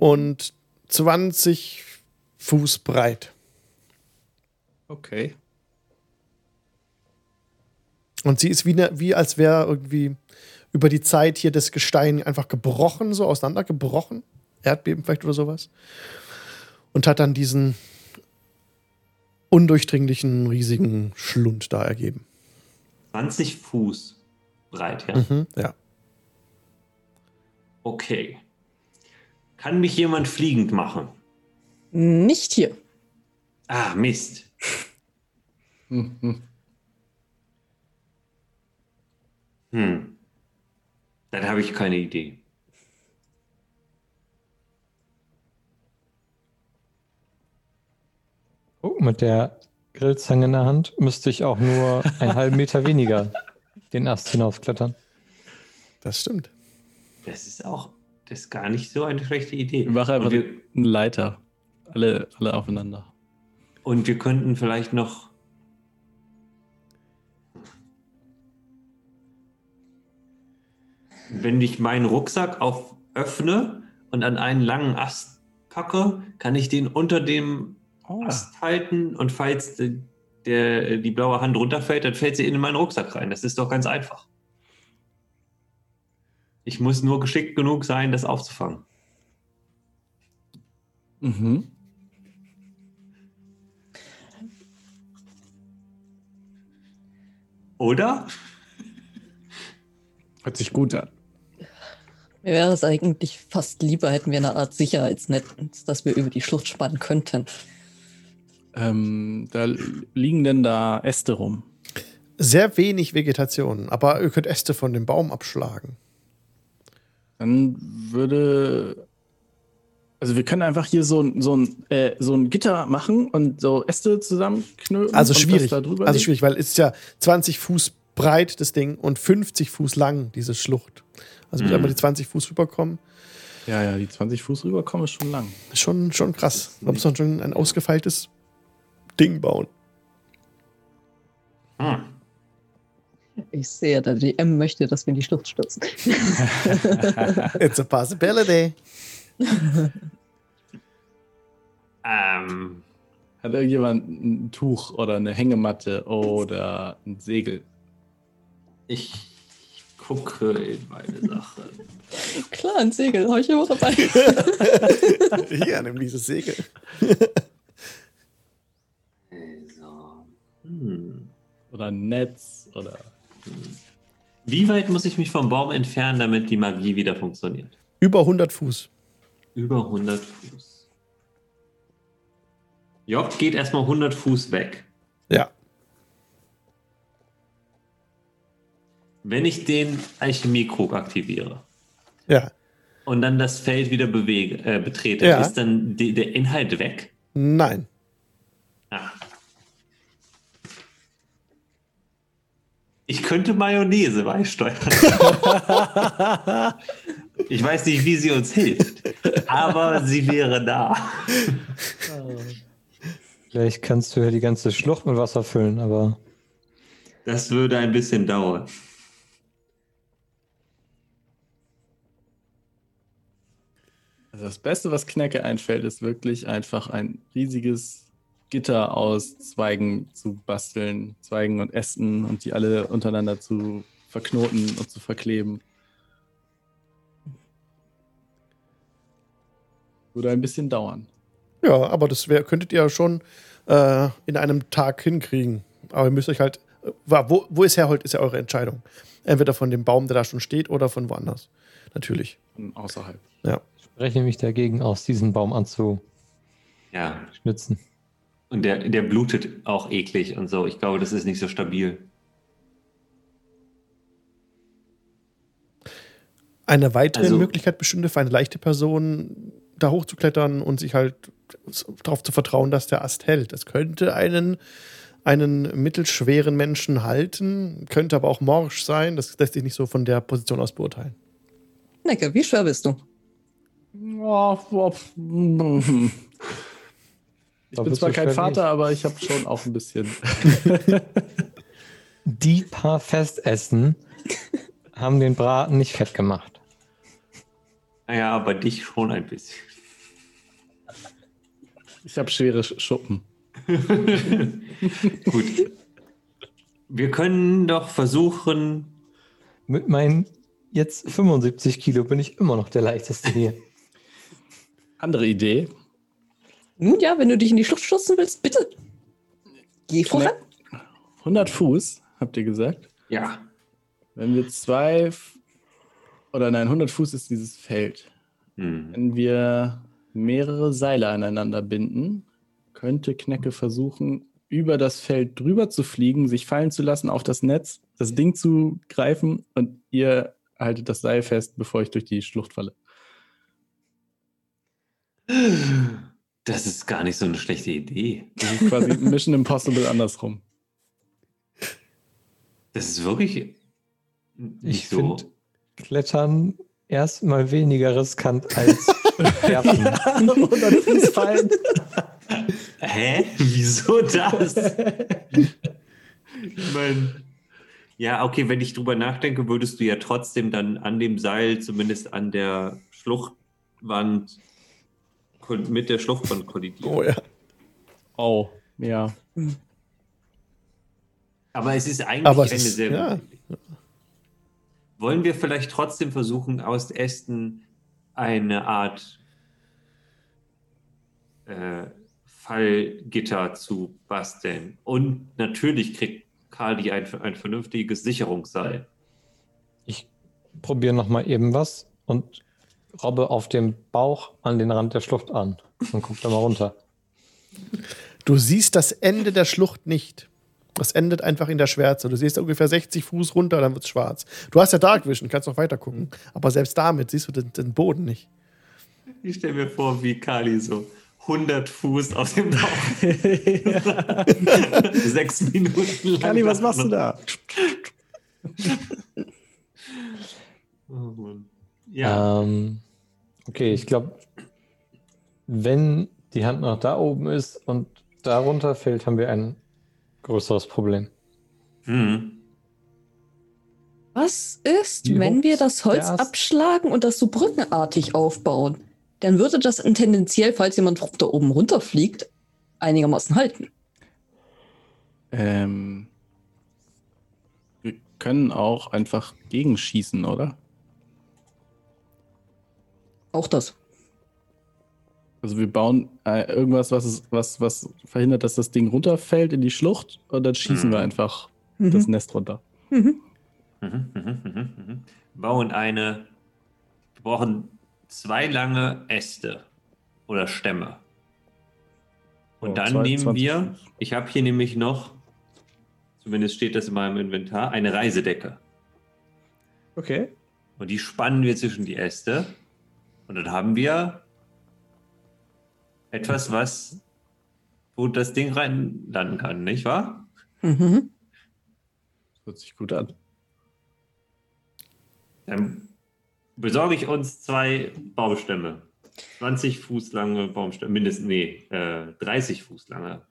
und 20 Fuß breit. Okay. Und sie ist wie, ne, wie als wäre irgendwie über die Zeit hier das Gestein einfach gebrochen, so auseinandergebrochen. Erdbeben vielleicht oder sowas. Und hat dann diesen undurchdringlichen, riesigen Schlund da ergeben. 20 Fuß breit, ja? Mhm, ja. Okay. Kann mich jemand fliegend machen? Nicht hier. Ah, Mist. Mhm. Hm. Dann habe ich keine Idee. Oh, mit der Grillzange in der Hand müsste ich auch nur einen halben Meter weniger den Ast hinaufklettern. Das stimmt. Das ist auch das ist gar nicht so eine schlechte Idee. Wir machen einfach wir, eine Leiter. Alle, alle aufeinander. und wir könnten vielleicht noch. Wenn ich meinen Rucksack auf öffne und an einen langen Ast packe, kann ich den unter dem Oh. Ast halten und falls die, der, die blaue Hand runterfällt, dann fällt sie in meinen Rucksack rein. Das ist doch ganz einfach. Ich muss nur geschickt genug sein, das aufzufangen. Mhm. Oder? Hört sich gut an. Mir wäre es eigentlich fast lieber, hätten wir eine Art Sicherheitsnetz, dass wir über die Schlucht spannen könnten. Ähm, da liegen denn da Äste rum? Sehr wenig Vegetation, aber ihr könnt Äste von dem Baum abschlagen. Dann würde. Also wir können einfach hier so, ein- so, ein, äh, so ein Gitter machen und so Äste zusammenknüpfen. Also und schwierig. Da drüber Also schwierig, weil es ist ja 20 Fuß breit, das Ding, und 50 Fuß lang, diese Schlucht. Also Mhm. einmal die 20 Fuß rüberkommen. Ja, ja, die 20 Fuß rüberkommen ist schon lang. Ist schon, schon krass. Da muss man schon ein ausgefeiltes Ding bauen. Hm. Ich sehe, der DM möchte, dass wir in die Schlucht stürzen. It's a possibility. Ähm, Hat irgendjemand ein Tuch oder eine Hängematte oder ein Segel? ich gucke in meine Sachen. Klar, ein Segel, habe ich immer dabei. Hier, nimm dieses Segel. Also, hm. Oder ein Netz oder. Wie weit muss ich mich vom Baum entfernen, damit die Magie wieder funktioniert? Über 100 Fuß. Über 100 Fuß. Job geht erstmal 100 Fuß weg. Ja. Wenn ich den Alchemiekrug aktiviere Ja. und dann das Feld wieder bewege, äh, betrete, Ja. ist dann die, der Inhalt weg? Nein. Ah. Ich könnte Mayonnaise beisteuern. ich weiß nicht, wie sie uns hilft, aber sie wäre da. Vielleicht kannst du ja die ganze Schlucht mit Wasser füllen, aber Das würde ein bisschen dauern. Also das Beste, was Knecke einfällt, ist wirklich einfach ein riesiges Gitter aus Zweigen zu basteln, Zweigen und Ästen und die alle untereinander zu verknoten und zu verkleben. Würde ein bisschen dauern. Ja, aber das wär, könntet ihr schon äh, in einem Tag hinkriegen. Aber ihr müsst euch halt. äh, Wo, wo es herholt, ist ja eure Entscheidung. Entweder von dem Baum, der da schon steht, oder von woanders. Natürlich. Von außerhalb. Ja. Spreche mich dagegen aus, diesen Baum anzuschnitzen. Ja, und der, der blutet auch eklig und so. Ich glaube, das ist nicht so stabil. Eine weitere Also- Möglichkeit bestünde für eine leichte Person, da hochzuklettern und sich halt darauf zu vertrauen, dass der Ast hält. Es könnte einen, einen mittelschweren Menschen halten, könnte aber auch morsch sein. Das lässt sich nicht so von der Position aus beurteilen. Necke, wie schwer bist du? Ich Da bin zwar kein Vater, aber ich habe schon auch ein bisschen. Die paar Festessen haben den Braten nicht fett gemacht. Naja, aber dich schon ein bisschen. Ich habe schwere Sch- Schuppen. Gut. Wir können doch versuchen, Mit meinen jetzt 75 Kilo bin ich immer noch der leichteste hier. Andere Idee. Nun ja, wenn du dich in die Schlucht stürzen willst, bitte. Geh voran. 100 Fuß, habt ihr gesagt? ja, Wenn wir zwei oder nein, 100 Fuß ist dieses Feld. hm. Wenn wir mehrere Seile aneinander binden, könnte Knecke versuchen, über das Feld drüber zu fliegen, sich fallen zu lassen auf das Netz, das Ding zu greifen und ihr haltet das Seil fest, bevor ich durch die Schlucht falle. Das ist gar nicht so eine schlechte Idee. Das ist quasi Mission Impossible andersrum. Das ist wirklich nicht Ich so. finde Klettern erstmal weniger riskant als Werfen. 100 Fuß fallen. Hä? Wieso das? ich meine, ja, okay, wenn ich drüber nachdenke, würdest du ja trotzdem dann an dem Seil, zumindest an der Schluchtwand, mit der Schluchtwand kollidieren. Oh ja. Oh, ja. Aber es ist eigentlich Aber es eine ist- sehr ja. Wollen wir vielleicht trotzdem versuchen, aus Ästen eine Art äh, Fallgitter zu basteln? Und natürlich kriegt Kali ein, ein vernünftiges Sicherungsseil. Ich probiere noch mal eben was und robbe auf dem Bauch an den Rand der Schlucht an und guck da mal runter. Du siehst das Ende der Schlucht nicht. Das endet einfach in der Schwärze. Du siehst ungefähr 60 Fuß runter, dann wird es schwarz. Du hast ja Dark Vision, kannst noch weiter gucken. Aber selbst damit siehst du den, den Boden nicht. Ich stelle mir vor, wie Kali so 100 Fuß auf dem Bauch sechs Minuten lang. Kali, was machst du da? Oh Mann. Ja. Ähm, Okay, ich glaube, wenn die Hand noch da oben ist und darunter fällt, haben wir ein größeres Problem. Hm. Was ist, Wie wenn wir das Holz abschlagen und das so brückenartig aufbauen? Dann würde das tendenziell, falls jemand da oben runterfliegt, einigermaßen halten. Ähm, wir können auch einfach gegenschießen, oder? Auch das. Also wir bauen äh, irgendwas, was, es, was, was verhindert, dass das Ding runterfällt in die Schlucht und dann schießen Mhm. wir einfach das Mhm. Nest runter. Mhm. Mhm, mhm, mhm. Bauen eine. Wir brauchen zwei lange Äste oder Stämme. Und Oh, dann zwei- nehmen 20 wir, Fuß. ich habe hier nämlich noch, zumindest steht das in meinem Inventar, eine Reisedecke. Okay. Und die spannen wir zwischen die Äste. Und dann haben wir etwas, was, wo das Ding rein landen kann, nicht wahr? Mhm. Hört sich gut an. Dann besorge ich uns zwei Baumstämme. 20 Fuß lange Baumstämme, mindestens, nee, äh, 30 Fuß lange,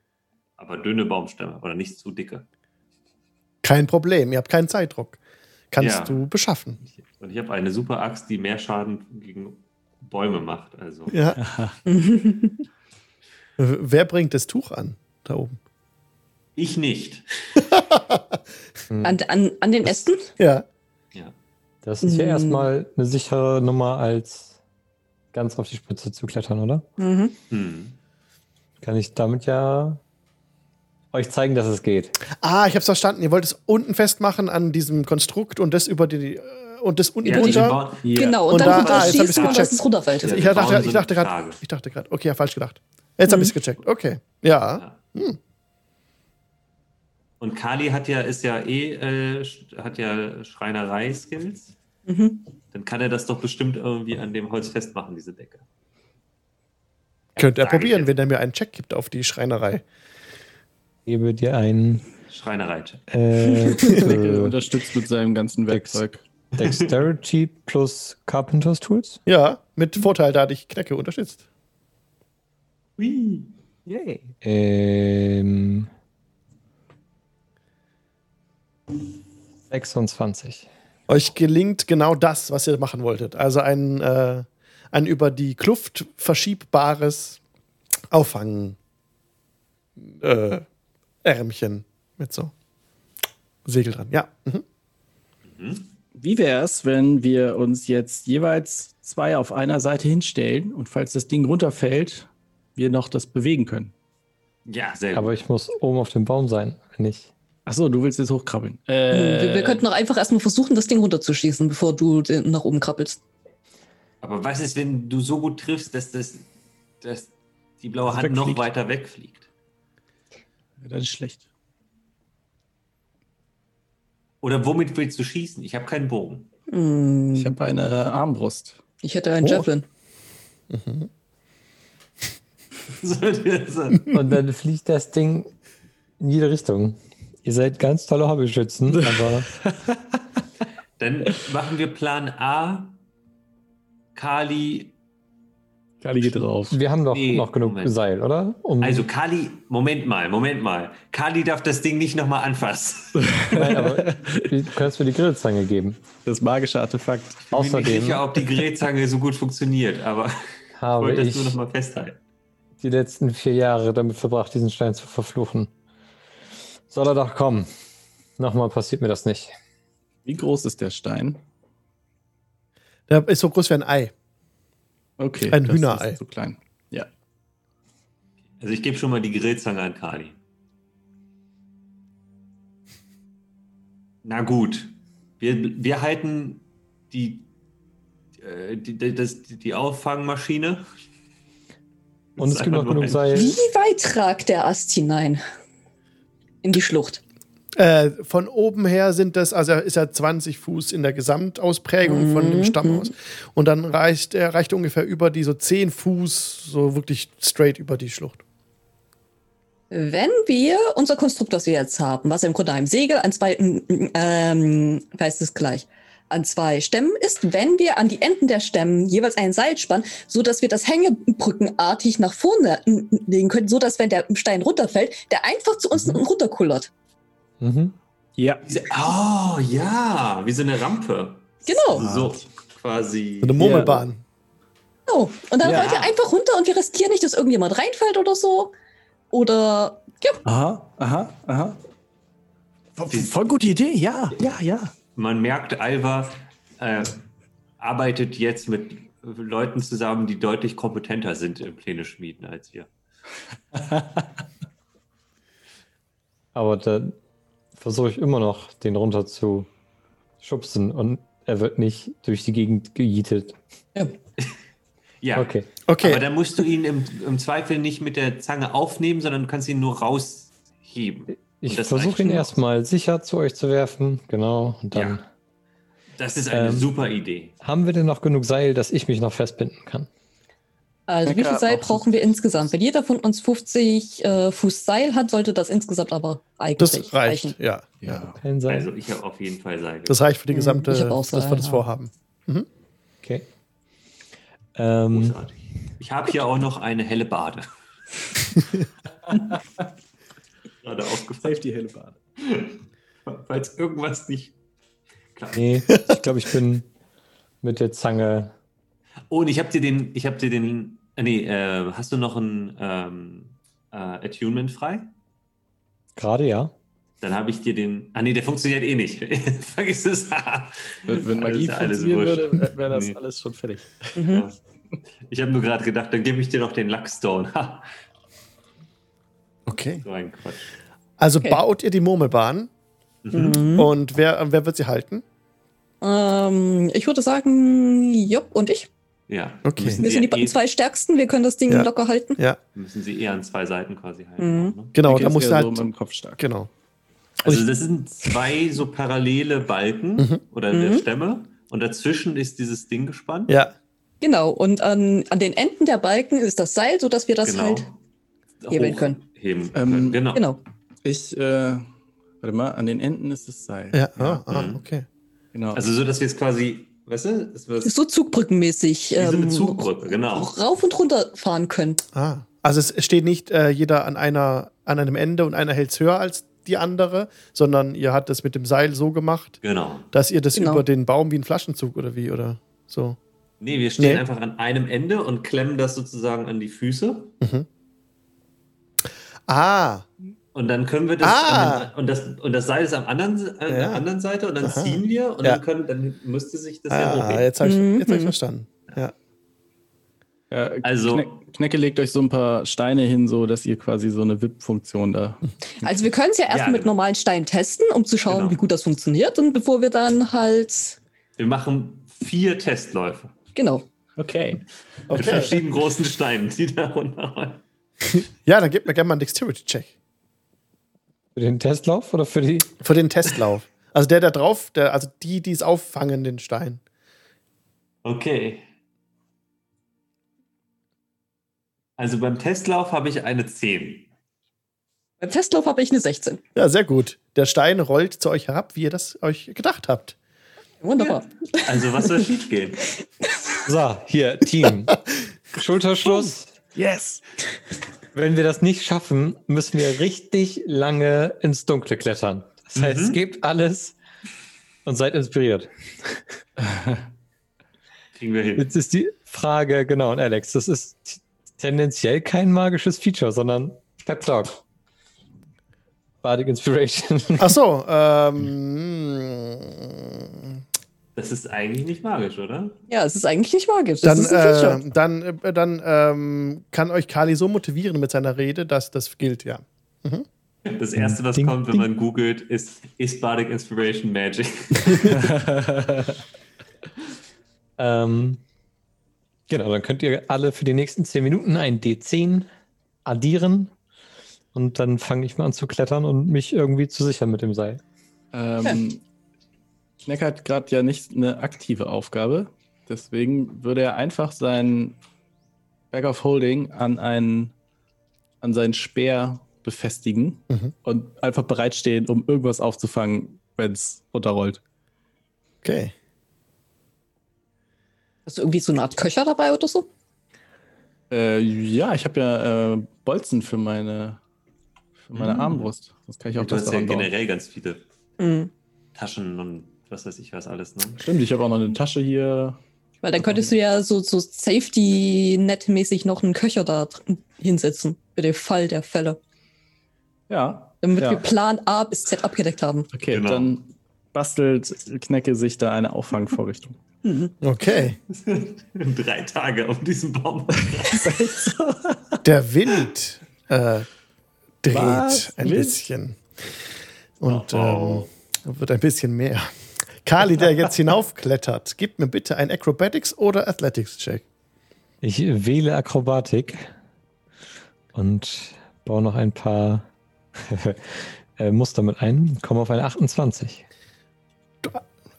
aber dünne Baumstämme oder nicht zu dicke. Kein Problem, ihr habt keinen Zeitdruck. Kannst Ja. du beschaffen. Und ich habe eine super Axt, die mehr Schaden gegen Bäume macht. Also Ja. Mhm. Wer bringt das Tuch an? Da oben. ich nicht. an, an, an den Ästen? Ja. Ja. Das ist ja Mm. erstmal eine sichere Nummer, als ganz auf die Spitze zu klettern, oder? Mhm. Hm. Kann ich damit ja euch zeigen, dass es geht. Ah, ich hab's verstanden. Ihr wollt es unten festmachen an diesem Konstrukt und das über die und das unten Ja, runter. Genau, und, Und dann da- runter ah, schießen und dass es runterfällt. Ja. Ich dachte, ich dachte gerade, ich dachte gerade, okay, ja, falsch gedacht. Jetzt Mhm. ich's gecheckt. Okay. Ja. Und Kali hat ja, ist ja eh, äh, hat ja Schreinerei-Skills. Mhm. Dann kann er das doch bestimmt irgendwie an dem Holz festmachen, diese Decke. Könnt ihr Sag ich probieren, wenn er mir einen Check gibt auf die Schreinerei. Gebe dir einen Schreinerei. äh, Äh, unterstützt mit seinem ganzen Dex. Werkzeug. Dexterity plus Carpenters Tools. Ja, mit Vorteil, da dich Knecke unterstützt. Yay. Ähm, 26. Euch gelingt genau das, was ihr machen wolltet. Also ein, äh, ein über die Kluft verschiebbares Auffangen äh, Ärmchen mit so Segel dran. Ja. Mhm. Wie wäre es, wenn wir uns jetzt jeweils zwei auf einer Seite hinstellen und falls das Ding runterfällt, wir noch das bewegen können? Ja, sehr gut. Aber ich muss oben auf dem Baum sein, wenn ich. Achso, du willst jetzt hochkrabbeln. Wir, Äh, wir könnten doch einfach erstmal versuchen, das Ding runterzuschießen, bevor du den nach oben krabbelst. Aber was ist, wenn du so gut triffst, dass, das, dass die blaue Hand noch wegfliegt. weiter wegfliegt? das ist schlecht. Oder womit willst du schießen? Ich habe keinen Bogen. Hm, Ich habe eine Armbrust. ich hätte einen Oh. Javelin. Und dann fliegt das Ding in jede Richtung. Ihr seid ganz tolle Hobbyschützen, aber Dann machen wir Plan A. Kali. Kali geht drauf. wir haben doch Nee, noch genug Moment. Seil, oder? Um, Also Kali, Moment mal, Moment mal. Kali darf das Ding nicht nochmal anfassen. Nein, aber du kannst mir die Grillzange geben. Das magische Artefakt. Ich bin mir nicht Außerdem sicher, ob die Gerätzange so gut funktioniert, aber ich habe wollte das ich nur nochmal festhalten. die letzten vier Jahre damit verbracht, diesen Stein zu verfluchen. Soll er doch kommen. Nochmal passiert mir das nicht. Wie groß ist der Stein? Der ist so groß wie ein Ei. Okay. Ein das Hühnerei. Ist so klein. Ja. Also ich gebe schon mal die Gerätzange an Kali. Na gut. Wir, wir halten die, äh, die, die, das, die Auffangmaschine. Und es gibt noch genug ein- Seil. Wie weit ragt der Ast hinein? In die Schlucht. Äh, von oben her sind das, also er ist ja 20 Fuß in der Gesamtausprägung von dem Stamm aus. Und dann reicht er reicht ungefähr über die so 10 Fuß, so wirklich straight über die Schlucht. Wenn wir unser Konstrukt, das wir jetzt haben, was im Grunde einem Segel, an zwei, ähm, weiß es gleich, an zwei Stämmen ist, wenn wir an die Enden der Stämmen jeweils ein Seil spannen, so dass wir das Hängebrückenartig nach vorne legen können, so dass wenn der Stein runterfällt, der einfach zu uns unten runterkullert. Mhm. Ja. Oh, ja, wie so eine Rampe. Genau. So quasi. So eine Murmelbahn. Oh, und dann Ja. rollt er einfach runter und wir riskieren nicht, dass irgendjemand reinfällt oder so. Oder ja, Aha, aha, aha. Voll, voll gute Idee, ja, ja, ja. Man merkt, Alva äh, arbeitet jetzt mit Leuten zusammen, die deutlich kompetenter sind im Pläne schmieden als wir. Aber dann versuche ich immer noch, den runter zu schubsen und er wird nicht durch die Gegend gejietet. Ja, Okay. Okay. aber dann musst du ihn im, im Zweifel nicht mit der Zange aufnehmen, sondern du kannst ihn nur rausheben. Ich versuche ihn erstmal sicher zu euch zu werfen. Genau. Und dann Ja. Das ist eine Ähm, super Idee. haben wir denn noch genug Seil, dass ich mich noch festbinden kann? Also wie Lecker, viel Seil auch- brauchen wir insgesamt? Wenn jeder von uns 50 äh, Fuß Seil hat, sollte das insgesamt aber eigentlich Das reicht, reichen. ja. Ja. Seil. Also ich habe auf jeden Fall Seile. Das reicht für die Hm, gesamte, ich auch das wir Seil, das ja. vorhaben. Okay. Ähm, Großartig. Ich habe hier auch noch eine helle Bade. Gerade aufgefallen, Safety helle Bade. falls irgendwas nicht klappt. nee, ich glaube, ich bin mit der Zange. Oh, und ich habe dir den, ich habe dir den, äh, nee, äh, hast du noch ein ähm, äh, Attunement frei? Gerade ja. Dann habe ich dir den, ah nee, der funktioniert eh nicht. Vergiss es. Wenn, wenn Alles- Magie alles funktionieren wurscht. würde, wäre das Nee. alles schon fertig. Mhm. Ja. Ich habe nur gerade gedacht, dann gebe ich dir noch den Luckstone. Okay. so ein Quatsch. Also Okay. baut ihr die Murmelbahn Mhm. und wer, wer wird sie halten? Ähm, ich würde sagen, Job und ich. Ja. Okay. Müssen Wir sind die eh, zwei Stärksten, wir können das Ding Ja. locker halten. Ja, müssen sie eher an zwei Seiten quasi halten. Mhm. auch, ne? genau, da eher halt. so mit dem Kopf stark. Genau. Also das sind zwei so parallele Balken Mhm. oder Mhm. der Stämme und dazwischen ist dieses Ding gespannt. Ja, Genau, und an, an den Enden der Balken ist das Seil, sodass wir das genau. halt. hebeln können. Heben Ähm, können. Genau. Genau. Ich, äh, warte mal, an den Enden ist das Seil. ja, ah, ah, Mhm. okay. Genau. Also so, dass wir es quasi, weißt du, es wird So Zugbrückenmäßig wie so eine ähm, Zugbrücke, genau. rauf und runter fahren können. Ah. Also es steht nicht äh, jeder an einer an einem Ende und einer hält es höher als die andere, sondern ihr habt es mit dem Seil so gemacht, Genau. dass ihr das Genau. über den Baum wie ein Flaschenzug oder wie oder so. Nee, wir stehen Nee. einfach an einem Ende und klemmen das sozusagen an die Füße. Ah, Und dann können wir das, Ah. und das und das Seil ist am anderen, an Ja. der anderen Seite und dann Aha. ziehen wir und Ja. dann können, dann müsste sich das ja ah hochheben. jetzt habe ich, Mhm. jetzt hab ich verstanden. Ja. ja, also- Kne Knecke legt euch so ein paar Steine hin, so dass ihr quasi so eine VIP-Funktion da. Also wir können es ja erstmal Ja, mit normalen Steinen testen, um zu schauen, Genau. wie gut das funktioniert. Und bevor wir dann halt. Wir machen vier Testläufe Genau. Okay. mit Okay. verschiedenen großen Steinen, die da runterrollen. ja, dann gebt mir gerne mal einen Dexterity-Check. Für den Testlauf oder für die? Für den Testlauf. Also der da drauf, der, also die, die es auffangen, den Stein. Okay. Also beim Testlauf habe ich eine 10. Beim Testlauf habe ich eine 16. Ja, sehr gut. Der Stein rollt zu euch herab, wie ihr das euch gedacht habt. Wunderbar. Also was soll schief gehen? So, hier, Team. Schulterschluss. Yes! Wenn wir das nicht schaffen, müssen wir richtig lange ins Dunkle klettern. Das heißt, Mhm. gebt alles und seid inspiriert. Kriegen wir hin. Jetzt ist die Frage, genau, und Alex, das ist tendenziell kein magisches Feature, sondern Pep Talk. Bardic Inspiration. Ach so, ähm, Das ist eigentlich nicht magisch, oder? Ja, es ist eigentlich nicht magisch. Das dann, ist äh, dann, äh, dann ähm, kann euch Kali so motivieren mit seiner Rede, dass das gilt, ja. Das erste, was Ding, kommt, wenn ding. man googelt, ist Is Bardic Inspiration Magic? ähm, genau, dann könnt ihr alle für die nächsten 10 Minuten ein D10 addieren. Und dann fange ich mal an zu klettern und mich irgendwie zu sichern mit dem Seil. Ähm, Kneck hat gerade ja nicht eine aktive Aufgabe. Deswegen würde er einfach sein Bag of Holding an, einen, an seinen Speer befestigen Mhm. und einfach bereitstehen, um irgendwas aufzufangen, wenn es runterrollt. Okay. Hast du irgendwie so eine Art Köcher dabei oder so? Äh, ja, ich habe ja äh, Bolzen für meine, für meine Mm. Armbrust. Das kann ich auch Du hast ja bauen. generell ganz viele Mhm. Taschen und was weiß ich was alles, ne? Stimmt, ich habe auch noch eine Tasche hier. Weil dann könntest du ja so, so Safety-Net-mäßig noch einen Köcher da drin hinsetzen. Für den Fall der Fälle. Ja. Damit Ja. wir Plan A bis Z abgedeckt haben. Okay, Genau. dann bastelt Knecke sich da eine Auffangvorrichtung. Mhm. Okay. Drei Tage auf diesem Baum. Der Wind äh, dreht Was? ein Wind? bisschen. Und Oh, ähm, wird ein bisschen mehr. Kali, der jetzt hinaufklettert, gib mir bitte ein Acrobatics oder Athletics-Check. Ich wähle Akrobatik und baue noch ein paar äh, Muster mit ein, komme auf eine 28.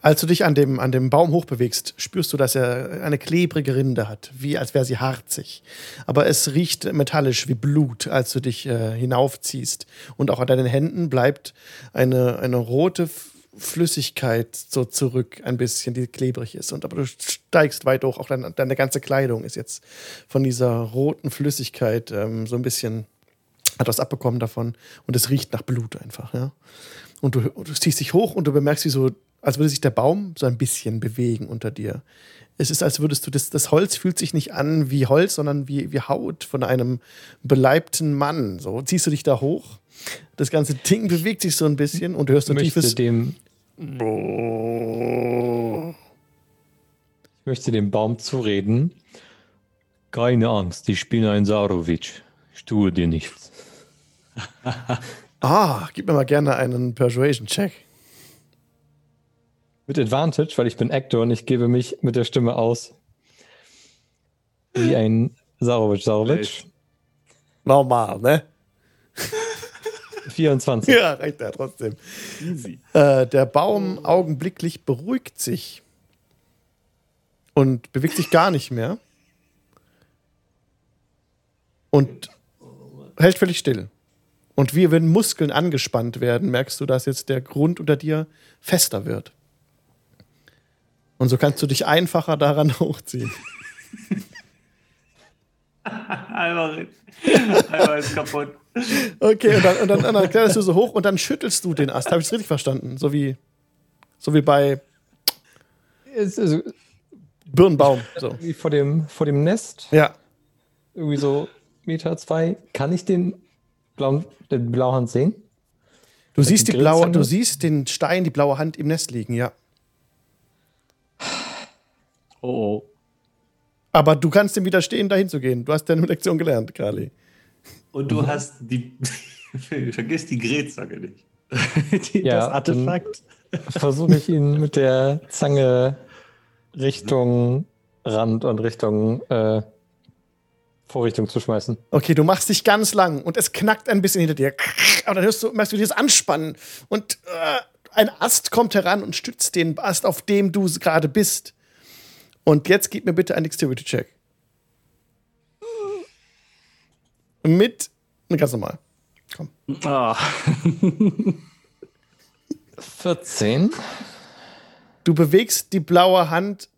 Als du dich an dem, an dem Baum hochbewegst, spürst du, dass er eine klebrige Rinde hat, wie als wäre sie harzig. Aber es riecht metallisch wie Blut, als du dich äh, hinaufziehst. Und auch an deinen Händen bleibt eine, eine rote Flüssigkeit so zurück, ein bisschen, die klebrig ist. Und aber du steigst weit hoch, auch deine, deine ganze Kleidung ist jetzt von dieser roten Flüssigkeit ähm, so ein bisschen, hat was abbekommen davon. Und es riecht nach Blut einfach, ja. Und du, du ziehst dich hoch und du bemerkst, wie so, als würde sich der Baum so ein bisschen bewegen unter dir. Es ist, als würdest du, das, das Holz fühlt sich nicht an wie Holz, sondern wie, wie Haut von einem beleibten Mann. So ziehst du dich da hoch. Das ganze Ding bewegt sich so ein bisschen und du hörst ein tiefes. dem. Ich möchte dem Baum zureden. Keine Angst, ich bin ein Saurovic. Ich tue dir nichts. Ah, gib mir mal gerne einen Persuasion-Check. Mit Advantage, weil ich bin Actor und ich gebe mich mit der Stimme aus. Wie ein Saurovic. Saurovic. Normal, ne? 24. Ja, reicht ja trotzdem. Easy. Äh, der Baum augenblicklich beruhigt sich und bewegt sich gar nicht mehr und hält völlig still. Und wie wenn Muskeln angespannt werden, merkst du, dass jetzt der Grund unter dir fester wird. Und so kannst du dich einfacher daran hochziehen. Einmal, einmal ist kaputt. Okay, und dann, und dann, und dann kletterst du so hoch und dann schüttelst du den Ast. Habe ich es richtig verstanden? So wie, so wie bei also Birnbaum. So. wie vor dem, vor dem Nest, Ja. irgendwie so Meter zwei. Kann ich den blauen, den Blauhand sehen? Du siehst, die blaue, du siehst den Stein, die blaue Hand im Nest liegen, ja. Oh, oh. Aber du kannst dem widerstehen, dahin zu gehen. Du hast deine Lektion gelernt, Kali. Und du hast die. Vergiss die Grätzacke nicht. Die- Ja, das Artefakt. Versuche ich ihn mit der Zange Richtung Rand und Richtung äh, Vorrichtung zu schmeißen. Okay, du machst dich ganz lang und es knackt ein bisschen hinter dir. Aber dann hörst du, merkst du dieses Anspannen und äh, ein Ast kommt heran und stützt den Ast, auf dem du gerade bist. Und jetzt gib mir bitte einen Dexterity-Check. Mit, ganz normal. Komm. Ah. 14. Du bewegst die blaue Hand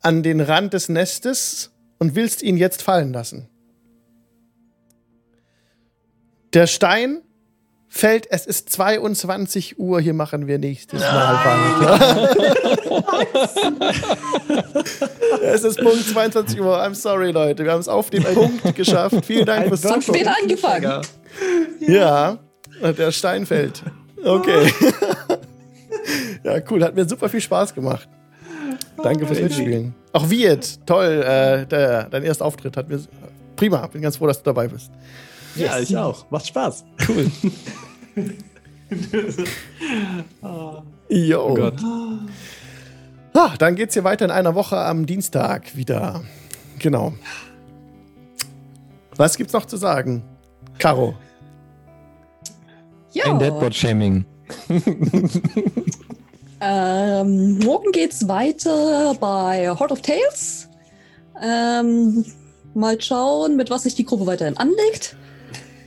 an den Rand des Nestes und willst ihn jetzt fallen lassen. Der Stein fällt, es ist 22 Uhr, hier machen wir nächstes Mal weiter. es ist Punkt 22 Uhr, I'm sorry Leute, wir haben es auf den Punkt geschafft. Vielen Dank fürs Zugucken. später angefangen. Ja, der Stein fällt. Okay. ja, cool. Hat mir super viel Spaß gemacht. Danke fürs Mitspielen. Auch Viet, toll. Äh, der, dein erster Auftritt hat mir prima. Bin ganz froh, dass du dabei bist. Ja, ich auch. Macht Spaß. Cool. Jo. Oh Gott. Ah, dann geht's hier weiter in einer Woche am Dienstag wieder. Genau. Was gibt's noch zu sagen? Caro. Ja. Ein Deadbot-Shaming. Ähm, morgen geht's weiter bei Heart of Tales. Ähm, mal schauen, mit was sich die Gruppe weiterhin anlegt.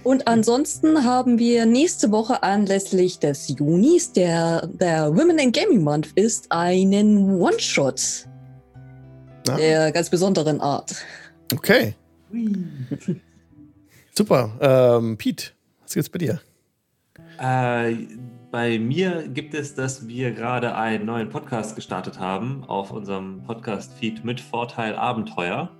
Und ansonsten haben wir nächste Woche anlässlich des Junis, der der Women in Gaming Month ist, einen One-Shot. Ja. der ganz besonderen Art. Okay. Super. Ähm, Pete, was gibt's bei dir? Äh, bei mir gibt es, dass wir gerade einen neuen Podcast gestartet haben auf unserem Podcast-Feed mit Vorteil Abenteuer.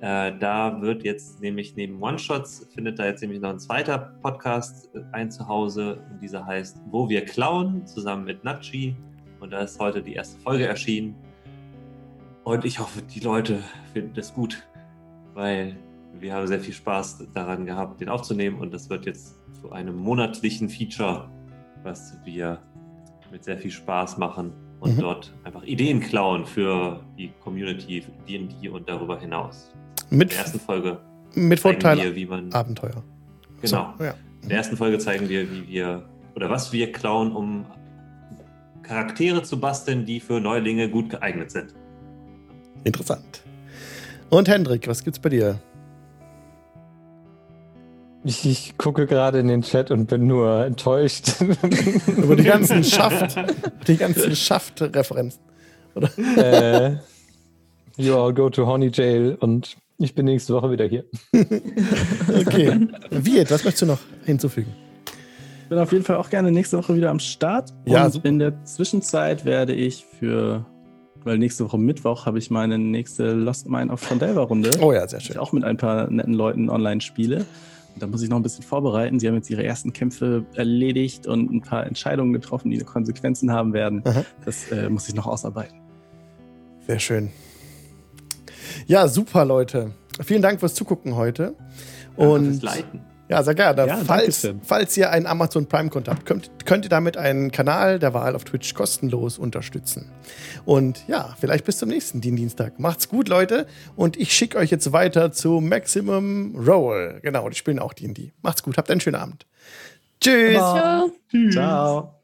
Äh, da wird jetzt nämlich neben One-Shots findet da jetzt nämlich noch ein zweiter Podcast äh, ein Zuhause. Und dieser heißt Wo wir klauen, zusammen mit Nachi. Und da ist heute die erste Folge erschienen. Und ich hoffe, die Leute finden das gut, weil wir haben sehr viel Spaß daran gehabt, den aufzunehmen. Und das wird jetzt zu einem monatlichen Feature, was wir mit sehr viel Spaß machen und Mhm. dort einfach Ideen klauen für die Community, für D&D und darüber hinaus. In Mit, der ersten Folge mit zeigen Vorteil wir, wie man Abenteuer. genau. So, ja. In der ersten Folge zeigen wir, wie wir oder was wir klauen, um Charaktere zu basteln, die für Neulinge gut geeignet sind. Interessant. Und Hendrik, was gibt's bei dir? Ich, ich gucke gerade in den Chat und bin nur enttäuscht. Über die ganzen Schaft, die ganzen Schaft-Referenzen. äh, you all go to Honey Jail und ich bin nächste Woche wieder hier. Okay. Wirt, was möchtest du noch hinzufügen? Ich bin auf jeden Fall auch gerne nächste Woche wieder am Start. Ja, und super. in der Zwischenzeit werde ich für, weil nächste Woche Mittwoch habe ich meine nächste Lost Mine of Fandelver Runde. Oh ja, sehr schön. ich auch mit ein paar netten Leuten online spiele. Und da muss ich noch ein bisschen vorbereiten. Sie haben jetzt ihre ersten Kämpfe erledigt und ein paar Entscheidungen getroffen, die Konsequenzen haben werden. Aha. Das äh, muss ich noch ausarbeiten. Sehr schön. Ja, super, Leute. Vielen Dank fürs Zugucken heute. Und fürs Leiten. ja, sehr gerne. Ja, falls, falls ihr einen Amazon Prime-Konto habt, könnt, könnt ihr damit einen Kanal der Wahl auf Twitch kostenlos unterstützen. Und ja, vielleicht bis zum nächsten Dien- Dienstag. Macht's gut, Leute. Und ich schicke euch jetzt weiter zu Maximum Roll. Genau, die spielen auch D&D. Macht's gut, habt einen schönen Abend. Tschüss. Ja. Ciao.